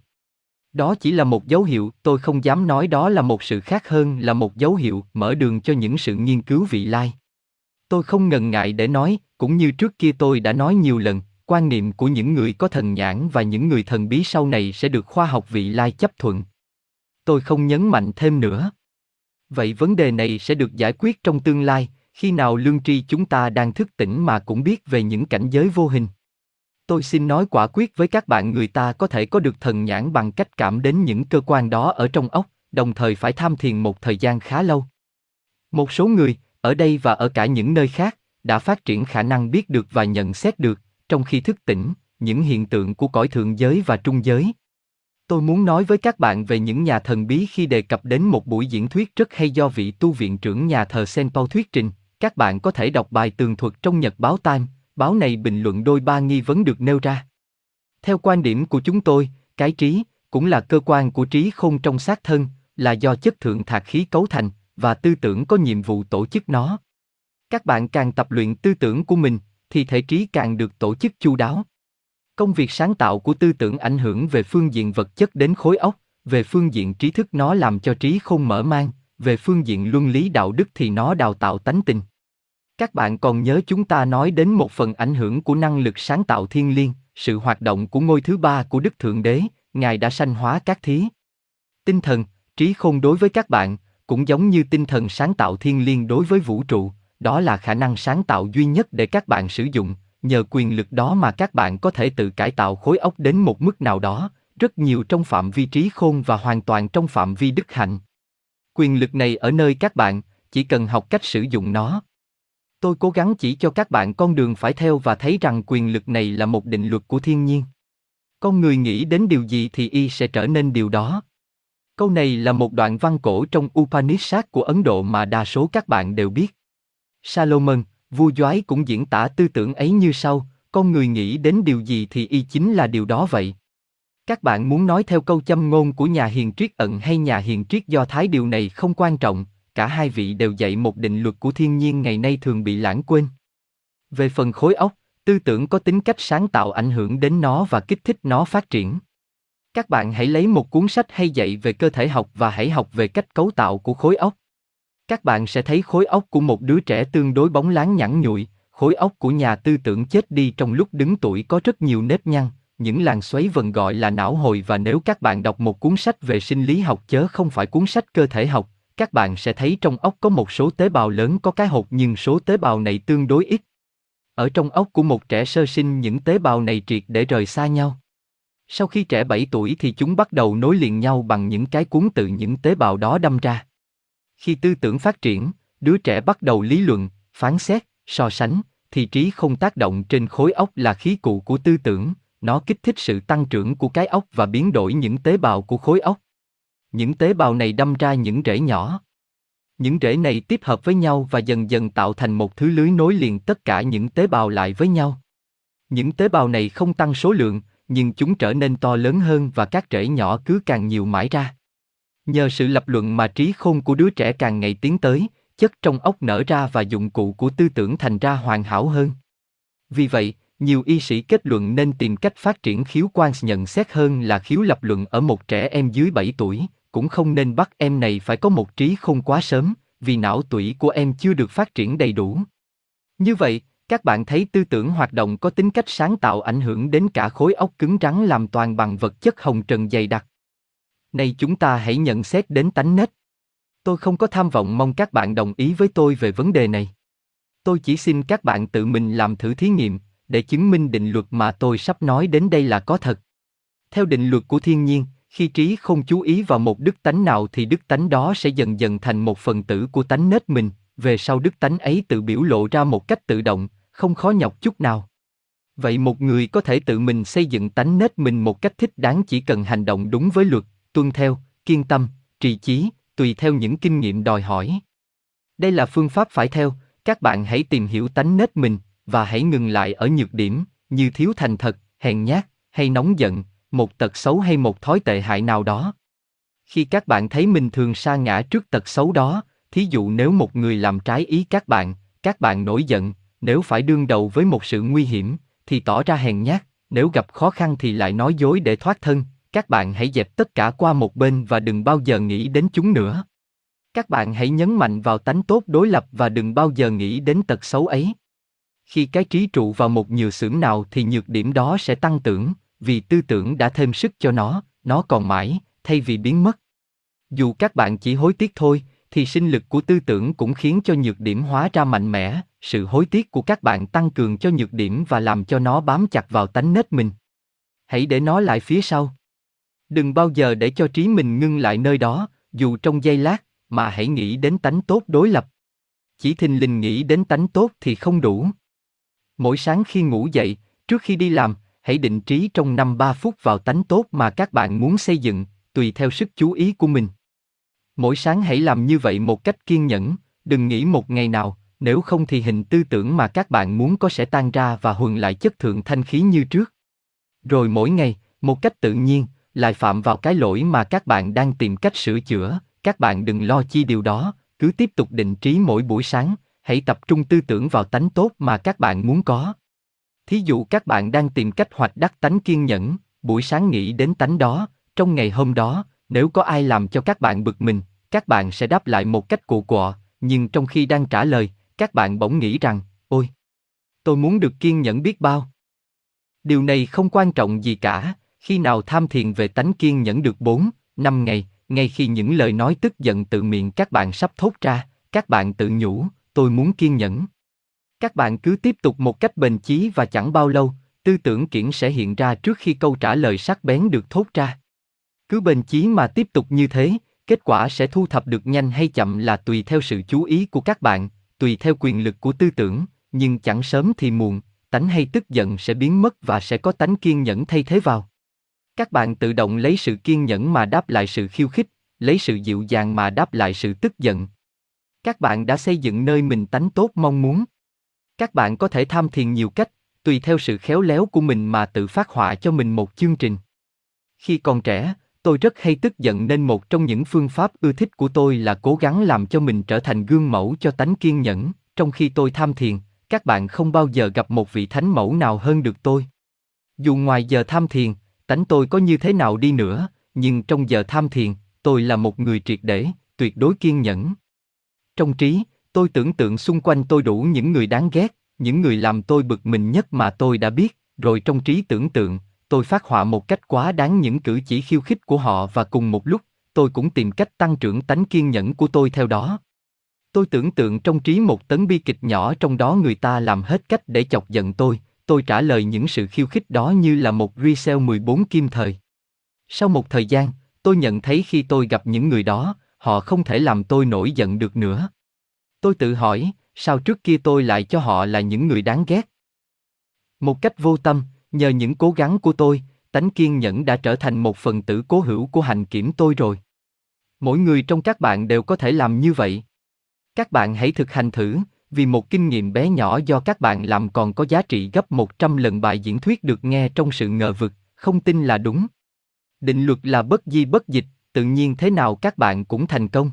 Đó chỉ là một dấu hiệu, tôi không dám nói đó là một sự khác hơn là một dấu hiệu mở đường cho những sự nghiên cứu vị lai. Tôi không ngần ngại để nói, cũng như trước kia tôi đã nói nhiều lần, quan niệm của những người có thần nhãn và những người thần bí sau này sẽ được khoa học vị lai chấp thuận. Tôi không nhấn mạnh thêm nữa. Vậy vấn đề này sẽ được giải quyết trong tương lai, khi nào lương tri chúng ta đang thức tỉnh mà cũng biết về những cảnh giới vô hình. Tôi xin nói quả quyết với các bạn người ta có thể có được thần nhãn bằng cách cảm đến những cơ quan đó ở trong óc, đồng thời phải tham thiền một thời gian khá lâu. Một số người, ở đây và ở cả những nơi khác, đã phát triển khả năng biết được và nhận xét được, trong khi thức tỉnh, những hiện tượng của cõi thượng giới và trung giới. Tôi muốn nói với các bạn về những nhà thần bí khi đề cập đến một buổi diễn thuyết rất hay do vị tu viện trưởng nhà thờ Saint Paul thuyết trình. Các bạn có thể đọc bài tường thuật trong Nhật báo Time, báo này bình luận đôi ba nghi vấn được nêu ra. Theo quan điểm của chúng tôi, cái trí cũng là cơ quan của trí không trong xác thân, là do chất thượng thạc khí cấu thành và tư tưởng có nhiệm vụ tổ chức nó. Các bạn càng tập luyện tư tưởng của mình, thì thể trí càng được tổ chức chu đáo. Công việc sáng tạo của tư tưởng ảnh hưởng về phương diện vật chất đến khối óc, về phương diện trí thức nó làm cho trí không mở mang, về phương diện luân lý đạo đức thì nó đào tạo tánh tình. Các bạn còn nhớ chúng ta nói đến một phần ảnh hưởng của năng lực sáng tạo thiên liêng, sự hoạt động của ngôi thứ ba của Đức Thượng Đế, Ngài đã sanh hóa các thí. Tinh thần, trí khôn đối với các bạn, cũng giống như tinh thần sáng tạo thiên liêng đối với vũ trụ, đó là khả năng sáng tạo duy nhất để các bạn sử dụng, nhờ quyền lực đó mà các bạn có thể tự cải tạo khối óc đến một mức nào đó, rất nhiều trong phạm vi trí khôn và hoàn toàn trong phạm vi đức hạnh. Quyền lực này ở nơi các bạn, chỉ cần học cách sử dụng nó. Tôi cố gắng chỉ cho các bạn con đường phải theo và thấy rằng quyền lực này là một định luật của thiên nhiên. Con người nghĩ đến điều gì thì y sẽ trở nên điều đó. Câu này là một đoạn văn cổ trong Upanishad của Ấn Độ mà đa số các bạn đều biết. Salomon, vua doái cũng diễn tả tư tưởng ấy như sau, con người nghĩ đến điều gì thì y chính là điều đó vậy. Các bạn muốn nói theo câu châm ngôn của nhà hiền triết ẩn hay nhà hiền triết do thái điều này không quan trọng, cả hai vị đều dạy một định luật của thiên nhiên ngày nay thường bị lãng quên. Về phần khối óc, tư tưởng có tính cách sáng tạo ảnh hưởng đến nó và kích thích nó phát triển. Các bạn hãy lấy một cuốn sách hay dạy về cơ thể học và hãy học về cách cấu tạo của khối óc. Các bạn sẽ thấy khối óc của một đứa trẻ tương đối bóng láng nhẵn nhụi, khối óc của nhà tư tưởng chết đi trong lúc đứng tuổi có rất nhiều nếp nhăn, những làn xoáy vần gọi là não hồi và nếu các bạn đọc một cuốn sách về sinh lý học chớ không phải cuốn sách cơ thể học, các bạn sẽ thấy trong óc có một số tế bào lớn có cái hột nhưng số tế bào này tương đối ít. Ở trong óc của một trẻ sơ sinh những tế bào này triệt để rời xa nhau. Sau khi trẻ 7 tuổi thì chúng bắt đầu nối liền nhau bằng những cái cuốn tự những tế bào đó đâm ra. Khi tư tưởng phát triển, đứa trẻ bắt đầu lý luận, phán xét, so sánh, thì trí không tác động trên khối óc là khí cụ của tư tưởng, nó kích thích sự tăng trưởng của cái óc và biến đổi những tế bào của khối óc. Những tế bào này đâm ra những rễ nhỏ. Những rễ này tiếp hợp với nhau và dần dần tạo thành một thứ lưới nối liền tất cả những tế bào lại với nhau. Những tế bào này không tăng số lượng, nhưng chúng trở nên to lớn hơn và các rễ nhỏ cứ càng nhiều mãi ra. Nhờ sự lập luận mà trí khôn của đứa trẻ càng ngày tiến tới, chất trong óc nở ra và dụng cụ của tư tưởng thành ra hoàn hảo hơn. Vì vậy, nhiều y sĩ kết luận nên tìm cách phát triển khiếu quan nhận xét hơn là khiếu lập luận ở một trẻ em dưới 7 tuổi, cũng không nên bắt em này phải có một trí không quá sớm, vì não tủy của em chưa được phát triển đầy đủ. Như vậy, các bạn thấy tư tưởng hoạt động có tính cách sáng tạo ảnh hưởng đến cả khối óc cứng rắn làm toàn bằng vật chất hồng trần dày đặc. Này chúng ta hãy nhận xét đến tánh nết. Tôi không có tham vọng mong các bạn đồng ý với tôi về vấn đề này. Tôi chỉ xin các bạn tự mình làm thử thí nghiệm, để chứng minh định luật mà tôi sắp nói đến đây là có thật. Theo định luật của thiên nhiên, khi trí không chú ý vào một đức tánh nào thì đức tánh đó sẽ dần dần thành một phần tử của tánh nết mình, về sau đức tánh ấy tự biểu lộ ra một cách tự động, không khó nhọc chút nào. Vậy một người có thể tự mình xây dựng tánh nết mình một cách thích đáng chỉ cần hành động đúng với luật, tuân theo, kiên tâm, trì chí, tùy theo những kinh nghiệm đòi hỏi. Đây là phương pháp phải theo, các bạn hãy tìm hiểu tánh nết mình, và hãy ngừng lại ở nhược điểm, như thiếu thành thật, hèn nhát, hay nóng giận, một tật xấu hay một thói tệ hại nào đó. Khi các bạn thấy mình thường sa ngã trước tật xấu đó, thí dụ nếu một người làm trái ý các bạn, các bạn nổi giận, nếu phải đương đầu với một sự nguy hiểm, thì tỏ ra hèn nhát, nếu gặp khó khăn thì lại nói dối để thoát thân, các bạn hãy dẹp tất cả qua một bên và đừng bao giờ nghĩ đến chúng nữa. Các bạn hãy nhấn mạnh vào tánh tốt đối lập và đừng bao giờ nghĩ đến tật xấu ấy. Khi cái trí trụ vào một nhược xưởng nào thì nhược điểm đó sẽ tăng tưởng, vì tư tưởng đã thêm sức cho nó, nó còn mãi, thay vì biến mất. Dù các bạn chỉ hối tiếc thôi, thì sinh lực của tư tưởng cũng khiến cho nhược điểm hóa ra mạnh mẽ, sự hối tiếc của các bạn tăng cường cho nhược điểm và làm cho nó bám chặt vào tánh nết mình. Hãy để nó lại phía sau. Đừng bao giờ để cho trí mình ngưng lại nơi đó, dù trong giây lát, mà hãy nghĩ đến tánh tốt đối lập. Chỉ thình lình nghĩ đến tánh tốt thì không đủ. Mỗi sáng khi ngủ dậy, trước khi đi làm, hãy định trí trong năm ba phút vào tánh tốt mà các bạn muốn xây dựng, tùy theo sức chú ý của mình. Mỗi sáng hãy làm như vậy một cách kiên nhẫn, đừng nghĩ một ngày nào, nếu không thì hình tư tưởng mà các bạn muốn có sẽ tan ra và huần lại chất thượng thanh khí như trước. Rồi mỗi ngày, một cách tự nhiên, lại phạm vào cái lỗi mà các bạn đang tìm cách sửa chữa, các bạn đừng lo chi điều đó, cứ tiếp tục định trí mỗi buổi sáng, hãy tập trung tư tưởng vào tánh tốt mà các bạn muốn có. Thí dụ các bạn đang tìm cách hoạch đắc tánh kiên nhẫn, buổi sáng nghĩ đến tánh đó, trong ngày hôm đó, nếu có ai làm cho các bạn bực mình, các bạn sẽ đáp lại một cách cụ quọ, nhưng trong khi đang trả lời, các bạn bỗng nghĩ rằng, ôi, tôi muốn được kiên nhẫn biết bao. Điều này không quan trọng gì cả, khi nào tham thiền về tánh kiên nhẫn được 4, 5 ngày, ngay khi những lời nói tức giận từ miệng các bạn sắp thốt ra, các bạn tự nhủ, tôi muốn kiên nhẫn. Các bạn cứ tiếp tục một cách bền chí và chẳng bao lâu, tư tưởng kiển sẽ hiện ra trước khi câu trả lời sắc bén được thốt ra. Cứ bền chí mà tiếp tục như thế, kết quả sẽ thu thập được nhanh hay chậm là tùy theo sự chú ý của các bạn, tùy theo quyền lực của tư tưởng, nhưng chẳng sớm thì muộn, tánh hay tức giận sẽ biến mất và sẽ có tánh kiên nhẫn thay thế vào. Các bạn tự động lấy sự kiên nhẫn mà đáp lại sự khiêu khích, lấy sự dịu dàng mà đáp lại sự tức giận. Các bạn đã xây dựng nơi mình tánh tốt mong muốn. Các bạn có thể tham thiền nhiều cách, tùy theo sự khéo léo của mình mà tự phát họa cho mình một chương trình. Khi còn trẻ, tôi rất hay tức giận nên một trong những phương pháp ưa thích của tôi là cố gắng làm cho mình trở thành gương mẫu cho tánh kiên nhẫn, trong khi tôi tham thiền, các bạn không bao giờ gặp một vị thánh mẫu nào hơn được tôi. Dù ngoài giờ tham thiền, tánh tôi có như thế nào đi nữa, nhưng trong giờ tham thiền, tôi là một người triệt để, tuyệt đối kiên nhẫn. Trong trí, tôi tưởng tượng xung quanh tôi đủ những người đáng ghét, những người làm tôi bực mình nhất mà tôi đã biết, rồi trong trí tưởng tượng, tôi phát họa một cách quá đáng những cử chỉ khiêu khích của họ và cùng một lúc, tôi cũng tìm cách tăng trưởng tánh kiên nhẫn của tôi theo đó. Tôi tưởng tượng trong trí một tấn bi kịch nhỏ trong đó người ta làm hết cách để chọc giận tôi, tôi trả lời những sự khiêu khích đó như là một resell 14 kim thời. Sau một thời gian, tôi nhận thấy khi tôi gặp những người đó, họ không thể làm tôi nổi giận được nữa. Tôi tự hỏi, sao trước kia tôi lại cho họ là những người đáng ghét? Một cách vô tâm, nhờ những cố gắng của tôi, tánh kiên nhẫn đã trở thành một phần tử cố hữu của hành kiểm tôi rồi. Mỗi người trong các bạn đều có thể làm như vậy. Các bạn hãy thực hành thử, vì một kinh nghiệm bé nhỏ do các bạn làm còn có giá trị gấp 100 lần bài diễn thuyết được nghe trong sự ngờ vực, không tin là đúng. Định luật là bất di bất dịch, tự nhiên thế nào các bạn cũng thành công.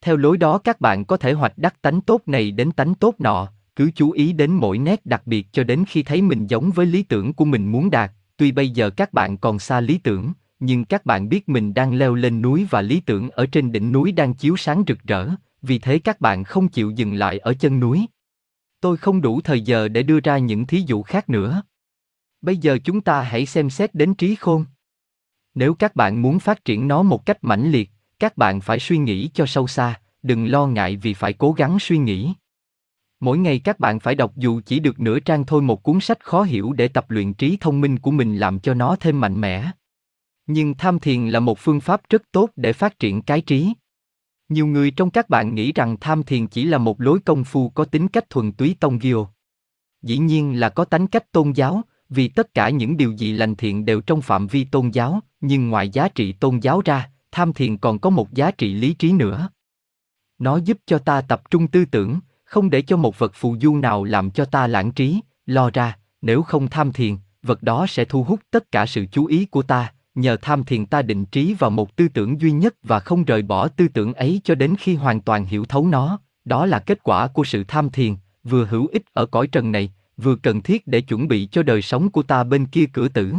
Theo lối đó các bạn có thể hoạch đắc tánh tốt này đến tánh tốt nọ, cứ chú ý đến mỗi nét đặc biệt cho đến khi thấy mình giống với lý tưởng của mình muốn đạt, tuy bây giờ các bạn còn xa lý tưởng, nhưng các bạn biết mình đang leo lên núi và lý tưởng ở trên đỉnh núi đang chiếu sáng rực rỡ, vì thế các bạn không chịu dừng lại ở chân núi. Tôi không đủ thời giờ để đưa ra những thí dụ khác nữa. Bây giờ chúng ta hãy xem xét đến trí khôn. Nếu các bạn muốn phát triển nó một cách mãnh liệt, các bạn phải suy nghĩ cho sâu xa, đừng lo ngại vì phải cố gắng suy nghĩ. Mỗi ngày các bạn phải đọc dù chỉ được nửa trang thôi một cuốn sách khó hiểu để tập luyện trí thông minh của mình làm cho nó thêm mạnh mẽ. Nhưng tham thiền là một phương pháp rất tốt để phát triển cái trí. Nhiều người trong các bạn nghĩ rằng tham thiền chỉ là một lối công phu có tính cách thuần túy tông ghiêu Dĩ nhiên là có tánh cách tôn giáo, vì tất cả những điều gì lành thiện đều trong phạm vi tôn giáo, nhưng ngoài giá trị tôn giáo ra, tham thiền còn có một giá trị lý trí nữa. Nó giúp cho ta tập trung tư tưởng, không để cho một vật phù du nào làm cho ta lãng trí, lo ra, nếu không tham thiền, vật đó sẽ thu hút tất cả sự chú ý của ta, nhờ tham thiền ta định trí vào một tư tưởng duy nhất và không rời bỏ tư tưởng ấy cho đến khi hoàn toàn hiểu thấu nó, đó là kết quả của sự tham thiền, vừa hữu ích ở cõi trần này, vừa cần thiết để chuẩn bị cho đời sống của ta bên kia cửa tử.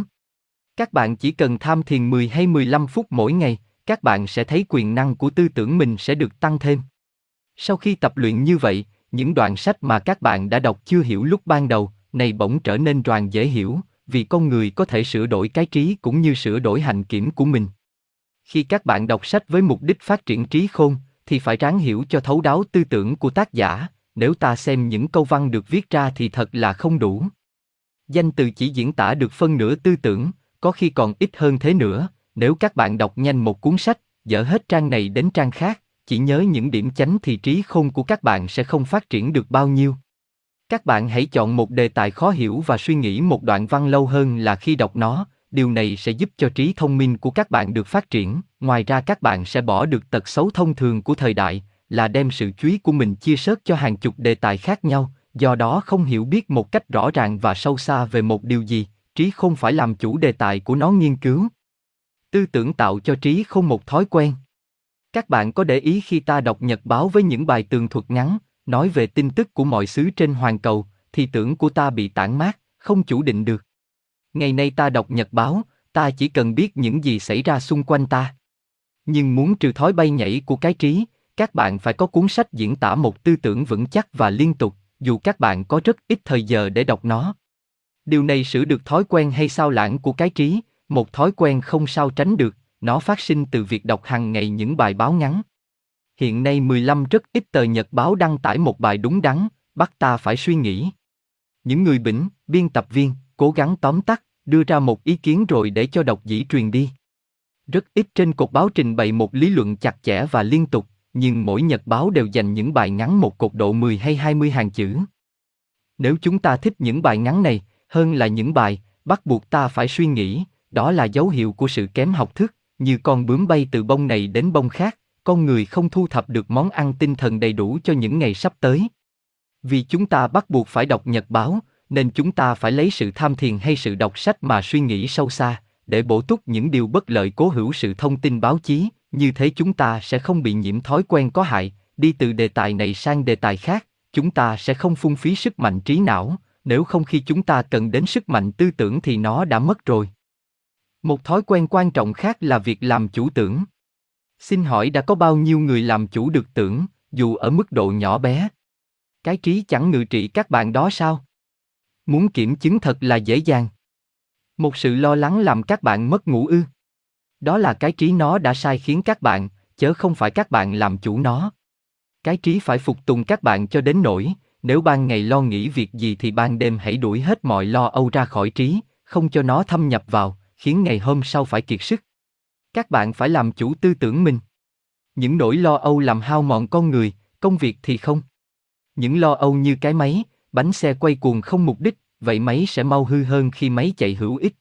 Các bạn chỉ cần tham thiền 10 hay 15 phút mỗi ngày, các bạn sẽ thấy quyền năng của tư tưởng mình sẽ được tăng thêm. Sau khi tập luyện như vậy, những đoạn sách mà các bạn đã đọc chưa hiểu lúc ban đầu, này bỗng trở nên đoàn dễ hiểu, vì con người có thể sửa đổi cái trí cũng như sửa đổi hành kiểm của mình. Khi các bạn đọc sách với mục đích phát triển trí khôn, thì phải ráng hiểu cho thấu đáo tư tưởng của tác giả, nếu ta xem những câu văn được viết ra thì thật là không đủ. Danh từ chỉ diễn tả được phân nửa tư tưởng, có khi còn ít hơn thế nữa, nếu các bạn đọc nhanh một cuốn sách, dở hết trang này đến trang khác, chỉ nhớ những điểm chánh thì trí khôn của các bạn sẽ không phát triển được bao nhiêu. Các bạn hãy chọn một đề tài khó hiểu và suy nghĩ một đoạn văn lâu hơn là khi đọc nó, điều này sẽ giúp cho trí thông minh của các bạn được phát triển, ngoài ra các bạn sẽ bỏ được tật xấu thông thường của thời đại, là đem sự chú ý của mình chia sớt cho hàng chục đề tài khác nhau, do đó không hiểu biết một cách rõ ràng và sâu xa về một điều gì, trí không phải làm chủ đề tài của nó nghiên cứu. Tư tưởng tạo cho trí không một thói quen. Các bạn có để ý khi ta đọc nhật báo với những bài tường thuật ngắn, nói về tin tức của mọi xứ trên hoàn cầu, thì tưởng của ta bị tản mát, không chủ định được. Ngày nay ta đọc nhật báo, ta chỉ cần biết những gì xảy ra xung quanh ta. Nhưng muốn trừ thói bay nhảy của cái trí, các bạn phải có cuốn sách diễn tả một tư tưởng vững chắc và liên tục, dù các bạn có rất ít thời giờ để đọc nó. Điều này sửa được thói quen hay sao lãng của cái trí, một thói quen không sao tránh được, nó phát sinh từ việc đọc hàng ngày những bài báo ngắn. Hiện nay 15 rất ít tờ nhật báo đăng tải một bài đúng đắn, bắt ta phải suy nghĩ. Những người bỉnh, biên tập viên, cố gắng tóm tắt, đưa ra một ý kiến rồi để cho độc dĩ truyền đi. Rất ít trên cột báo trình bày một lý luận chặt chẽ và liên tục, nhưng mỗi nhật báo đều dành những bài ngắn một cột độ 10 hay 20 hàng chữ. Nếu chúng ta thích những bài ngắn này, hơn là những bài, bắt buộc ta phải suy nghĩ, đó là dấu hiệu của sự kém học thức, như con bướm bay từ bông này đến bông khác, con người không thu thập được món ăn tinh thần đầy đủ cho những ngày sắp tới. Vì chúng ta bắt buộc phải đọc nhật báo, nên chúng ta phải lấy sự tham thiền hay sự đọc sách mà suy nghĩ sâu xa, để bổ túc những điều bất lợi cố hữu sự thông tin báo chí, như thế chúng ta sẽ không bị nhiễm thói quen có hại, đi từ đề tài này sang đề tài khác, chúng ta sẽ không phung phí sức mạnh trí não, nếu không khi chúng ta cần đến sức mạnh tư tưởng thì nó đã mất rồi. Một thói quen quan trọng khác là việc làm chủ tưởng. Xin hỏi đã có bao nhiêu người làm chủ được tưởng, dù ở mức độ nhỏ bé? Cái trí chẳng ngự trị các bạn đó sao? Muốn kiểm chứng thật là dễ dàng. Một sự lo lắng làm các bạn mất ngủ ư? Đó là cái trí nó đã sai khiến các bạn, chớ không phải các bạn làm chủ nó. Cái trí phải phục tùng các bạn cho đến nỗi, nếu ban ngày lo nghĩ việc gì thì ban đêm hãy đuổi hết mọi lo âu ra khỏi trí, không cho nó thâm nhập vào, khiến ngày hôm sau phải kiệt sức. Các bạn phải làm chủ tư tưởng mình. Những nỗi lo âu làm hao mòn con người, công việc thì không. Những lo âu như cái máy, bánh xe quay cuồng không mục đích, vậy máy sẽ mau hư hơn khi máy chạy hữu ích.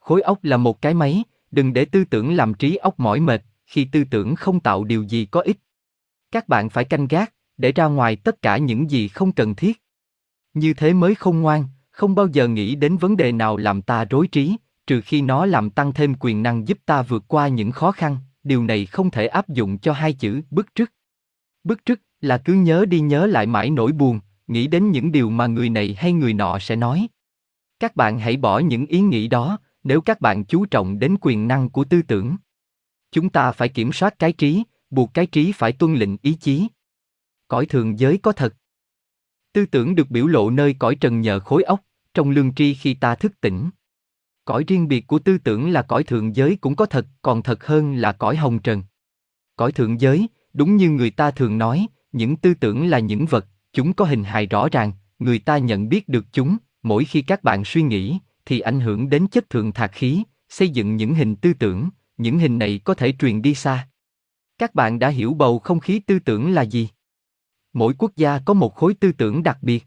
Khối óc là một cái máy, đừng để tư tưởng làm trí óc mỏi mệt, khi tư tưởng không tạo điều gì có ích. Các bạn phải canh gác, để ra ngoài tất cả những gì không cần thiết. Như thế mới không ngoan, không bao giờ nghĩ đến vấn đề nào làm ta rối trí, trừ khi nó làm tăng thêm quyền năng giúp ta vượt qua những khó khăn, điều này không thể áp dụng cho hai chữ bức trức. Bức trức là cứ nhớ đi nhớ lại mãi nỗi buồn, nghĩ đến những điều mà người này hay người nọ sẽ nói. Các bạn hãy bỏ những ý nghĩ đó, nếu các bạn chú trọng đến quyền năng của tư tưởng. Chúng ta phải kiểm soát cái trí, buộc cái trí phải tuân lệnh ý chí. Cõi thường giới có thật. Tư tưởng được biểu lộ nơi cõi trần nhờ khối óc, trong lương tri khi ta thức tỉnh. Cõi riêng biệt của tư tưởng là cõi thượng giới cũng có thật, còn thật hơn là cõi hồng trần. Cõi thượng giới, đúng như người ta thường nói, những tư tưởng là những vật, chúng có hình hài rõ ràng, người ta nhận biết được chúng, mỗi khi các bạn suy nghĩ, thì ảnh hưởng đến chất thượng thạc khí, xây dựng những hình tư tưởng, những hình này có thể truyền đi xa. Các bạn đã hiểu bầu không khí tư tưởng là gì? Mỗi quốc gia có một khối tư tưởng đặc biệt.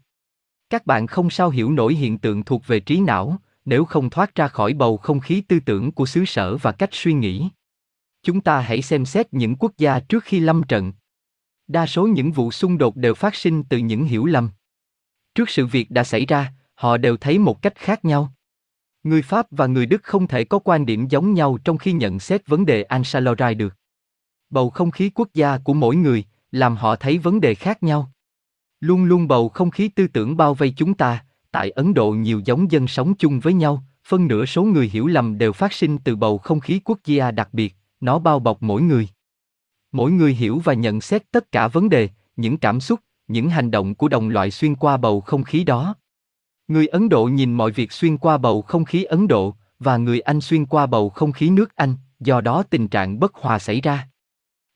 Các bạn không sao hiểu nổi hiện tượng thuộc về trí não, nếu không thoát ra khỏi bầu không khí tư tưởng của xứ sở và cách suy nghĩ. Chúng ta hãy xem xét những quốc gia trước khi lâm trận. Đa số những vụ xung đột đều phát sinh từ những hiểu lầm. Trước sự việc đã xảy ra, họ đều thấy một cách khác nhau. Người Pháp và người Đức không thể có quan điểm giống nhau trong khi nhận xét vấn đề Ansalorai được. Bầu không khí quốc gia của mỗi người làm họ thấy vấn đề khác nhau. Luôn luôn bầu không khí tư tưởng bao vây chúng ta, tại Ấn Độ nhiều giống dân sống chung với nhau, phân nửa số người hiểu lầm đều phát sinh từ bầu không khí quốc gia đặc biệt, nó bao bọc mỗi người. Mỗi người hiểu và nhận xét tất cả vấn đề, những cảm xúc, những hành động của đồng loại xuyên qua bầu không khí đó. Người Ấn Độ nhìn mọi việc xuyên qua bầu không khí Ấn Độ, và người Anh xuyên qua bầu không khí nước Anh, do đó tình trạng bất hòa xảy ra.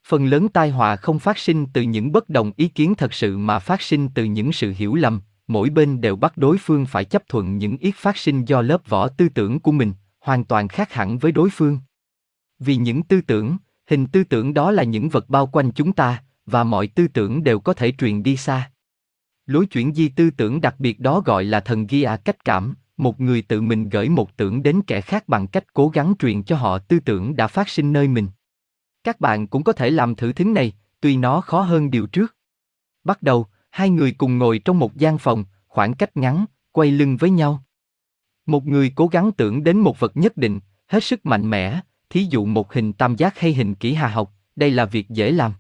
Phần lớn tai họa không phát sinh từ những bất đồng ý kiến thật sự mà phát sinh từ những sự hiểu lầm, mỗi bên đều bắt đối phương phải chấp thuận những ý phát sinh do lớp vỏ tư tưởng của mình, hoàn toàn khác hẳn với đối phương. Vì những tư tưởng, hình tư tưởng đó là những vật bao quanh chúng ta, và mọi tư tưởng đều có thể truyền đi xa. Lối chuyển di tư tưởng đặc biệt đó gọi là thần ghi à cách cảm, một người tự mình gửi một tưởng đến kẻ khác bằng cách cố gắng truyền cho họ tư tưởng đã phát sinh nơi mình. Các bạn cũng có thể làm thử thính này, tuy nó khó hơn điều trước. Bắt đầu, hai người cùng ngồi trong một gian phòng, khoảng cách ngắn, quay lưng với nhau. Một người cố gắng tưởng đến một vật nhất định, hết sức mạnh mẽ, thí dụ một hình tam giác hay hình kỹ hà học, đây là việc dễ làm.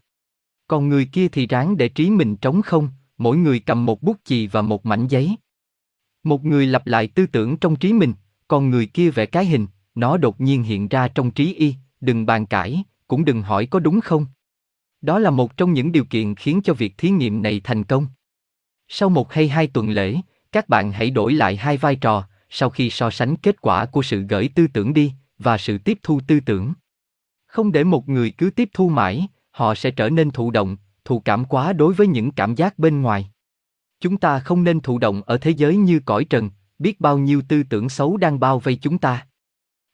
Còn người kia thì ráng để trí mình trống không, mỗi người cầm một bút chì và một mảnh giấy. Một người lặp lại tư tưởng trong trí mình, còn người kia vẽ cái hình, nó đột nhiên hiện ra trong trí y, đừng bàn cãi, cũng đừng hỏi có đúng không. Đó là một trong những điều kiện khiến cho việc thí nghiệm này thành công. Sau một hay hai tuần lễ, các bạn hãy đổi lại hai vai trò, sau khi so sánh kết quả của sự gửi tư tưởng đi và sự tiếp thu tư tưởng. Không để một người cứ tiếp thu mãi, họ sẽ trở nên thụ động, thụ cảm quá đối với những cảm giác bên ngoài. Chúng ta không nên thụ động ở thế giới như cõi trần, biết bao nhiêu tư tưởng xấu đang bao vây chúng ta.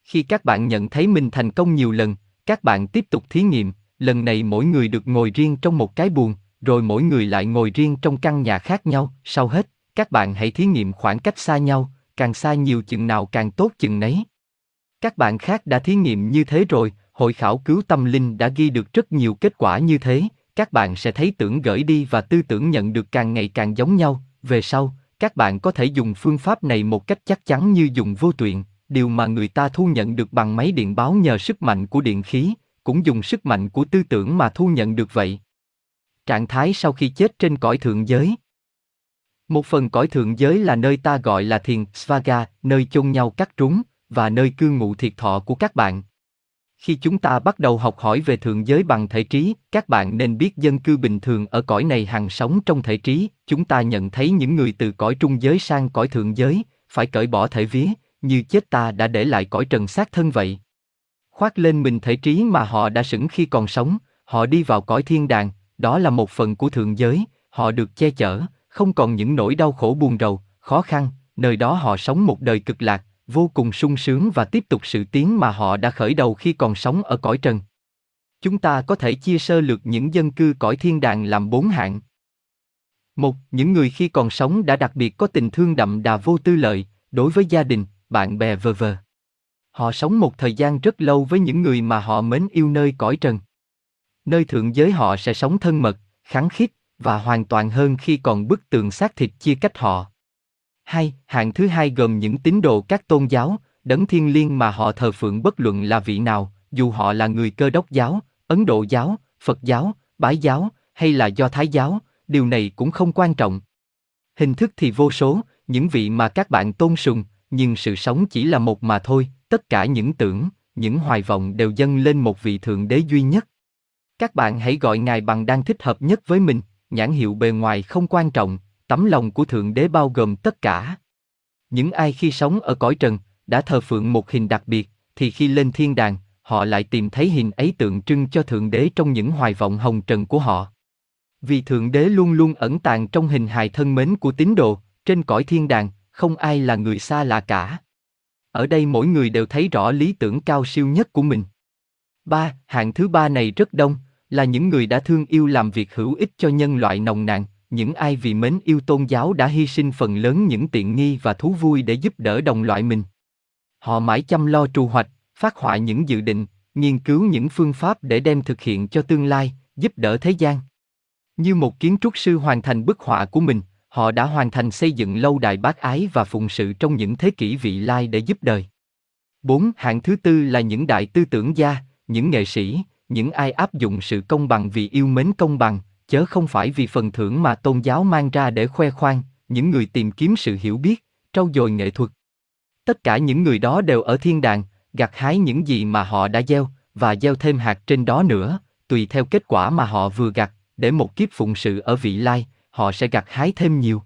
Khi các bạn nhận thấy mình thành công nhiều lần, các bạn tiếp tục thí nghiệm, lần này mỗi người được ngồi riêng trong một cái buồng, rồi mỗi người lại ngồi riêng trong căn nhà khác nhau, sau hết, các bạn hãy thí nghiệm khoảng cách xa nhau, càng xa nhiều chừng nào càng tốt chừng nấy. Các bạn khác đã thí nghiệm như thế rồi, hội khảo cứu tâm linh đã ghi được rất nhiều kết quả như thế, các bạn sẽ thấy tưởng gửi đi và tư tưởng nhận được càng ngày càng giống nhau, về sau, các bạn có thể dùng phương pháp này một cách chắc chắn như dùng vô tuyện, điều mà người ta thu nhận được bằng máy điện báo nhờ sức mạnh của điện khí, cũng dùng sức mạnh của tư tưởng mà thu nhận được vậy. Trạng thái sau khi chết trên cõi thượng giới Một phần cõi thượng giới là nơi ta gọi là thiền Svaga, nơi chôn nhau cắt rúng, và nơi cư ngụ thiệt thọ của các bạn. Khi chúng ta bắt đầu học hỏi về thượng giới bằng thể trí, các bạn nên biết dân cư bình thường ở cõi này hằng sống trong thể trí, chúng ta nhận thấy những người từ cõi trung giới sang cõi thượng giới, phải cởi bỏ thể vía, như chết ta đã để lại cõi trần xác thân vậy. Khoác lên mình thể trí mà họ đã sững khi còn sống, họ đi vào cõi thiên đàng, đó là một phần của thượng giới, họ được che chở, không còn những nỗi đau khổ buồn rầu, khó khăn, nơi đó họ sống một đời cực lạc, vô cùng sung sướng và tiếp tục sự tiến mà họ đã khởi đầu khi còn sống ở cõi trần. Chúng ta có thể chia sơ lược những dân cư cõi thiên đàng làm bốn hạng. Một, những người khi còn sống đã đặc biệt có tình thương đậm đà vô tư lợi, đối với gia đình, bạn bè vờ vờ. Họ sống một thời gian rất lâu với những người mà họ mến yêu nơi cõi trần. Nơi thượng giới họ sẽ sống thân mật, kháng khít và hoàn toàn hơn khi còn bức tường xác thịt chia cách họ. Hai, hạng thứ hai gồm những tín đồ các tôn giáo, đấng thiên liêng mà họ thờ phượng bất luận là vị nào, dù họ là người cơ đốc giáo, Ấn Độ giáo, Phật giáo, Bái giáo, hay là Do Thái giáo, điều này cũng không quan trọng. Hình thức thì vô số, những vị mà các bạn tôn sùng, nhưng sự sống chỉ là một mà thôi, tất cả những tưởng, những hoài vọng đều dâng lên một vị thượng đế duy nhất. Các bạn hãy gọi Ngài bằng đang thích hợp nhất với mình, nhãn hiệu bề ngoài không quan trọng, tấm lòng của thượng đế bao gồm tất cả. Những ai khi sống ở cõi trần, đã thờ phượng một hình đặc biệt, thì khi lên thiên đàng, họ lại tìm thấy hình ấy tượng trưng cho thượng đế trong những hoài vọng hồng trần của họ. Vì thượng đế luôn luôn ẩn tàng trong hình hài thân mến của tín đồ, trên cõi thiên đàng, không ai là người xa lạ cả. Ở đây mỗi người đều thấy rõ lý tưởng cao siêu nhất của mình. Ba, hạng thứ ba này rất đông, là những người đã thương yêu làm việc hữu ích cho nhân loại nồng nàn, những ai vì mến yêu tôn giáo đã hy sinh phần lớn những tiện nghi và thú vui để giúp đỡ đồng loại mình. Họ mãi chăm lo trù hoạch, phát họa những dự định, nghiên cứu những phương pháp để đem thực hiện cho tương lai, giúp đỡ thế gian. Như một kiến trúc sư hoàn thành bức họa của mình, họ đã hoàn thành xây dựng lâu đài bác ái và phụng sự trong những thế kỷ vị lai để giúp đời. 4. Hạng thứ tư là những đại tư tưởng gia, những nghệ sĩ, những ai áp dụng sự công bằng vì yêu mến công bằng, chớ không phải vì phần thưởng mà tôn giáo mang ra để khoe khoang, những người tìm kiếm sự hiểu biết, trau dồi nghệ thuật. Tất cả những người đó đều ở thiên đàng, gặt hái những gì mà họ đã gieo, và gieo thêm hạt trên đó nữa, tùy theo kết quả mà họ vừa gặt, để một kiếp phụng sự ở vị lai, họ sẽ gặt hái thêm nhiều.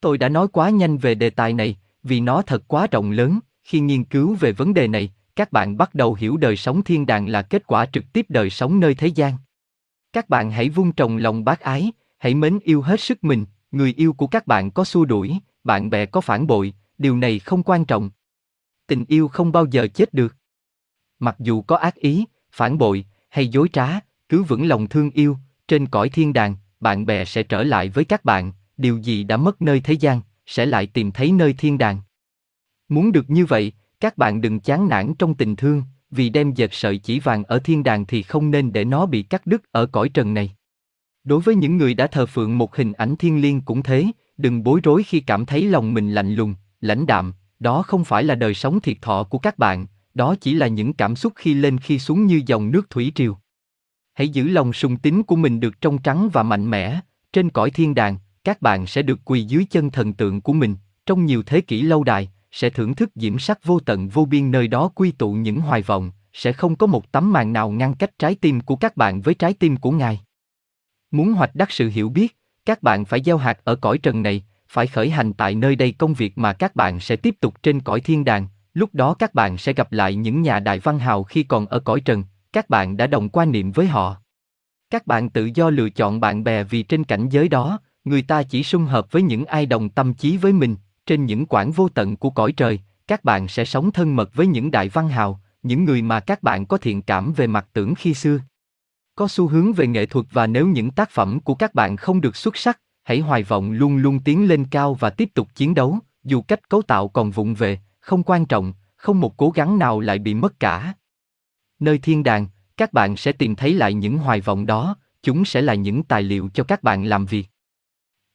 Tôi đã nói quá nhanh về đề tài này, vì nó thật quá rộng lớn, khi nghiên cứu về vấn đề này, các bạn bắt đầu hiểu đời sống thiên đàng là kết quả trực tiếp đời sống nơi thế gian. Các bạn hãy vun trồng lòng bác ái, hãy mến yêu hết sức mình, người yêu của các bạn có xua đuổi, bạn bè có phản bội, điều này không quan trọng. Tình yêu không bao giờ chết được. Mặc dù có ác ý, phản bội hay dối trá, cứ vững lòng thương yêu, trên cõi thiên đàng, bạn bè sẽ trở lại với các bạn, điều gì đã mất nơi thế gian, sẽ lại tìm thấy nơi thiên đàng. Muốn được như vậy, các bạn đừng chán nản trong tình thương, vì đem dệt sợi chỉ vàng ở thiên đàng thì không nên để nó bị cắt đứt ở cõi trần này. Đối với những người đã thờ phượng một hình ảnh thiên liêng cũng thế, đừng bối rối khi cảm thấy lòng mình lạnh lùng, lãnh đạm, đó không phải là đời sống thiệt thọ của các bạn, đó chỉ là những cảm xúc khi lên khi xuống như dòng nước thủy triều. Hãy giữ lòng sùng tín của mình được trong trắng và mạnh mẽ, trên cõi thiên đàng, các bạn sẽ được quỳ dưới chân thần tượng của mình, trong nhiều thế kỷ lâu đài, sẽ thưởng thức diễm sắc vô tận vô biên nơi đó quy tụ những hoài vọng, sẽ không có một tấm màn nào ngăn cách trái tim của các bạn với trái tim của Ngài. Muốn hoạch đắc sự hiểu biết, các bạn phải gieo hạt ở cõi trần này, phải khởi hành tại nơi đây công việc mà các bạn sẽ tiếp tục trên cõi thiên đàng, lúc đó các bạn sẽ gặp lại những nhà đại văn hào khi còn ở cõi trần, các bạn đã đồng quan niệm với họ. Các bạn tự do lựa chọn bạn bè vì trên cảnh giới đó, người ta chỉ xung hợp với những ai đồng tâm chí với mình, trên những quãng vô tận của cõi trời, các bạn sẽ sống thân mật với những đại văn hào, những người mà các bạn có thiện cảm về mặt tưởng khi xưa. Có xu hướng về nghệ thuật và nếu những tác phẩm của các bạn không được xuất sắc, hãy hoài vọng luôn luôn tiến lên cao và tiếp tục chiến đấu, dù cách cấu tạo còn vụng về, không quan trọng, không một cố gắng nào lại bị mất cả. Nơi thiên đàng, các bạn sẽ tìm thấy lại những hoài vọng đó, chúng sẽ là những tài liệu cho các bạn làm việc.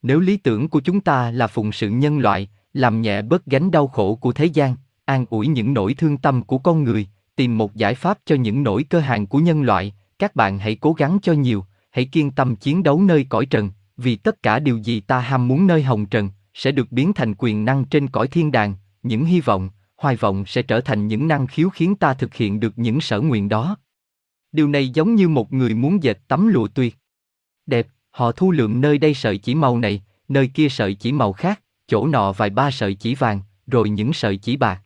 Nếu lý tưởng của chúng ta là phụng sự nhân loại, làm nhẹ bớt gánh đau khổ của thế gian, an ủi những nỗi thương tâm của con người, tìm một giải pháp cho những nỗi cơ hàng của nhân loại, các bạn hãy cố gắng cho nhiều, hãy kiên tâm chiến đấu nơi cõi trần, vì tất cả điều gì ta ham muốn nơi hồng trần, sẽ được biến thành quyền năng trên cõi thiên đàng, những hy vọng, hoài vọng sẽ trở thành những năng khiếu khiến ta thực hiện được những sở nguyện đó. Điều này giống như một người muốn dệt tấm lụa tuyệt. Đẹp, họ thu lượm nơi đây sợi chỉ màu này, nơi kia sợi chỉ màu khác, chỗ nọ vài ba sợi chỉ vàng, rồi những sợi chỉ bạc.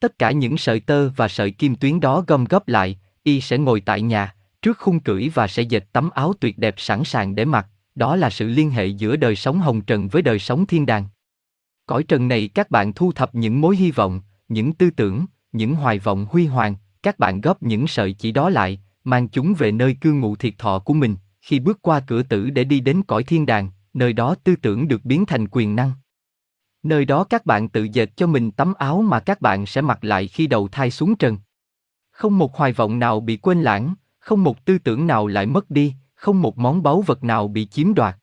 Tất cả những sợi tơ và sợi kim tuyến đó gom góp lại, y sẽ ngồi tại nhà, trước khung cửi và sẽ dệt tấm áo tuyệt đẹp sẵn sàng để mặc, đó là sự liên hệ giữa đời sống hồng trần với đời sống thiên đàng. Cõi trần này các bạn thu thập những mối hy vọng, những tư tưởng, những hoài vọng huy hoàng, các bạn góp những sợi chỉ đó lại, mang chúng về nơi cư ngụ thiệt thọ của mình, khi bước qua cửa tử để đi đến cõi thiên đàng, nơi đó tư tưởng được biến thành quyền năng. Nơi đó các bạn tự dệt cho mình tấm áo mà các bạn sẽ mặc lại khi đầu thai xuống trần. Không một hoài vọng nào bị quên lãng, không một tư tưởng nào lại mất đi, không một món báu vật nào bị chiếm đoạt.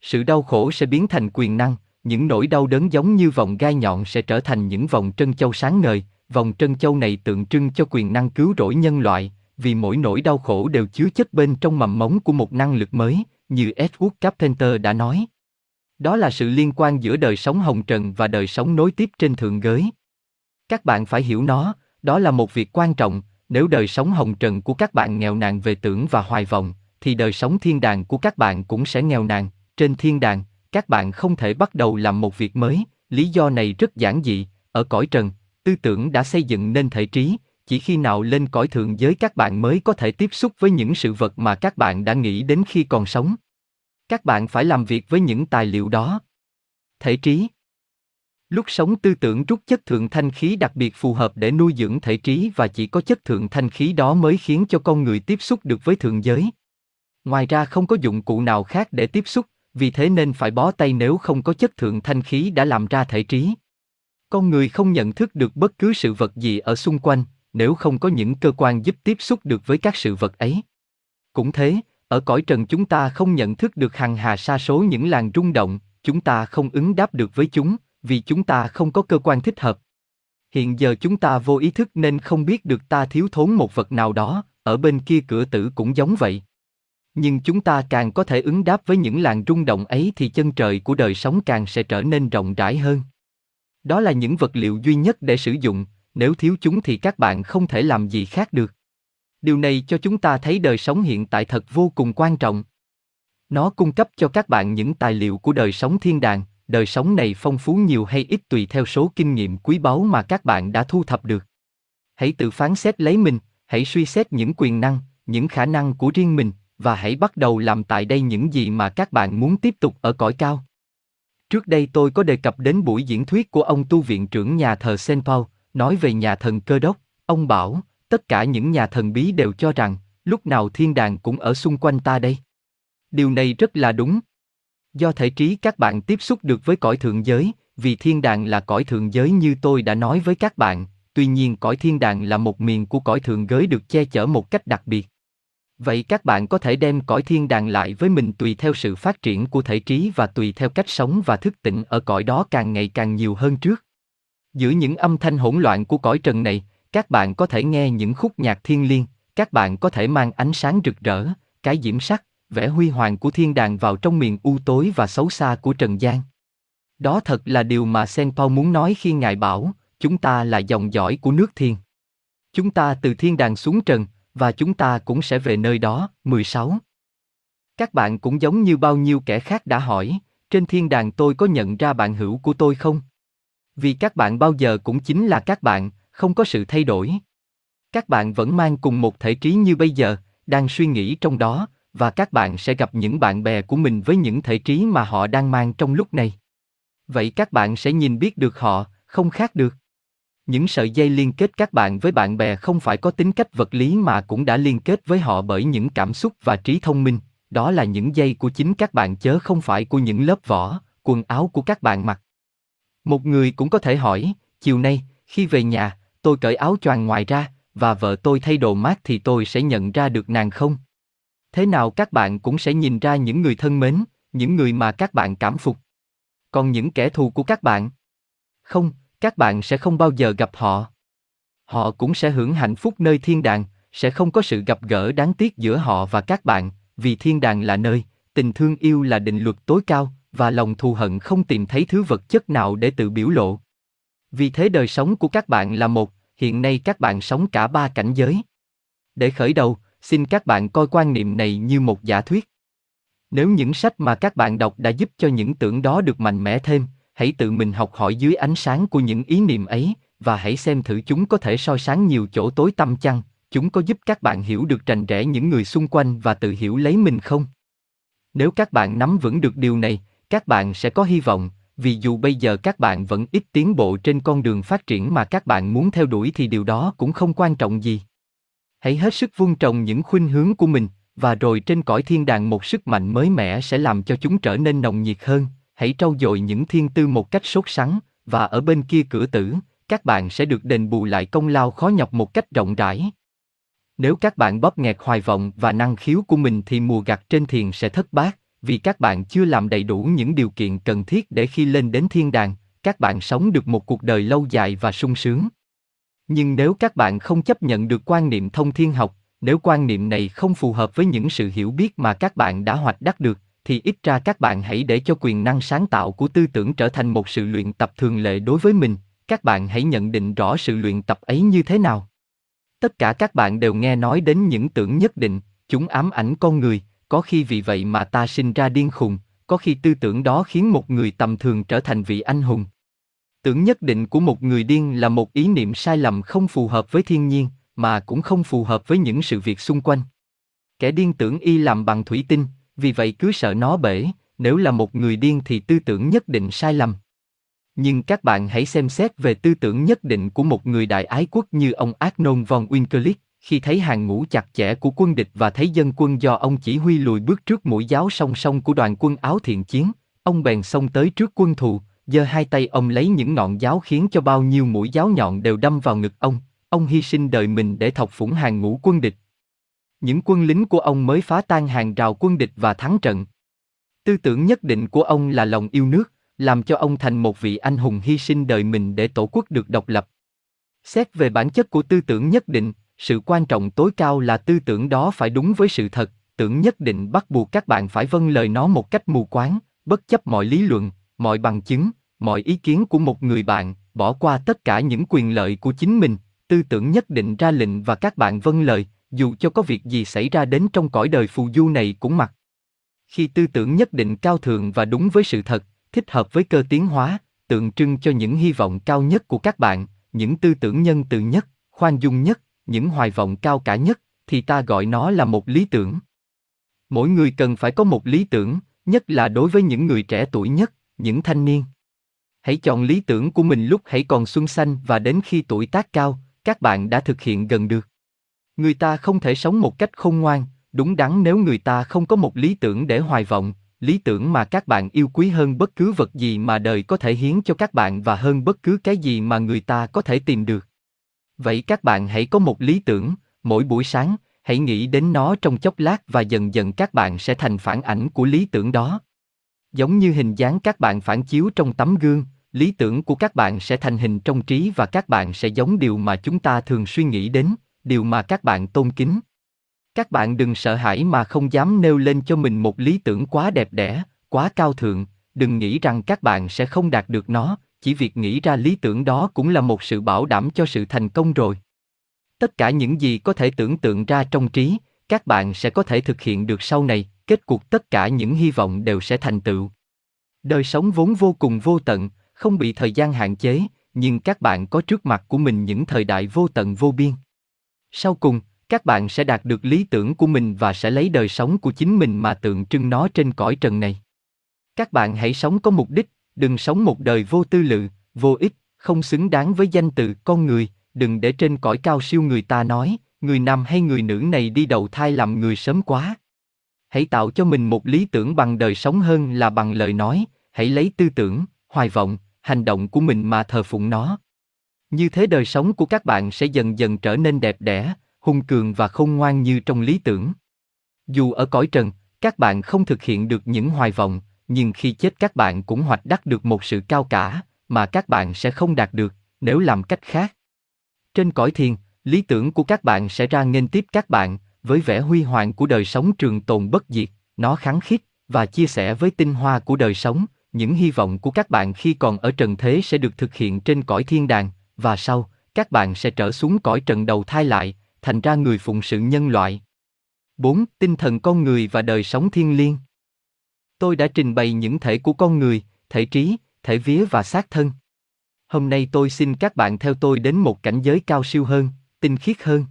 Sự đau khổ sẽ biến thành quyền năng, những nỗi đau đớn giống như vòng gai nhọn sẽ trở thành những vòng trân châu sáng ngời, vòng trân châu này tượng trưng cho quyền năng cứu rỗi nhân loại, vì mỗi nỗi đau khổ đều chứa chất bên trong mầm mống của một năng lực mới, như Edward Carpenter đã nói. Đó là sự liên quan giữa đời sống hồng trần và đời sống nối tiếp trên thượng giới. Các bạn phải hiểu nó, đó là một việc quan trọng, nếu đời sống hồng trần của các bạn nghèo nàn về tưởng và hoài vọng, thì đời sống thiên đàng của các bạn cũng sẽ nghèo nàn. Trên thiên đàng, các bạn không thể bắt đầu làm một việc mới, lý do này rất giản dị, ở cõi trần, tư tưởng đã xây dựng nên thể trí, chỉ khi nào lên cõi thượng giới các bạn mới có thể tiếp xúc với những sự vật mà các bạn đã nghĩ đến khi còn sống. Các bạn phải làm việc với những tài liệu đó. Thể trí Lúc sống tư tưởng rút chất thượng thanh khí đặc biệt phù hợp để nuôi dưỡng thể trí và chỉ có chất thượng thanh khí đó mới khiến cho con người tiếp xúc được với thượng giới. Ngoài ra không có dụng cụ nào khác để tiếp xúc, vì thế nên phải bó tay nếu không có chất thượng thanh khí đã làm ra thể trí. Con người không nhận thức được bất cứ sự vật gì ở xung quanh, nếu không có những cơ quan giúp tiếp xúc được với các sự vật ấy. Cũng thế, ở cõi trần chúng ta không nhận thức được hằng hà sa số những làn rung động, chúng ta không ứng đáp được với chúng, vì chúng ta không có cơ quan thích hợp. Hiện giờ chúng ta vô ý thức nên không biết được ta thiếu thốn một vật nào đó, ở bên kia cửa tử cũng giống vậy. Nhưng chúng ta càng có thể ứng đáp với những làn rung động ấy thì chân trời của đời sống càng sẽ trở nên rộng rãi hơn. Đó là những vật liệu duy nhất để sử dụng, nếu thiếu chúng thì các bạn không thể làm gì khác được. Điều này cho chúng ta thấy đời sống hiện tại thật vô cùng quan trọng. Nó cung cấp cho các bạn những tài liệu của đời sống thiên đàng, đời sống này phong phú nhiều hay ít tùy theo số kinh nghiệm quý báu mà các bạn đã thu thập được. Hãy tự phán xét lấy mình, hãy suy xét những quyền năng, những khả năng của riêng mình và hãy bắt đầu làm tại đây những gì mà các bạn muốn tiếp tục ở cõi cao. Trước đây tôi có đề cập đến buổi diễn thuyết của ông tu viện trưởng nhà thờ St. Paul, nói về nhà thần cơ đốc, ông bảo, tất cả những nhà thần bí đều cho rằng, lúc nào thiên đàng cũng ở xung quanh ta đây. Điều này rất là đúng. Do thể trí các bạn tiếp xúc được với cõi thượng giới, vì thiên đàng là cõi thượng giới như tôi đã nói với các bạn, tuy nhiên cõi thiên đàng là một miền của cõi thượng giới được che chở một cách đặc biệt. Vậy các bạn có thể đem cõi thiên đàng lại với mình tùy theo sự phát triển của thể trí và tùy theo cách sống và thức tỉnh ở cõi đó càng ngày càng nhiều hơn trước. Giữa những âm thanh hỗn loạn của cõi trần này, các bạn có thể nghe những khúc nhạc thiên liêng, các bạn có thể mang ánh sáng rực rỡ, cái diễm sắc, vẻ huy hoàng của thiên đàng vào trong miền u tối và xấu xa của trần gian. Đó thật là điều mà Saint Paul muốn nói khi Ngài bảo, chúng ta là dòng dõi của nước thiên. Chúng ta từ thiên đàng xuống trần, và chúng ta cũng sẽ về nơi đó. 16. Các bạn cũng giống như bao nhiêu kẻ khác đã hỏi, trên thiên đàng tôi có nhận ra bạn hữu của tôi không? Vì các bạn bao giờ cũng chính là các bạn, không có sự thay đổi. Các bạn vẫn mang cùng một thể trí như bây giờ, đang suy nghĩ trong đó, và các bạn sẽ gặp những bạn bè của mình với những thể trí mà họ đang mang trong lúc này. Vậy các bạn sẽ nhìn biết được họ, không khác được. Những sợi dây liên kết các bạn với bạn bè không phải có tính cách vật lý mà cũng đã liên kết với họ bởi những cảm xúc và trí thông minh, đó là những dây của chính các bạn chớ không phải của những lớp vỏ, quần áo của các bạn mặc. Một người cũng có thể hỏi, chiều nay, khi về nhà, tôi cởi áo choàng ngoài ra, và vợ tôi thay đồ mát thì tôi sẽ nhận ra được nàng không? Thế nào các bạn cũng sẽ nhìn ra những người thân mến, những người mà các bạn cảm phục. Còn những kẻ thù của các bạn? Không, các bạn sẽ không bao giờ gặp họ. Họ cũng sẽ hưởng hạnh phúc nơi thiên đàng, sẽ không có sự gặp gỡ đáng tiếc giữa họ và các bạn, vì thiên đàng là nơi, tình thương yêu là định luật tối cao, và lòng thù hận không tìm thấy thứ vật chất nào để tự biểu lộ. Vì thế đời sống của các bạn là một, hiện nay các bạn sống cả ba cảnh giới. Để khởi đầu, xin các bạn coi quan niệm này như một giả thuyết. Nếu những sách mà các bạn đọc đã giúp cho những tưởng đó được mạnh mẽ thêm, hãy tự mình học hỏi dưới ánh sáng của những ý niệm ấy, và hãy xem thử chúng có thể soi sáng nhiều chỗ tối tăm chăng, chúng có giúp các bạn hiểu được rành rẽ những người xung quanh và tự hiểu lấy mình không? Nếu các bạn nắm vững được điều này, các bạn sẽ có hy vọng, vì dù bây giờ các bạn vẫn ít tiến bộ trên con đường phát triển mà các bạn muốn theo đuổi thì điều đó cũng không quan trọng gì. Hãy hết sức vun trồng những khuynh hướng của mình, và rồi trên cõi thiên đàng một sức mạnh mới mẻ sẽ làm cho chúng trở nên nồng nhiệt hơn, hãy trau dồi những thiên tư một cách sốt sắng, và ở bên kia cửa tử, các bạn sẽ được đền bù lại công lao khó nhọc một cách rộng rãi. Nếu các bạn bóp nghẹt hoài vọng và năng khiếu của mình thì mùa gặt trên thiền sẽ thất bát, vì các bạn chưa làm đầy đủ những điều kiện cần thiết để khi lên đến thiên đàng, các bạn sống được một cuộc đời lâu dài và sung sướng. Nhưng nếu các bạn không chấp nhận được quan niệm thông thiên học, nếu quan niệm này không phù hợp với những sự hiểu biết mà các bạn đã hoạch đắc được, thì ít ra các bạn hãy để cho quyền năng sáng tạo của tư tưởng trở thành một sự luyện tập thường lệ đối với mình, các bạn hãy nhận định rõ sự luyện tập ấy như thế nào. Tất cả các bạn đều nghe nói đến những tưởng nhất định, chúng ám ảnh con người, có khi vì vậy mà ta sinh ra điên khùng, có khi tư tưởng đó khiến một người tầm thường trở thành vị anh hùng. Tưởng nhất định của một người điên là một ý niệm sai lầm không phù hợp với thiên nhiên, mà cũng không phù hợp với những sự việc xung quanh. Kẻ điên tưởng y làm bằng thủy tinh, vì vậy cứ sợ nó bể, nếu là một người điên thì tư tưởng nhất định sai lầm. Nhưng các bạn hãy xem xét về tư tưởng nhất định của một người đại ái quốc như ông Arnold von Winkelried, khi thấy hàng ngũ chặt chẽ của quân địch và thấy dân quân do ông chỉ huy lùi bước trước mũi giáo song song của đoàn quân áo thiện chiến, ông bèn xông tới trước quân thù, giơ hai tay ông lấy những ngọn giáo khiến cho bao nhiêu mũi giáo nhọn đều đâm vào ngực ông, ông hy sinh đời mình để thọc phủng hàng ngũ quân địch. Những quân lính của ông mới phá tan hàng rào quân địch và thắng trận. Tư tưởng nhất định của ông là lòng yêu nước, làm cho ông thành một vị anh hùng hy sinh đời mình để tổ quốc được độc lập. Xét về bản chất của tư tưởng nhất định, sự quan trọng tối cao là tư tưởng đó phải đúng với sự thật, tưởng nhất định bắt buộc các bạn phải vâng lời nó một cách mù quáng, bất chấp mọi lý luận, mọi bằng chứng, mọi ý kiến của một người bạn, bỏ qua tất cả những quyền lợi của chính mình, tư tưởng nhất định ra lệnh và các bạn vâng lời, dù cho có việc gì xảy ra đến trong cõi đời phù du này cũng mặc. Khi tư tưởng nhất định cao thượng và đúng với sự thật, thích hợp với cơ tiến hóa, tượng trưng cho những hy vọng cao nhất của các bạn, những tư tưởng nhân từ nhất, khoan dung nhất, những hoài vọng cao cả nhất, thì ta gọi nó là một lý tưởng. Mỗi người cần phải có một lý tưởng, nhất là đối với những người trẻ tuổi nhất, những thanh niên. Hãy chọn lý tưởng của mình lúc hãy còn xuân xanh và đến khi tuổi tác cao, các bạn đã thực hiện gần được. Người ta không thể sống một cách khôn ngoan, đúng đắn nếu người ta không có một lý tưởng để hoài vọng, lý tưởng mà các bạn yêu quý hơn bất cứ vật gì mà đời có thể hiến cho các bạn và hơn bất cứ cái gì mà người ta có thể tìm được. Vậy các bạn hãy có một lý tưởng, mỗi buổi sáng, hãy nghĩ đến nó trong chốc lát và dần dần các bạn sẽ thành phản ảnh của lý tưởng đó. Giống như hình dáng các bạn phản chiếu trong tấm gương, lý tưởng của các bạn sẽ thành hình trong trí và các bạn sẽ giống điều mà chúng ta thường suy nghĩ đến, điều mà các bạn tôn kính. Các bạn đừng sợ hãi mà không dám nêu lên cho mình một lý tưởng quá đẹp đẽ, quá cao thượng, đừng nghĩ rằng các bạn sẽ không đạt được nó, chỉ việc nghĩ ra lý tưởng đó cũng là một sự bảo đảm cho sự thành công rồi. Tất cả những gì có thể tưởng tượng ra trong trí, các bạn sẽ có thể thực hiện được sau này, kết cuộc tất cả những hy vọng đều sẽ thành tựu. Đời sống vốn vô cùng vô tận, không bị thời gian hạn chế, nhưng các bạn có trước mặt của mình những thời đại vô tận vô biên. Sau cùng, các bạn sẽ đạt được lý tưởng của mình và sẽ lấy đời sống của chính mình mà tượng trưng nó trên cõi trần này. Các bạn hãy sống có mục đích, đừng sống một đời vô tư lự, vô ích, không xứng đáng với danh từ con người, đừng để trên cõi cao siêu người ta nói, người nam hay người nữ này đi đầu thai làm người sớm quá. Hãy tạo cho mình một lý tưởng bằng đời sống hơn là bằng lời nói, hãy lấy tư tưởng, hoài vọng, hành động của mình mà thờ phụng nó. Như thế đời sống của các bạn sẽ dần dần trở nên đẹp đẽ, hung cường và khôn ngoan như trong lý tưởng. Dù ở cõi trần, các bạn không thực hiện được những hoài vọng, nhưng khi chết các bạn cũng hoạch đắc được một sự cao cả, mà các bạn sẽ không đạt được, nếu làm cách khác. Trên cõi thiền, lý tưởng của các bạn sẽ ra nghênh tiếp các bạn, với vẻ huy hoàng của đời sống trường tồn bất diệt, nó kháng khít, và chia sẻ với tinh hoa của đời sống, những hy vọng của các bạn khi còn ở trần thế sẽ được thực hiện trên cõi thiên đàng, và sau, các bạn sẽ trở xuống cõi trần đầu thai lại, thành ra người phụng sự nhân loại. 4. Tinh thần con người và đời sống thiên liêng. Tôi đã trình bày những thể của con người, thể trí, thể vía và xác thân. Hôm nay tôi xin các bạn theo tôi đến một cảnh giới cao siêu hơn, tinh khiết hơn.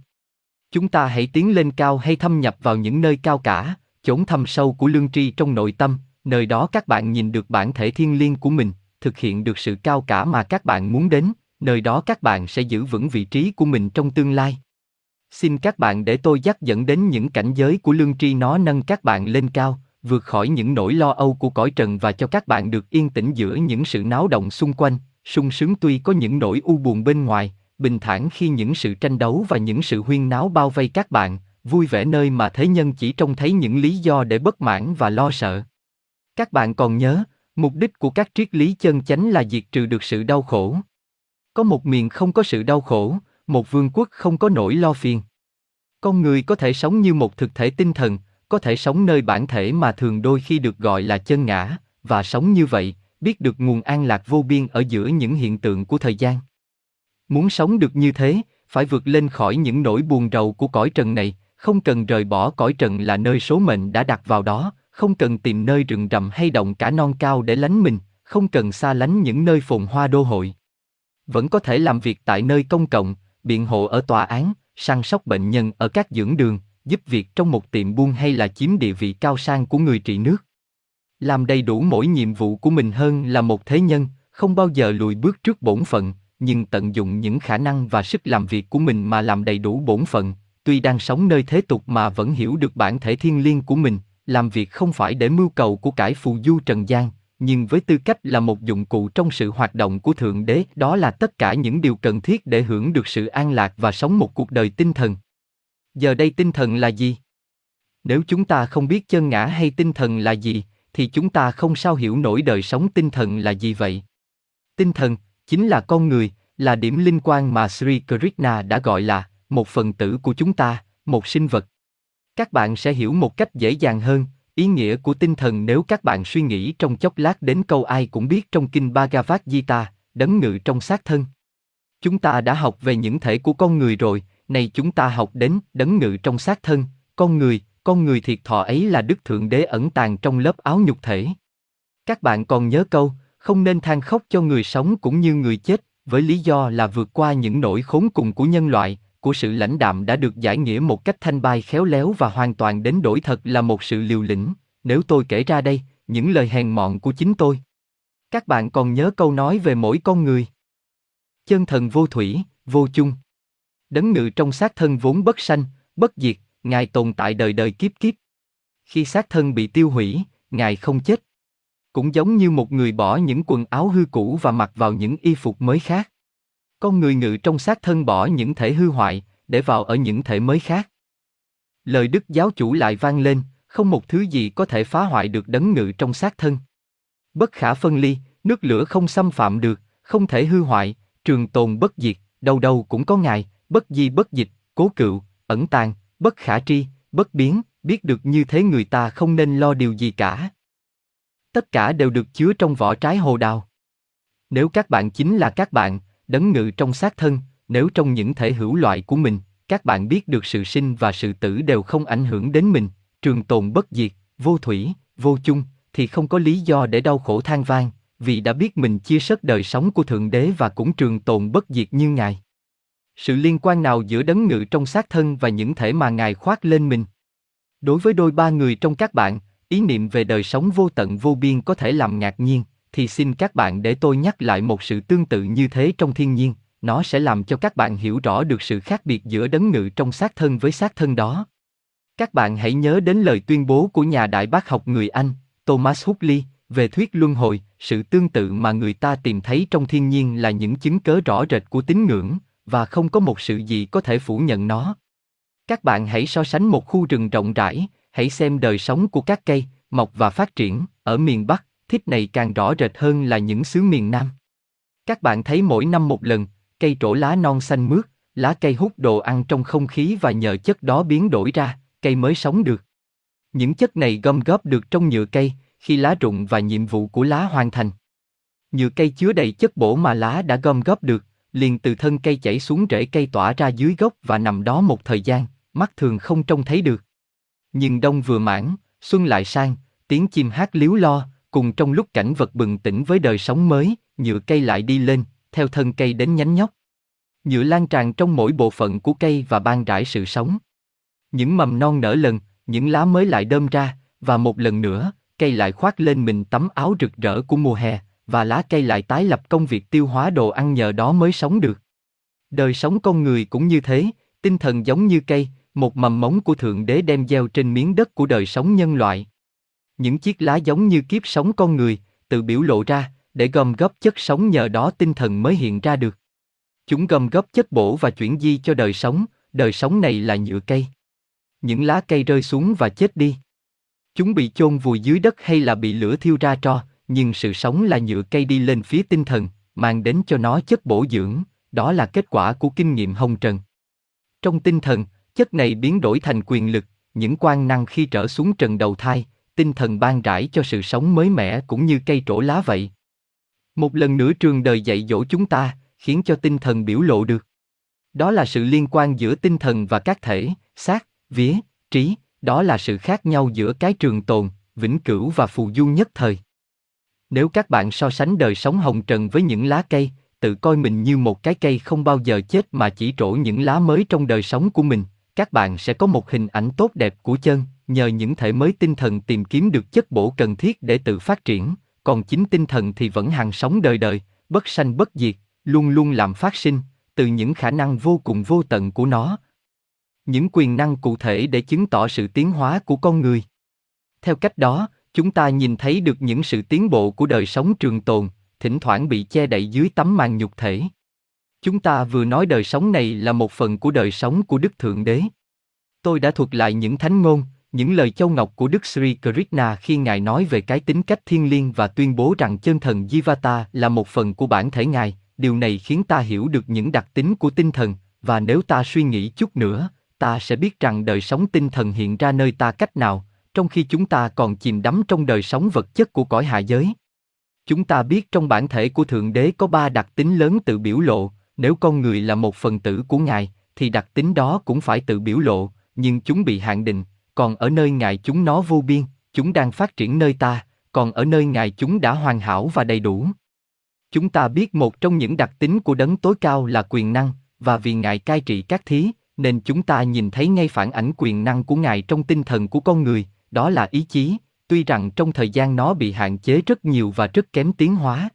Chúng ta hãy tiến lên cao hay thâm nhập vào những nơi cao cả, chốn thâm sâu của lương tri trong nội tâm, nơi đó các bạn nhìn được bản thể thiên liêng của mình, thực hiện được sự cao cả mà các bạn muốn đến, nơi đó các bạn sẽ giữ vững vị trí của mình trong tương lai. Xin các bạn để tôi dắt dẫn đến những cảnh giới của lương tri nó nâng các bạn lên cao, vượt khỏi những nỗi lo âu của cõi trần và cho các bạn được yên tĩnh giữa những sự náo động xung quanh, sung sướng tuy có những nỗi u buồn bên ngoài, bình thản khi những sự tranh đấu và những sự huyên náo bao vây các bạn, vui vẻ nơi mà thế nhân chỉ trông thấy những lý do để bất mãn và lo sợ. Các bạn còn nhớ, mục đích của các triết lý chân chánh là diệt trừ được sự đau khổ. Có một miền không có sự đau khổ, một vương quốc không có nỗi lo phiền. Con người có thể sống như một thực thể tinh thần, có thể sống nơi bản thể mà thường đôi khi được gọi là chân ngã, và sống như vậy, biết được nguồn an lạc vô biên ở giữa những hiện tượng của thời gian. Muốn sống được như thế, phải vượt lên khỏi những nỗi buồn rầu của cõi trần này, không cần rời bỏ cõi trần là nơi số mệnh đã đặt vào đó, không cần tìm nơi rừng rậm hay đồng cả non cao để lánh mình, không cần xa lánh những nơi phồn hoa đô hội. Vẫn có thể làm việc tại nơi công cộng, biện hộ ở tòa án, săn sóc bệnh nhân ở các dưỡng đường, giúp việc trong một tiệm buôn hay là chiếm địa vị cao sang của người trị nước. Làm đầy đủ mỗi nhiệm vụ của mình hơn là một thế nhân, không bao giờ lùi bước trước bổn phận, nhưng tận dụng những khả năng và sức làm việc của mình mà làm đầy đủ bổn phận, tuy đang sống nơi thế tục mà vẫn hiểu được bản thể thiên liêng của mình, làm việc không phải để mưu cầu của cải phù du trần gian, nhưng với tư cách là một dụng cụ trong sự hoạt động của Thượng Đế, đó là tất cả những điều cần thiết để hưởng được sự an lạc và sống một cuộc đời tinh thần. Giờ đây tinh thần là gì? Nếu chúng ta không biết chân ngã hay tinh thần là gì, thì chúng ta không sao hiểu nổi đời sống tinh thần là gì vậy. Tinh thần chính là con người, là điểm liên quan mà Sri Krishna đã gọi là một phần tử của chúng ta, một sinh vật. Các bạn sẽ hiểu một cách dễ dàng hơn ý nghĩa của tinh thần nếu các bạn suy nghĩ trong chốc lát đến câu ai cũng biết trong kinh Bhagavad Gita, đấng ngự trong xác thân. Chúng ta đã học về những thể của con người rồi, này chúng ta học đến đấng ngự trong xác thân, con người, con người thiệt thọ ấy là Đức Thượng Đế ẩn tàng trong lớp áo nhục thể. Các bạn còn nhớ câu, không nên than khóc cho người sống cũng như người chết, với lý do là vượt qua những nỗi khốn cùng của nhân loại, của sự lãnh đạm đã được giải nghĩa một cách thanh bai khéo léo và hoàn toàn đến đổi thật là một sự liều lĩnh, nếu tôi kể ra đây, những lời hèn mọn của chính tôi. Các bạn còn nhớ câu nói về mỗi con người. Chân thần vô thủy, vô chung. Đấng ngự trong xác thân vốn bất sanh, bất diệt, Ngài tồn tại đời đời kiếp kiếp. Khi xác thân bị tiêu hủy, Ngài không chết. Cũng giống như một người bỏ những quần áo hư cũ và mặc vào những y phục mới khác. Con người ngự trong xác thân bỏ những thể hư hoại, để vào ở những thể mới khác. Lời Đức giáo chủ lại vang lên, không một thứ gì có thể phá hoại được đấng ngự trong xác thân. Bất khả phân ly, nước lửa không xâm phạm được, không thể hư hoại, trường tồn bất diệt, đâu đâu cũng có ngài, bất di bất dịch, cố cựu, ẩn tàng, bất khả tri, bất biến, biết được như thế người ta không nên lo điều gì cả. Tất cả đều được chứa trong vỏ trái hồ đào. Nếu các bạn chính là các bạn, đấng ngự trong xác thân, nếu trong những thể hữu loại của mình, các bạn biết được sự sinh và sự tử đều không ảnh hưởng đến mình, trường tồn bất diệt, vô thủy, vô chung, thì không có lý do để đau khổ than vang, vì đã biết mình chia sớt đời sống của Thượng Đế và cũng trường tồn bất diệt như Ngài. Sự liên quan nào giữa đấng ngự trong xác thân và những thể mà Ngài khoác lên mình? Đối với đôi ba người trong các bạn, ý niệm về đời sống vô tận vô biên có thể làm ngạc nhiên, thì xin các bạn để tôi nhắc lại một sự tương tự như thế trong thiên nhiên, nó sẽ làm cho các bạn hiểu rõ được sự khác biệt giữa đấng ngự trong xác thân với xác thân đó. Các bạn hãy nhớ đến lời tuyên bố của nhà đại bác học người Anh, Thomas Huxley, về thuyết luân hồi, sự tương tự mà người ta tìm thấy trong thiên nhiên là những chứng cớ rõ rệt của tín ngưỡng, và không có một sự gì có thể phủ nhận nó. Các bạn hãy so sánh một khu rừng rộng rãi, hãy xem đời sống của các cây, mọc và phát triển, ở miền Bắc, thích này càng rõ rệt hơn là những xứ miền Nam. Các bạn thấy mỗi năm một lần, cây trổ lá non xanh mướt, lá cây hút đồ ăn trong không khí và nhờ chất đó biến đổi ra, cây mới sống được. Những chất này gom góp được trong nhựa cây, khi lá rụng và nhiệm vụ của lá hoàn thành. Nhựa cây chứa đầy chất bổ mà lá đã gom góp được, liền từ thân cây chảy xuống rễ cây tỏa ra dưới gốc và nằm đó một thời gian, mắt thường không trông thấy được. Nhưng đông vừa mãn, xuân lại sang, tiếng chim hát líu lo, cùng trong lúc cảnh vật bừng tỉnh với đời sống mới, nhựa cây lại đi lên, theo thân cây đến nhánh nhóc. Nhựa lan tràn trong mỗi bộ phận của cây và ban rải sự sống. Những mầm non nở lần, những lá mới lại đơm ra, và một lần nữa, cây lại khoác lên mình tấm áo rực rỡ của mùa hè, và lá cây lại tái lập công việc tiêu hóa đồ ăn nhờ đó mới sống được. Đời sống con người cũng như thế, tinh thần giống như cây, một mầm mống của Thượng Đế đem gieo trên miếng đất của đời sống nhân loại. Những chiếc lá giống như kiếp sống con người, tự biểu lộ ra, để gom góp chất sống nhờ đó tinh thần mới hiện ra được. Chúng gom góp chất bổ và chuyển di cho đời sống, đời sống này là nhựa cây. Những lá cây rơi xuống và chết đi. Chúng bị chôn vùi dưới đất hay là bị lửa thiêu ra tro, nhưng sự sống là nhựa cây đi lên phía tinh thần, mang đến cho nó chất bổ dưỡng, đó là kết quả của kinh nghiệm hồng trần. Trong tinh thần, chất này biến đổi thành quyền lực, những quan năng khi trở xuống trần đầu thai, tinh thần ban rãi cho sự sống mới mẻ cũng như cây trổ lá vậy. Một lần nữa trường đời dạy dỗ chúng ta, khiến cho tinh thần biểu lộ được. Đó là sự liên quan giữa tinh thần và các thể, xác, vía, trí, đó là sự khác nhau giữa cái trường tồn, vĩnh cửu và phù du nhất thời. Nếu các bạn so sánh đời sống hồng trần với những lá cây, tự coi mình như một cái cây không bao giờ chết mà chỉ trổ những lá mới trong đời sống của mình, các bạn sẽ có một hình ảnh tốt đẹp của chân, nhờ những thể mới tinh thần tìm kiếm được chất bổ cần thiết để tự phát triển, còn chính tinh thần thì vẫn hàng sống đời đời, bất sanh bất diệt, luôn luôn làm phát sinh, từ những khả năng vô cùng vô tận của nó. Những quyền năng cụ thể để chứng tỏ sự tiến hóa của con người. Theo cách đó, chúng ta nhìn thấy được những sự tiến bộ của đời sống trường tồn, thỉnh thoảng bị che đậy dưới tấm màn nhục thể. Chúng ta vừa nói đời sống này là một phần của đời sống của Đức Thượng Đế. Tôi đã thuật lại những thánh ngôn, những lời châu ngọc của Đức Sri Krishna khi Ngài nói về cái tính cách thiên liêng và tuyên bố rằng chân thần Jivata là một phần của bản thể Ngài, điều này khiến ta hiểu được những đặc tính của tinh thần, và nếu ta suy nghĩ chút nữa, ta sẽ biết rằng đời sống tinh thần hiện ra nơi ta cách nào, trong khi chúng ta còn chìm đắm trong đời sống vật chất của cõi hạ giới. Chúng ta biết trong bản thể của Thượng Đế có ba đặc tính lớn tự biểu lộ, nếu con người là một phần tử của Ngài, thì đặc tính đó cũng phải tự biểu lộ, nhưng chúng bị hạn định, còn ở nơi Ngài chúng nó vô biên, chúng đang phát triển nơi ta, còn ở nơi Ngài chúng đã hoàn hảo và đầy đủ. Chúng ta biết một trong những đặc tính của đấng tối cao là quyền năng, và vì Ngài cai trị các thí, nên chúng ta nhìn thấy ngay phản ảnh quyền năng của Ngài trong tinh thần của con người, đó là ý chí, tuy rằng trong thời gian nó bị hạn chế rất nhiều và rất kém tiến hóa.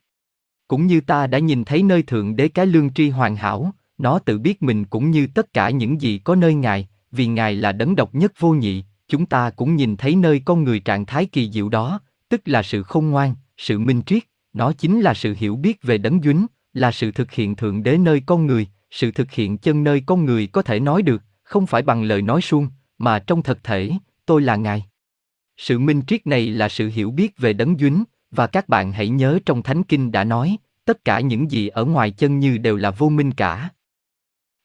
Cũng như ta đã nhìn thấy nơi Thượng Đế cái lương tri hoàn hảo, nó tự biết mình cũng như tất cả những gì có nơi Ngài, vì Ngài là đấng độc nhất vô nhị, chúng ta cũng nhìn thấy nơi con người trạng thái kỳ diệu đó, tức là sự khôn ngoan, sự minh triết, nó chính là sự hiểu biết về đấng dính, là sự thực hiện thượng đế nơi con người, sự thực hiện chân nơi con người có thể nói được, không phải bằng lời nói suông, mà trong thực thể, tôi là Ngài. Sự minh triết này là sự hiểu biết về đấng dính, và các bạn hãy nhớ trong Thánh Kinh đã nói, tất cả những gì ở ngoài chân như đều là vô minh cả.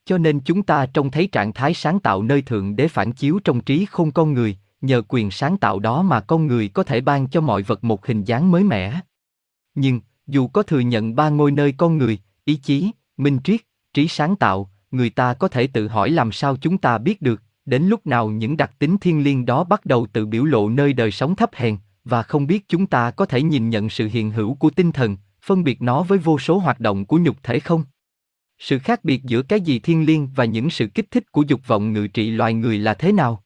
Cho nên chúng ta trông thấy trạng thái sáng tạo nơi thượng đế phản chiếu trong trí không con người, nhờ quyền sáng tạo đó mà con người có thể ban cho mọi vật một hình dáng mới mẻ. Nhưng, dù có thừa nhận ba ngôi nơi con người, ý chí, minh triết, trí sáng tạo, người ta có thể tự hỏi làm sao chúng ta biết được, đến lúc nào những đặc tính thiên liêng đó bắt đầu tự biểu lộ nơi đời sống thấp hèn, và không biết chúng ta có thể nhìn nhận sự hiện hữu của tinh thần, phân biệt nó với vô số hoạt động của nhục thể không? Sự khác biệt giữa cái gì thiên liêng và những sự kích thích của dục vọng ngự trị loài người là thế nào?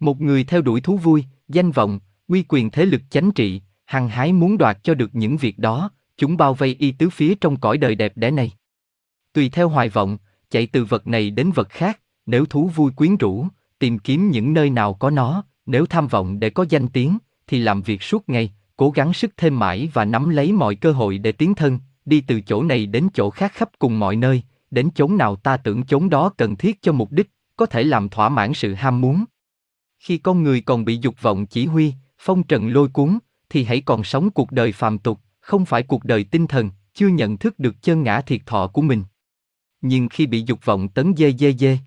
Một người theo đuổi thú vui, danh vọng, uy quyền thế lực chánh trị, hăng hái muốn đoạt cho được những việc đó, chúng bao vây y tứ phía trong cõi đời đẹp đẽ này. Tùy theo hoài vọng, chạy từ vật này đến vật khác, nếu thú vui quyến rũ, tìm kiếm những nơi nào có nó, nếu tham vọng để có danh tiếng, thì làm việc suốt ngày, cố gắng sức thêm mãi và nắm lấy mọi cơ hội để tiến thân, đi từ chỗ này đến chỗ khác khắp cùng mọi nơi, đến chốn nào ta tưởng chốn đó cần thiết cho mục đích, có thể làm thỏa mãn sự ham muốn. Khi con người còn bị dục vọng chỉ huy, phong trần lôi cuốn, thì hãy còn sống cuộc đời phàm tục, không phải cuộc đời tinh thần, chưa nhận thức được chân ngã thiệt thọ của mình. Nhưng khi bị dục vọng tấn dê dê dê,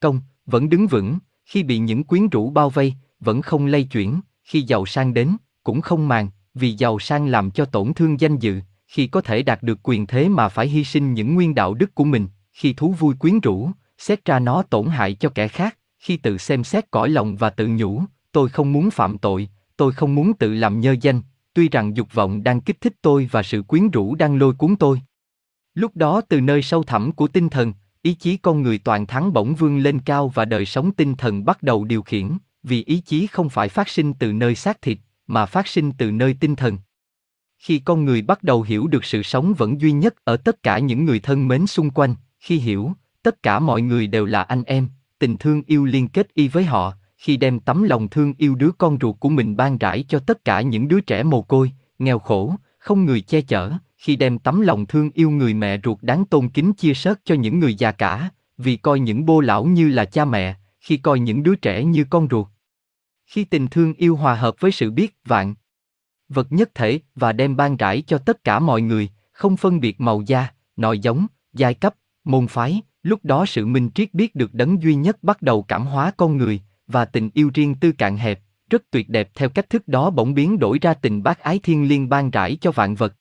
công, vẫn đứng vững, khi bị những quyến rũ bao vây, vẫn không lay chuyển, khi giàu sang đến, cũng không màng, vì giàu sang làm cho tổn thương danh dự, khi có thể đạt được quyền thế mà phải hy sinh những nguyên đạo đức của mình, khi thú vui quyến rũ, xét ra nó tổn hại cho kẻ khác, khi tự xem xét cõi lòng và tự nhủ, tôi không muốn phạm tội, tôi không muốn tự làm nhơ danh, tuy rằng dục vọng đang kích thích tôi và sự quyến rũ đang lôi cuốn tôi. Lúc đó từ nơi sâu thẳm của tinh thần, ý chí con người toàn thắng bỗng vươn lên cao và đời sống tinh thần bắt đầu điều khiển, vì ý chí không phải phát sinh từ nơi xác thịt, mà phát sinh từ nơi tinh thần. Khi con người bắt đầu hiểu được sự sống vẫn duy nhất ở tất cả những người thân mến xung quanh, khi hiểu, tất cả mọi người đều là anh em, tình thương yêu liên kết y với họ, khi đem tấm lòng thương yêu đứa con ruột của mình ban rãi cho tất cả những đứa trẻ mồ côi, nghèo khổ, không người che chở, khi đem tấm lòng thương yêu người mẹ ruột đáng tôn kính chia sớt cho những người già cả, vì coi những bô lão như là cha mẹ, khi coi những đứa trẻ như con ruột. Khi tình thương yêu hòa hợp với sự biết vạn, vật nhất thể và đem ban rãi cho tất cả mọi người, không phân biệt màu da, nội giống, giai cấp, môn phái, lúc đó sự minh triết biết được đấng duy nhất bắt đầu cảm hóa con người, và tình yêu riêng tư cạn hẹp, rất tuyệt đẹp. Theo cách thức đó bỗng biến đổi ra tình bác ái thiên liên ban rãi cho vạn vật.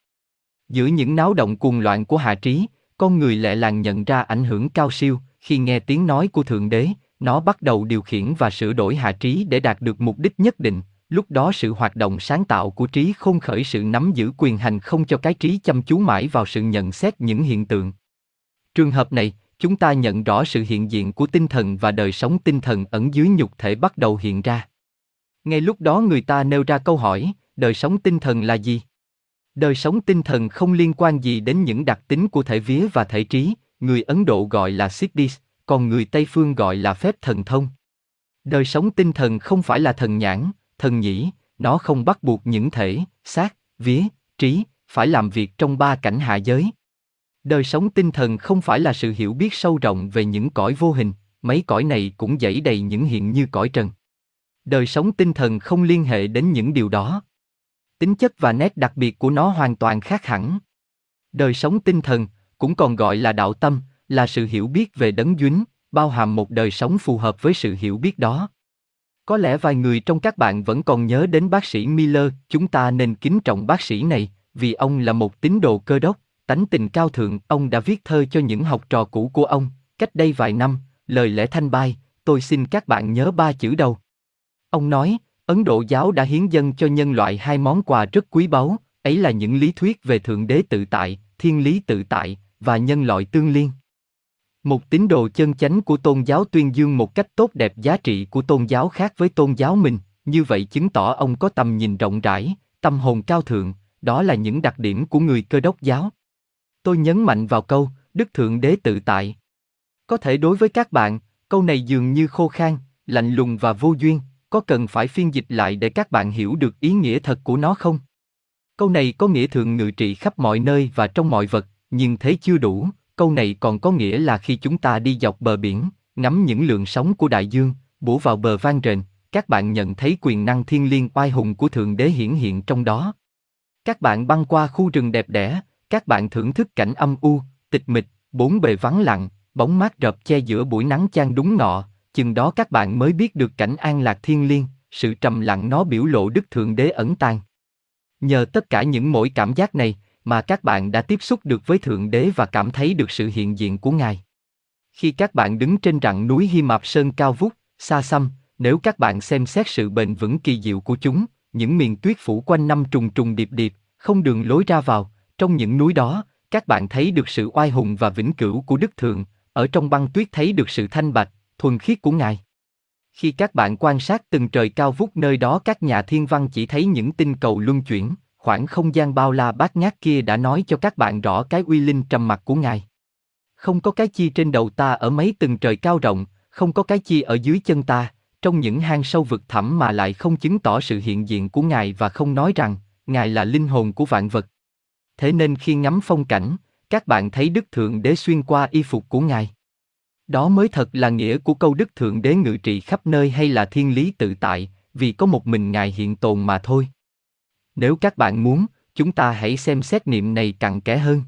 Giữa những náo động cuồng loạn của hạ trí, con người lẹ làng nhận ra ảnh hưởng cao siêu, khi nghe tiếng nói của Thượng Đế, nó bắt đầu điều khiển và sửa đổi hạ trí để đạt được mục đích nhất định, lúc đó sự hoạt động sáng tạo của trí không khởi sự nắm giữ quyền hành không cho cái trí chăm chú mãi vào sự nhận xét những hiện tượng. Trường hợp này, chúng ta nhận rõ sự hiện diện của tinh thần và đời sống tinh thần ẩn dưới nhục thể bắt đầu hiện ra. Ngay lúc đó người ta nêu ra câu hỏi, đời sống tinh thần là gì? Đời sống tinh thần không liên quan gì đến những đặc tính của thể vía và thể trí, người Ấn Độ gọi là Siddhis, còn người Tây Phương gọi là phép thần thông. Đời sống tinh thần không phải là thần nhãn, thần nhĩ, nó không bắt buộc những thể, xác, vía, trí, phải làm việc trong ba cảnh hạ giới. Đời sống tinh thần không phải là sự hiểu biết sâu rộng về những cõi vô hình, mấy cõi này cũng dẫy đầy những hiện như cõi trần. Đời sống tinh thần không liên hệ đến những điều đó. Tính chất và nét đặc biệt của nó hoàn toàn khác hẳn. Đời sống tinh thần, cũng còn gọi là đạo tâm, là sự hiểu biết về đấng dính, bao hàm một đời sống phù hợp với sự hiểu biết đó. Có lẽ vài người trong các bạn vẫn còn nhớ đến bác sĩ Miller, chúng ta nên kính trọng bác sĩ này, vì ông là một tín đồ cơ đốc, tánh tình cao thượng, ông đã viết thơ cho những học trò cũ của ông, cách đây vài năm, lời lẽ thanh bai, tôi xin các bạn nhớ ba chữ đầu. Ông nói, Ấn Độ giáo đã hiến dân cho nhân loại hai món quà rất quý báu, ấy là những lý thuyết về Thượng Đế tự tại, Thiên lý tự tại, và nhân loại tương liên. Một tín đồ chân chánh của tôn giáo tuyên dương một cách tốt đẹp giá trị của tôn giáo khác với tôn giáo mình, như vậy chứng tỏ ông có tầm nhìn rộng rãi, tâm hồn cao thượng, đó là những đặc điểm của người cơ đốc giáo. Tôi nhấn mạnh vào câu, Đức Thượng Đế tự tại. Có thể đối với các bạn, câu này dường như khô khan, lạnh lùng và vô duyên, có cần phải phiên dịch lại để các bạn hiểu được ý nghĩa thật của nó không? Câu này có nghĩa thượng ngự trị khắp mọi nơi và trong mọi vật, nhưng thế chưa đủ, câu này còn có nghĩa là khi chúng ta đi dọc bờ biển, ngắm những lượng sóng của đại dương, bủa vào bờ vang rền, các bạn nhận thấy quyền năng thiên liêng oai hùng của Thượng Đế hiển hiện trong đó. Các bạn băng qua khu rừng đẹp đẽ, các bạn thưởng thức cảnh âm u, tịch mịch, bốn bề vắng lặng, bóng mát rợp che giữa buổi nắng chang đúng ngọ, chừng đó các bạn mới biết được cảnh an lạc thiên liêng, sự trầm lặng nó biểu lộ Đức Thượng Đế ẩn tàng. Nhờ tất cả những mỗi cảm giác này, mà các bạn đã tiếp xúc được với Thượng Đế và cảm thấy được sự hiện diện của Ngài. Khi các bạn đứng trên rặng núi Hy Mạp Sơn cao vút, xa xăm, nếu các bạn xem xét sự bền vững kỳ diệu của chúng, những miền tuyết phủ quanh năm trùng trùng điệp điệp, không đường lối ra vào, trong những núi đó, các bạn thấy được sự oai hùng và vĩnh cửu của Đức Thượng, ở trong băng tuyết thấy được sự thanh bạch, thuần khiết của Ngài. Khi các bạn quan sát từng trời cao vút nơi đó các nhà thiên văn chỉ thấy những tinh cầu luân chuyển, khoảng không gian bao la bát ngát kia đã nói cho các bạn rõ cái uy linh trầm mặc của Ngài. Không có cái chi trên đầu ta ở mấy từng trời cao rộng, không có cái chi ở dưới chân ta, trong những hang sâu vực thẳm mà lại không chứng tỏ sự hiện diện của Ngài và không nói rằng, Ngài là linh hồn của vạn vật. Thế nên khi ngắm phong cảnh, các bạn thấy Đức Thượng Đế xuyên qua y phục của Ngài. Đó mới thật là nghĩa của câu Đức Thượng Đế ngự trị khắp nơi hay là thiên lý tự tại, vì có một mình Ngài hiện tồn mà thôi. Nếu các bạn muốn, chúng ta hãy xem xét niệm này cặn kẽ hơn.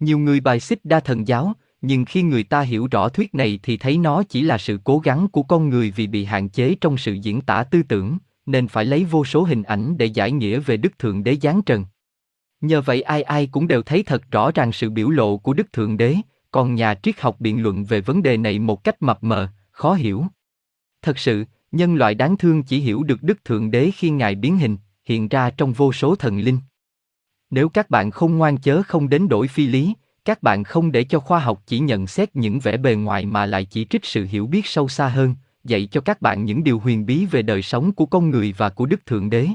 Nhiều người bài xích đa thần giáo, nhưng khi người ta hiểu rõ thuyết này thì thấy nó chỉ là sự cố gắng của con người vì bị hạn chế trong sự diễn tả tư tưởng, nên phải lấy vô số hình ảnh để giải nghĩa về Đức Thượng Đế giáng trần. Nhờ vậy ai ai cũng đều thấy thật rõ ràng sự biểu lộ của Đức Thượng Đế, còn nhà triết học biện luận về vấn đề này một cách mập mờ, khó hiểu. Thật sự, nhân loại đáng thương chỉ hiểu được Đức Thượng Đế khi Ngài biến hình, hiện ra trong vô số thần linh. Nếu các bạn không ngoan chớ không đến đổi phi lý, các bạn không để cho khoa học chỉ nhận xét những vẻ bề ngoài mà lại chỉ trích sự hiểu biết sâu xa hơn, dạy cho các bạn những điều huyền bí về đời sống của con người và của Đức Thượng Đế.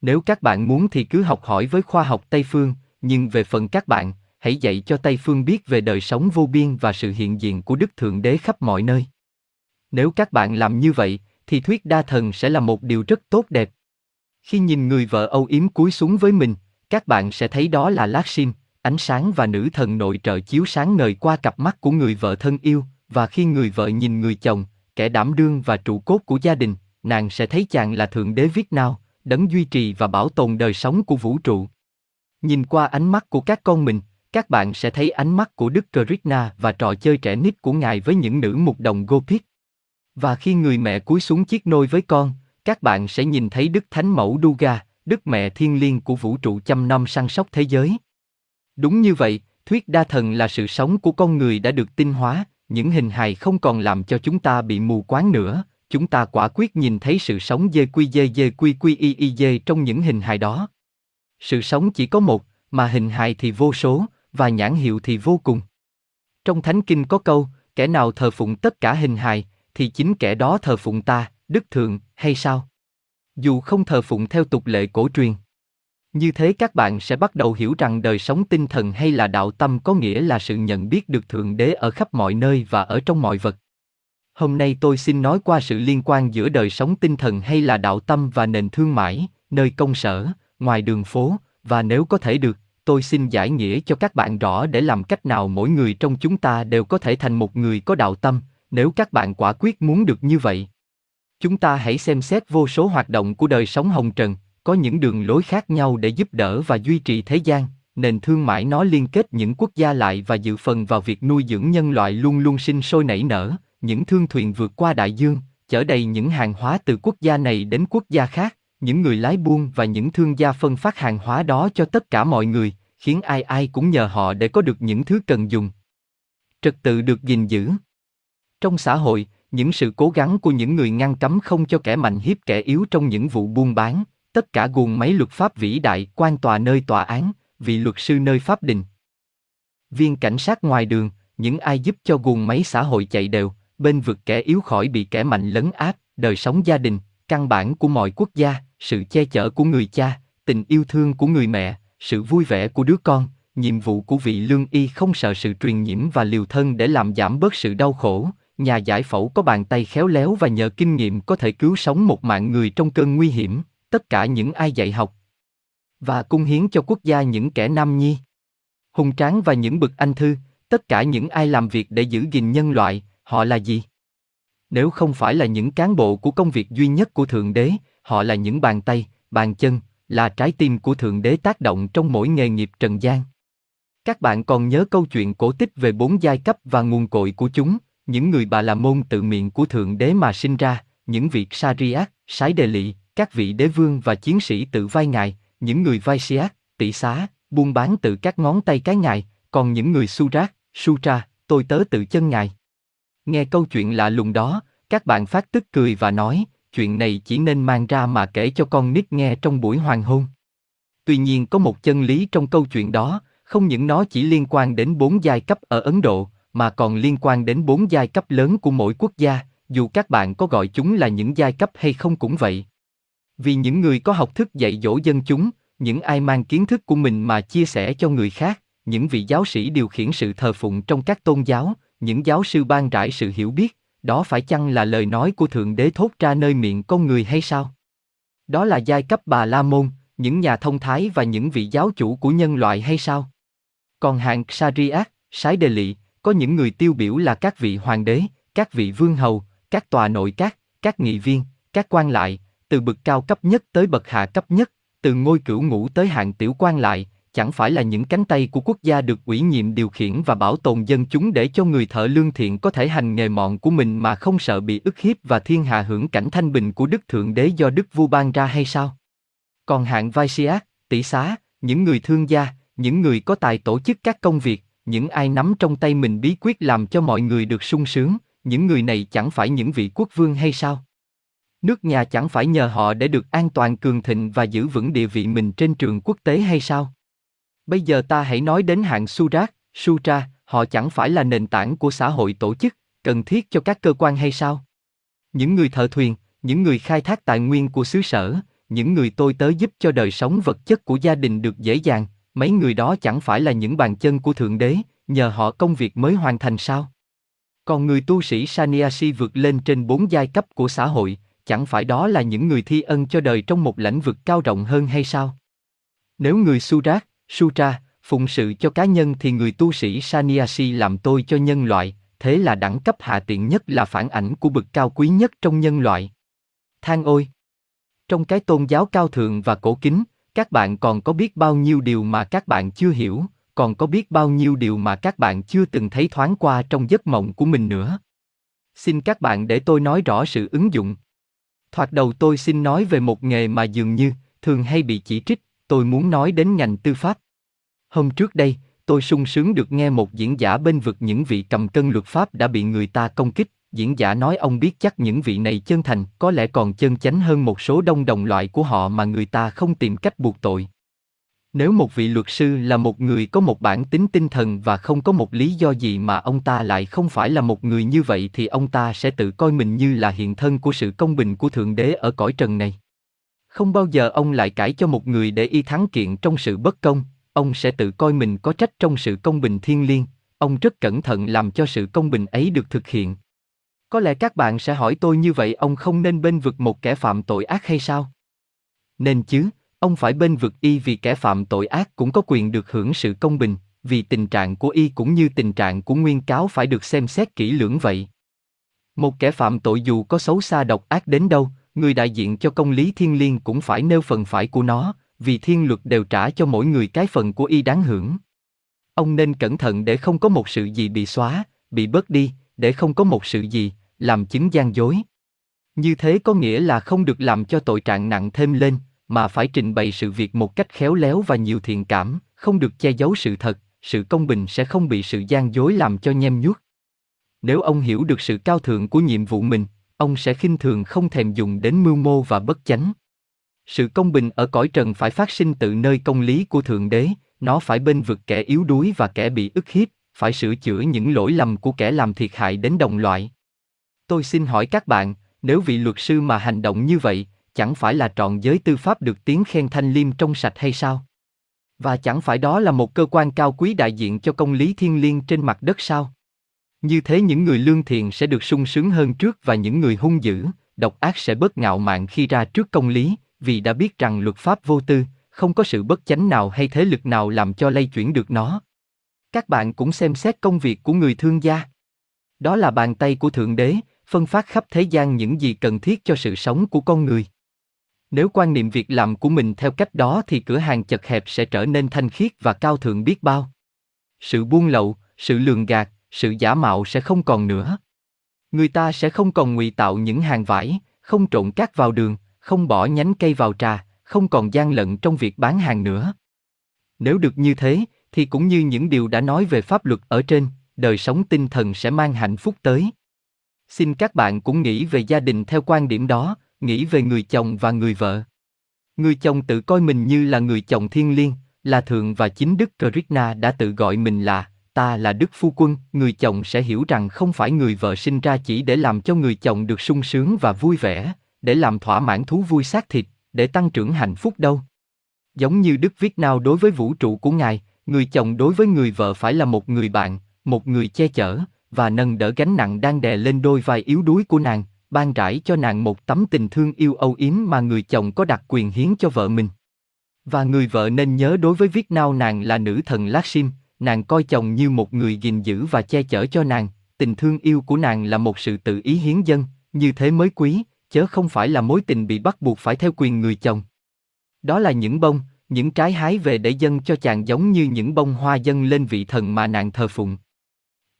Nếu các bạn muốn thì cứ học hỏi với khoa học Tây phương, nhưng về phần các bạn, hãy dạy cho Tây phương biết về đời sống vô biên và sự hiện diện của Đức Thượng Đế khắp mọi nơi. Nếu các bạn làm như vậy, thì thuyết đa thần sẽ là một điều rất tốt đẹp. Khi nhìn người vợ âu yếm cúi xuống với mình, các bạn sẽ thấy đó là lát sim, ánh sáng và nữ thần nội trợ chiếu sáng ngời qua cặp mắt của người vợ thân yêu, và khi người vợ nhìn người chồng, kẻ đảm đương và trụ cốt của gia đình, nàng sẽ thấy chàng là thượng đế viết Nào, đấng duy trì và bảo tồn đời sống của vũ trụ. Nhìn qua ánh mắt của các con mình, các bạn sẽ thấy ánh mắt của Đức Krishna và trò chơi trẻ nít của Ngài với những nữ mục đồng Gopik. Và khi người mẹ cúi xuống chiếc nôi với con, các bạn sẽ nhìn thấy Đức Thánh Mẫu Duga, Đức Mẹ Thiên Liêng của vũ trụ chăm nom săn sóc thế giới. Đúng như vậy, thuyết đa thần là sự sống của con người đã được tinh hóa, những hình hài không còn làm cho chúng ta bị mù quáng nữa, chúng ta quả quyết nhìn thấy sự sống dê quy dê dê quy quy y y dê trong những hình hài đó. Sự sống chỉ có một, mà hình hài thì vô số, và nhãn hiệu thì vô cùng. Trong Thánh Kinh có câu, kẻ nào thờ phụng tất cả hình hài, thì chính kẻ đó thờ phụng ta, đức thượng, hay sao? Dù không thờ phụng theo tục lệ cổ truyền. Như thế các bạn sẽ bắt đầu hiểu rằng đời sống tinh thần hay là đạo tâm có nghĩa là sự nhận biết được Thượng Đế ở khắp mọi nơi và ở trong mọi vật. Hôm nay tôi xin nói qua sự liên quan giữa đời sống tinh thần hay là đạo tâm và nền thương mại, nơi công sở, ngoài đường phố, và nếu có thể được, tôi xin giải nghĩa cho các bạn rõ để làm cách nào mỗi người trong chúng ta đều có thể thành một người có đạo tâm, nếu các bạn quả quyết muốn được như vậy. Chúng ta hãy xem xét vô số hoạt động của đời sống hồng trần, có những đường lối khác nhau để giúp đỡ và duy trì thế gian, nền thương mại nó liên kết những quốc gia lại và dự phần vào việc nuôi dưỡng nhân loại luôn luôn sinh sôi nảy nở, những thương thuyền vượt qua đại dương, chở đầy những hàng hóa từ quốc gia này đến quốc gia khác, những người lái buôn và những thương gia phân phát hàng hóa đó cho tất cả mọi người, khiến ai ai cũng nhờ họ để có được những thứ cần dùng. Trật tự được gìn giữ. Trong xã hội, những sự cố gắng của những người ngăn cấm không cho kẻ mạnh hiếp kẻ yếu trong những vụ buôn bán, tất cả guồng máy luật pháp vĩ đại, quan tòa nơi tòa án, vị luật sư nơi pháp đình. Viên cảnh sát ngoài đường, những ai giúp cho guồng máy xã hội chạy đều, bên vực kẻ yếu khỏi bị kẻ mạnh lấn áp, đời sống gia đình, căn bản của mọi quốc gia, sự che chở của người cha, tình yêu thương của người mẹ, sự vui vẻ của đứa con, nhiệm vụ của vị lương y không sợ sự truyền nhiễm và liều thân để làm giảm bớt sự đau khổ, nhà giải phẫu có bàn tay khéo léo và nhờ kinh nghiệm có thể cứu sống một mạng người trong cơn nguy hiểm, tất cả những ai dạy học và cung hiến cho quốc gia những kẻ nam nhi. Hùng tráng và những bậc anh thư, tất cả những ai làm việc để giữ gìn nhân loại, họ là gì? Nếu không phải là những cán bộ của công việc duy nhất của Thượng Đế, họ là những bàn tay, bàn chân, là trái tim của Thượng Đế tác động trong mỗi nghề nghiệp trần gian. Các bạn còn nhớ câu chuyện cổ tích về bốn giai cấp và nguồn cội của chúng, những người bà là môn tự miệng của Thượng Đế mà sinh ra, những vị Sariat, sái đề lị, các vị đế vương và chiến sĩ tự vai ngài, những người vai siác, tỷ xá, buôn bán từ các ngón tay cái ngài, còn những người su rác, su tra, tôi tớ tự chân ngài. Nghe câu chuyện lạ lùng đó, các bạn phát tức cười và nói, chuyện này chỉ nên mang ra mà kể cho con nít nghe trong buổi hoàng hôn. Tuy nhiên có một chân lý trong câu chuyện đó, không những nó chỉ liên quan đến bốn giai cấp ở Ấn Độ, mà còn liên quan đến bốn giai cấp lớn của mỗi quốc gia, dù các bạn có gọi chúng là những giai cấp hay không cũng vậy. Vì những người có học thức dạy dỗ dân chúng, những ai mang kiến thức của mình mà chia sẻ cho người khác, những vị giáo sĩ điều khiển sự thờ phụng trong các tôn giáo, những giáo sư ban rải sự hiểu biết, đó phải chăng là lời nói của Thượng Đế thốt ra nơi miệng con người hay sao? Đó là giai cấp bà La Môn, những nhà thông thái và những vị giáo chủ của nhân loại hay sao? Còn hạng Sariat, Sái Đề Lị, có những người tiêu biểu là các vị hoàng đế, các vị vương hầu, các tòa nội các, các nghị viên, các quan lại, từ bậc cao cấp nhất tới bậc hạ cấp nhất, từ ngôi cửu ngũ tới hạng tiểu quan lại, chẳng phải là những cánh tay của quốc gia được ủy nhiệm điều khiển và bảo tồn dân chúng để cho người thợ lương thiện có thể hành nghề mọn của mình mà không sợ bị ức hiếp và thiên hạ hưởng cảnh thanh bình của Đức Thượng Đế do Đức Vua ban ra hay sao? Còn hạng vai Vaisiác, tỷ xá, những người thương gia, những người có tài tổ chức các công việc, những ai nắm trong tay mình bí quyết làm cho mọi người được sung sướng, những người này chẳng phải những vị quốc vương hay sao? Nước nhà chẳng phải nhờ họ để được an toàn cường thịnh và giữ vững địa vị mình trên trường quốc tế hay sao? Bây giờ ta hãy nói đến hạng Surat, Sutra, họ chẳng phải là nền tảng của xã hội tổ chức, cần thiết cho các cơ quan hay sao? Những người thợ thuyền, những người khai thác tài nguyên của xứ sở, những người tôi tớ giúp cho đời sống vật chất của gia đình được dễ dàng, mấy người đó chẳng phải là những bàn chân của Thượng Đế, nhờ họ công việc mới hoàn thành sao? Còn người tu sĩ saniasi vượt lên trên bốn giai cấp của xã hội, chẳng phải đó là những người thi ân cho đời trong một lãnh vực cao rộng hơn hay sao? Nếu người Surat, Sutra, phụng sự cho cá nhân thì người tu sĩ saniasi làm tôi cho nhân loại, thế là đẳng cấp hạ tiện nhất là phản ảnh của bậc cao quý nhất trong nhân loại. Than ôi! Trong cái tôn giáo cao thượng và cổ kính, các bạn còn có biết bao nhiêu điều mà các bạn chưa hiểu, còn có biết bao nhiêu điều mà các bạn chưa từng thấy thoáng qua trong giấc mộng của mình nữa. Xin các bạn để tôi nói rõ sự ứng dụng. Thoạt đầu tôi xin nói về một nghề mà dường như thường hay bị chỉ trích, tôi muốn nói đến ngành tư pháp. Hôm trước đây, tôi sung sướng được nghe một diễn giả bên vực những vị cầm cân luật pháp đã bị người ta công kích. Diễn giả nói ông biết chắc những vị này chân thành, có lẽ còn chân chánh hơn một số đông đồng loại của họ mà người ta không tìm cách buộc tội. Nếu một vị luật sư là một người có một bản tính tinh thần và không có một lý do gì mà ông ta lại không phải là một người như vậy thì ông ta sẽ tự coi mình như là hiện thân của sự công bình của Thượng Đế ở cõi trần này. Không bao giờ ông lại cãi cho một người để y thắng kiện trong sự bất công, ông sẽ tự coi mình có trách trong sự công bình thiên liêng, ông rất cẩn thận làm cho sự công bình ấy được thực hiện. Có lẽ các bạn sẽ hỏi tôi như vậy ông không nên bên vực một kẻ phạm tội ác hay sao? Nên chứ, ông phải bên vực y vì kẻ phạm tội ác cũng có quyền được hưởng sự công bình, vì tình trạng của y cũng như tình trạng của nguyên cáo phải được xem xét kỹ lưỡng vậy. Một kẻ phạm tội dù có xấu xa độc ác đến đâu, người đại diện cho công lý thiên liêng cũng phải nêu phần phải của nó, vì thiên luật đều trả cho mỗi người cái phần của y đáng hưởng. Ông nên cẩn thận để không có một sự gì bị xóa, bị bớt đi, để không có một sự gì, làm chứng gian dối. Như thế có nghĩa là không được làm cho tội trạng nặng thêm lên, mà phải trình bày sự việc một cách khéo léo và nhiều thiện cảm, không được che giấu sự thật, sự công bình sẽ không bị sự gian dối làm cho nhem nhuốc. Nếu ông hiểu được sự cao thượng của nhiệm vụ mình, ông sẽ khinh thường không thèm dùng đến mưu mô và bất chánh. Sự công bình ở cõi trần phải phát sinh từ nơi công lý của Thượng Đế, nó phải bên vực kẻ yếu đuối và kẻ bị ức hiếp, phải sửa chữa những lỗi lầm của kẻ làm thiệt hại đến đồng loại. Tôi xin hỏi các bạn, nếu vị luật sư mà hành động như vậy, chẳng phải là trọn giới tư pháp được tiếng khen thanh liêm trong sạch hay sao? Và chẳng phải đó là một cơ quan cao quý đại diện cho công lý thiên liêng trên mặt đất sao? Như thế những người lương thiện sẽ được sung sướng hơn trước và những người hung dữ, độc ác sẽ bớt ngạo mạn khi ra trước công lý, vì đã biết rằng luật pháp vô tư, không có sự bất chánh nào hay thế lực nào làm cho lay chuyển được nó. Các bạn cũng xem xét công việc của người thương gia. Đó là bàn tay của Thượng Đế, phân phát khắp thế gian những gì cần thiết cho sự sống của con người. Nếu quan niệm việc làm của mình theo cách đó thì cửa hàng chật hẹp sẽ trở nên thanh khiết và cao thượng biết bao. Sự buôn lậu, sự lường gạt, sự giả mạo sẽ không còn nữa. Người ta sẽ không còn ngụy tạo những hàng vải, không trộn cát vào đường, không bỏ nhánh cây vào trà, không còn gian lận trong việc bán hàng nữa. Nếu được như thế, thì cũng như những điều đã nói về pháp luật ở trên, đời sống tinh thần sẽ mang hạnh phúc tới. Xin các bạn cũng nghĩ về gia đình theo quan điểm đó, nghĩ về người chồng và người vợ. Người chồng tự coi mình như là người chồng thiên liêng, là thượng và chính Đức Krishna đã tự gọi mình là ta là Đức Phu Quân, người chồng sẽ hiểu rằng không phải người vợ sinh ra chỉ để làm cho người chồng được sung sướng và vui vẻ, để làm thỏa mãn thú vui xác thịt, để tăng trưởng hạnh phúc đâu. Giống như Đức viết nào đối với vũ trụ của Ngài, người chồng đối với người vợ phải là một người bạn, một người che chở, và nâng đỡ gánh nặng đang đè lên đôi vai yếu đuối của nàng, ban rải cho nàng một tấm tình thương yêu âu yếm mà người chồng có đặc quyền hiến cho vợ mình. Và người vợ nên nhớ đối với Viết Nao nàng là nữ thần Lakshmi, nàng coi chồng như một người gìn giữ và che chở cho nàng, tình thương yêu của nàng là một sự tự ý hiến dân, như thế mới quý, chớ không phải là mối tình bị bắt buộc phải theo quyền người chồng. Đó là những bông, những trái hái về để dâng cho chàng giống như những bông hoa dâng lên vị thần mà nàng thờ phụng.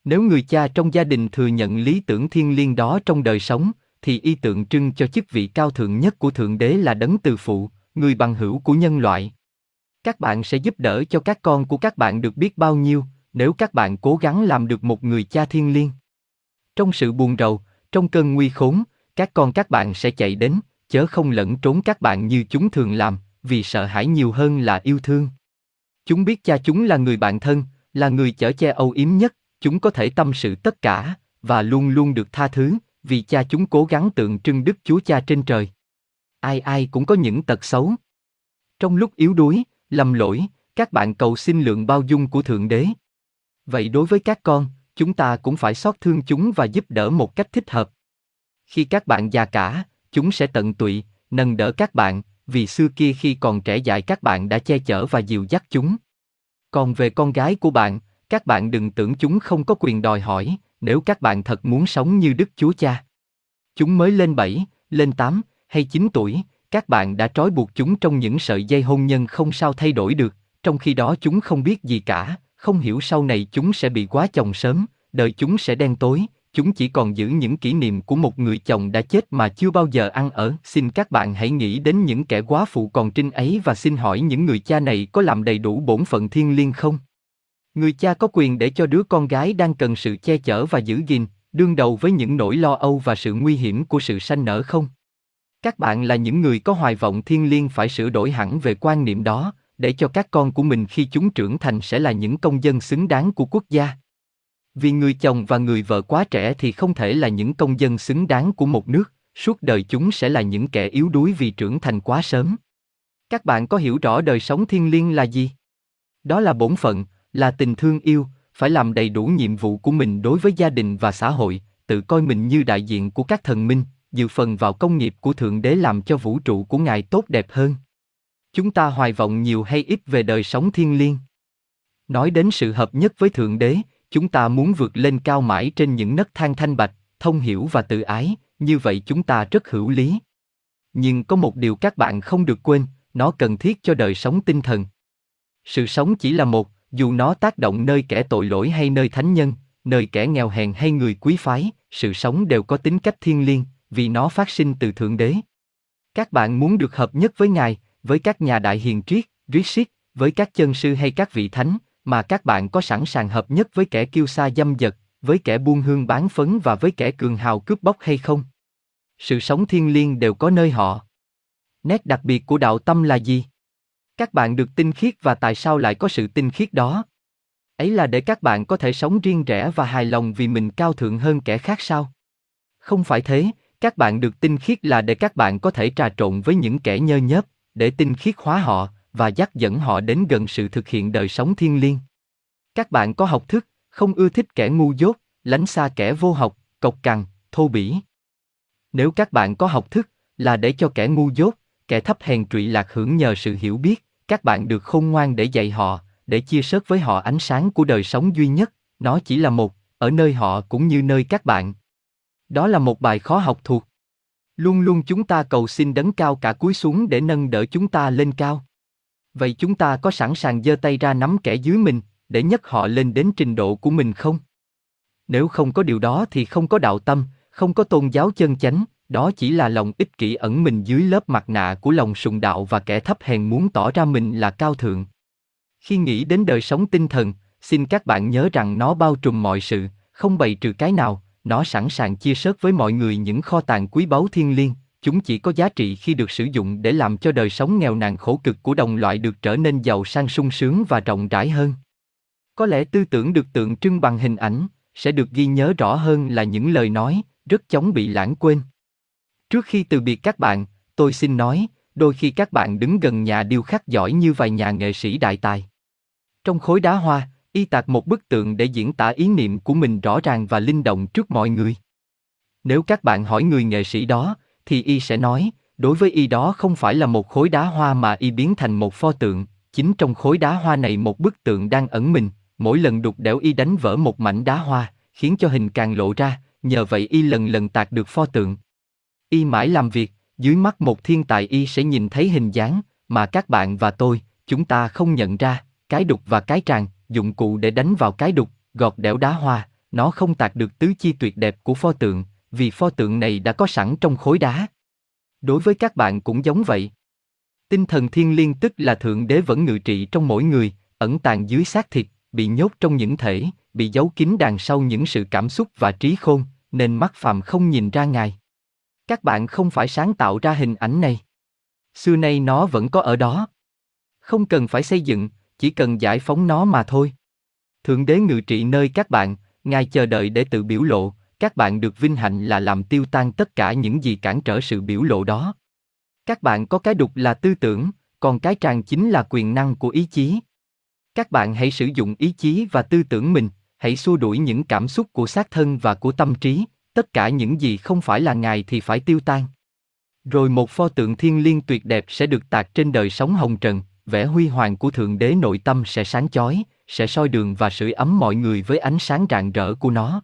Nếu người cha trong gia đình thừa nhận lý tưởng thiên liêng đó trong đời sống, thì y tượng trưng cho chức vị cao thượng nhất của Thượng Đế là đấng từ phụ, người bằng hữu của nhân loại. Các bạn sẽ giúp đỡ cho các con của các bạn được biết bao nhiêu, nếu các bạn cố gắng làm được một người cha thiên liêng. Trong sự buồn rầu, trong cơn nguy khốn, các con các bạn sẽ chạy đến, chớ không lẫn trốn các bạn như chúng thường làm, vì sợ hãi nhiều hơn là yêu thương. Chúng biết cha chúng là người bạn thân, là người chở che âu yếm nhất, chúng có thể tâm sự tất cả, và luôn luôn được tha thứ, vì cha chúng cố gắng tượng trưng Đức Chúa Cha trên trời. Ai ai cũng có những tật xấu. Trong lúc yếu đuối, lầm lỗi, các bạn cầu xin lượng bao dung của Thượng Đế. Vậy đối với các con, chúng ta cũng phải xót thương chúng và giúp đỡ một cách thích hợp. Khi các bạn già cả, chúng sẽ tận tụy, nâng đỡ các bạn, vì xưa kia khi còn trẻ dại các bạn đã che chở và dìu dắt chúng. Còn về con gái của bạn, các bạn đừng tưởng chúng không có quyền đòi hỏi, nếu các bạn thật muốn sống như Đức Chúa Cha. Chúng mới lên 7, lên 8 hay 9 tuổi, các bạn đã trói buộc chúng trong những sợi dây hôn nhân không sao thay đổi được, trong khi đó chúng không biết gì cả, không hiểu sau này chúng sẽ bị quá chồng sớm, đời chúng sẽ đen tối, chúng chỉ còn giữ những kỷ niệm của một người chồng đã chết mà chưa bao giờ ăn ở. Xin các bạn hãy nghĩ đến những kẻ quá phụ còn trinh ấy và xin hỏi những người cha này có làm đầy đủ bổn phận thiên liêng không? Người cha có quyền để cho đứa con gái đang cần sự che chở và giữ gìn, đương đầu với những nỗi lo âu và sự nguy hiểm của sự sanh nở không? Các bạn là những người có hoài vọng thiên liêng phải sửa đổi hẳn về quan niệm đó, để cho các con của mình khi chúng trưởng thành sẽ là những công dân xứng đáng của quốc gia. Vì người chồng và người vợ quá trẻ thì không thể là những công dân xứng đáng của một nước, suốt đời chúng sẽ là những kẻ yếu đuối vì trưởng thành quá sớm. Các bạn có hiểu rõ đời sống thiên liêng là gì? Đó là bổn phận, là tình thương yêu, phải làm đầy đủ nhiệm vụ của mình đối với gia đình và xã hội, tự coi mình như đại diện của các thần minh, dự phần vào công nghiệp của Thượng Đế làm cho vũ trụ của Ngài tốt đẹp hơn. Chúng ta hoài vọng nhiều hay ít về đời sống thiên liêng. Nói đến sự hợp nhất với Thượng Đế, chúng ta muốn vượt lên cao mãi trên những nấc thang thanh bạch, thông hiểu và tự ái, như vậy chúng ta rất hữu lý. Nhưng có một điều các bạn không được quên, nó cần thiết cho đời sống tinh thần. Sự sống chỉ là một, dù nó tác động nơi kẻ tội lỗi hay nơi thánh nhân, nơi kẻ nghèo hèn hay người quý phái, sự sống đều có tính cách thiên liêng, vì nó phát sinh từ Thượng Đế. Các bạn muốn được hợp nhất với Ngài, với các nhà đại hiền triết, Rishit, với các chân sư hay các vị thánh, mà các bạn có sẵn sàng hợp nhất với kẻ kiêu sa dâm dật, với kẻ buôn hương bán phấn và với kẻ cường hào cướp bóc hay không? Sự sống thiên liêng đều có nơi họ. Nét đặc biệt của đạo tâm là gì? Các bạn được tinh khiết và tại sao lại có sự tinh khiết đó? Ấy là để các bạn có thể sống riêng rẽ và hài lòng vì mình cao thượng hơn kẻ khác sao? Không phải thế, các bạn được tinh khiết là để các bạn có thể trà trộn với những kẻ nhơ nhớp, để tinh khiết hóa họ và dắt dẫn họ đến gần sự thực hiện đời sống thiên liêng. Các bạn có học thức, không ưa thích kẻ ngu dốt, lánh xa kẻ vô học, cộc cằn, thô bỉ. Nếu các bạn có học thức, là để cho kẻ ngu dốt, kẻ thấp hèn trụy lạc hưởng nhờ sự hiểu biết, các bạn được khôn ngoan để dạy họ, để chia sớt với họ ánh sáng của đời sống duy nhất, nó chỉ là một, ở nơi họ cũng như nơi các bạn. Đó là một bài khó học thuộc. Luôn luôn chúng ta cầu xin đấng cao cả cúi xuống để nâng đỡ chúng ta lên cao. Vậy chúng ta có sẵn sàng giơ tay ra nắm kẻ dưới mình, để nhấc họ lên đến trình độ của mình không? Nếu không có điều đó thì không có đạo tâm, không có tôn giáo chân chánh, đó chỉ là lòng ích kỷ ẩn mình dưới lớp mặt nạ của lòng sùng đạo và kẻ thấp hèn muốn tỏ ra mình là cao thượng. Khi nghĩ đến đời sống tinh thần, xin các bạn nhớ rằng nó bao trùm mọi sự, không bày trừ cái nào, nó sẵn sàng chia sớt với mọi người những kho tàng quý báu thiên liêng, chúng chỉ có giá trị khi được sử dụng để làm cho đời sống nghèo nàn khổ cực của đồng loại được trở nên giàu sang sung sướng và rộng rãi hơn. Có lẽ tư tưởng được tượng trưng bằng hình ảnh, sẽ được ghi nhớ rõ hơn là những lời nói, rất chóng bị lãng quên. Trước khi từ biệt các bạn, tôi xin nói, đôi khi các bạn đứng gần nhà điêu khắc giỏi như vài nhà nghệ sĩ đại tài. Trong khối đá hoa, y tạc một bức tượng để diễn tả ý niệm của mình rõ ràng và linh động trước mọi người. Nếu các bạn hỏi người nghệ sĩ đó, thì y sẽ nói, đối với y đó không phải là một khối đá hoa mà y biến thành một pho tượng, chính trong khối đá hoa này một bức tượng đang ẩn mình, mỗi lần đục đẽo y đánh vỡ một mảnh đá hoa, khiến cho hình càng lộ ra, nhờ vậy y lần lần tạc được pho tượng. Y mãi làm việc, dưới mắt một thiên tài y sẽ nhìn thấy hình dáng, mà các bạn và tôi, chúng ta không nhận ra, cái đục và cái tràng, dụng cụ để đánh vào cái đục, gọt đẽo đá hoa, nó không tạc được tứ chi tuyệt đẹp của pho tượng, vì pho tượng này đã có sẵn trong khối đá. Đối với các bạn cũng giống vậy. Tinh thần thiên liên tức là thượng đế vẫn ngự trị trong mỗi người, ẩn tàng dưới xác thịt, bị nhốt trong những thể, bị giấu kín đằng sau những sự cảm xúc và trí khôn, nên mắt phàm không nhìn ra ngài. Các bạn không phải sáng tạo ra hình ảnh này. Xưa nay nó vẫn có ở đó. Không cần phải xây dựng, chỉ cần giải phóng nó mà thôi. Thượng đế ngự trị nơi các bạn, ngài chờ đợi để tự biểu lộ, các bạn được vinh hạnh là làm tiêu tan tất cả những gì cản trở sự biểu lộ đó. Các bạn có cái đục là tư tưởng, còn cái tràn chính là quyền năng của ý chí. Các bạn hãy sử dụng ý chí và tư tưởng mình, hãy xua đuổi những cảm xúc của xác thân và của tâm trí, tất cả những gì không phải là ngài thì phải tiêu tan. Rồi một pho tượng thiên liêng tuyệt đẹp sẽ được tạc trên đời sống hồng trần, vẻ huy hoàng của thượng đế nội tâm sẽ sáng chói, sẽ soi đường và sưởi ấm mọi người với ánh sáng rạng rỡ của nó.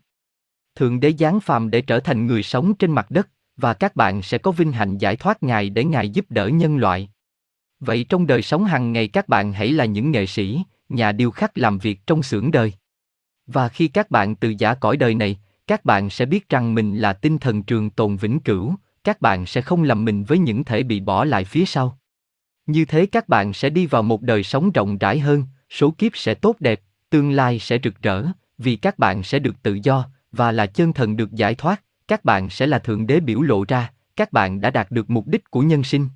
Thượng đế giáng phàm để trở thành người sống trên mặt đất, và các bạn sẽ có vinh hạnh giải thoát Ngài để Ngài giúp đỡ nhân loại. Vậy trong đời sống hàng ngày các bạn hãy là những nghệ sĩ, nhà điêu khắc làm việc trong xưởng đời. Và khi các bạn từ giả cõi đời này, các bạn sẽ biết rằng mình là tinh thần trường tồn vĩnh cửu, các bạn sẽ không lầm mình với những thể bị bỏ lại phía sau. Như thế các bạn sẽ đi vào một đời sống rộng rãi hơn, số kiếp sẽ tốt đẹp, tương lai sẽ rực rỡ, vì các bạn sẽ được tự do, và là chân thần được giải thoát, các bạn sẽ là thượng đế biểu lộ ra, các bạn đã đạt được mục đích của nhân sinh.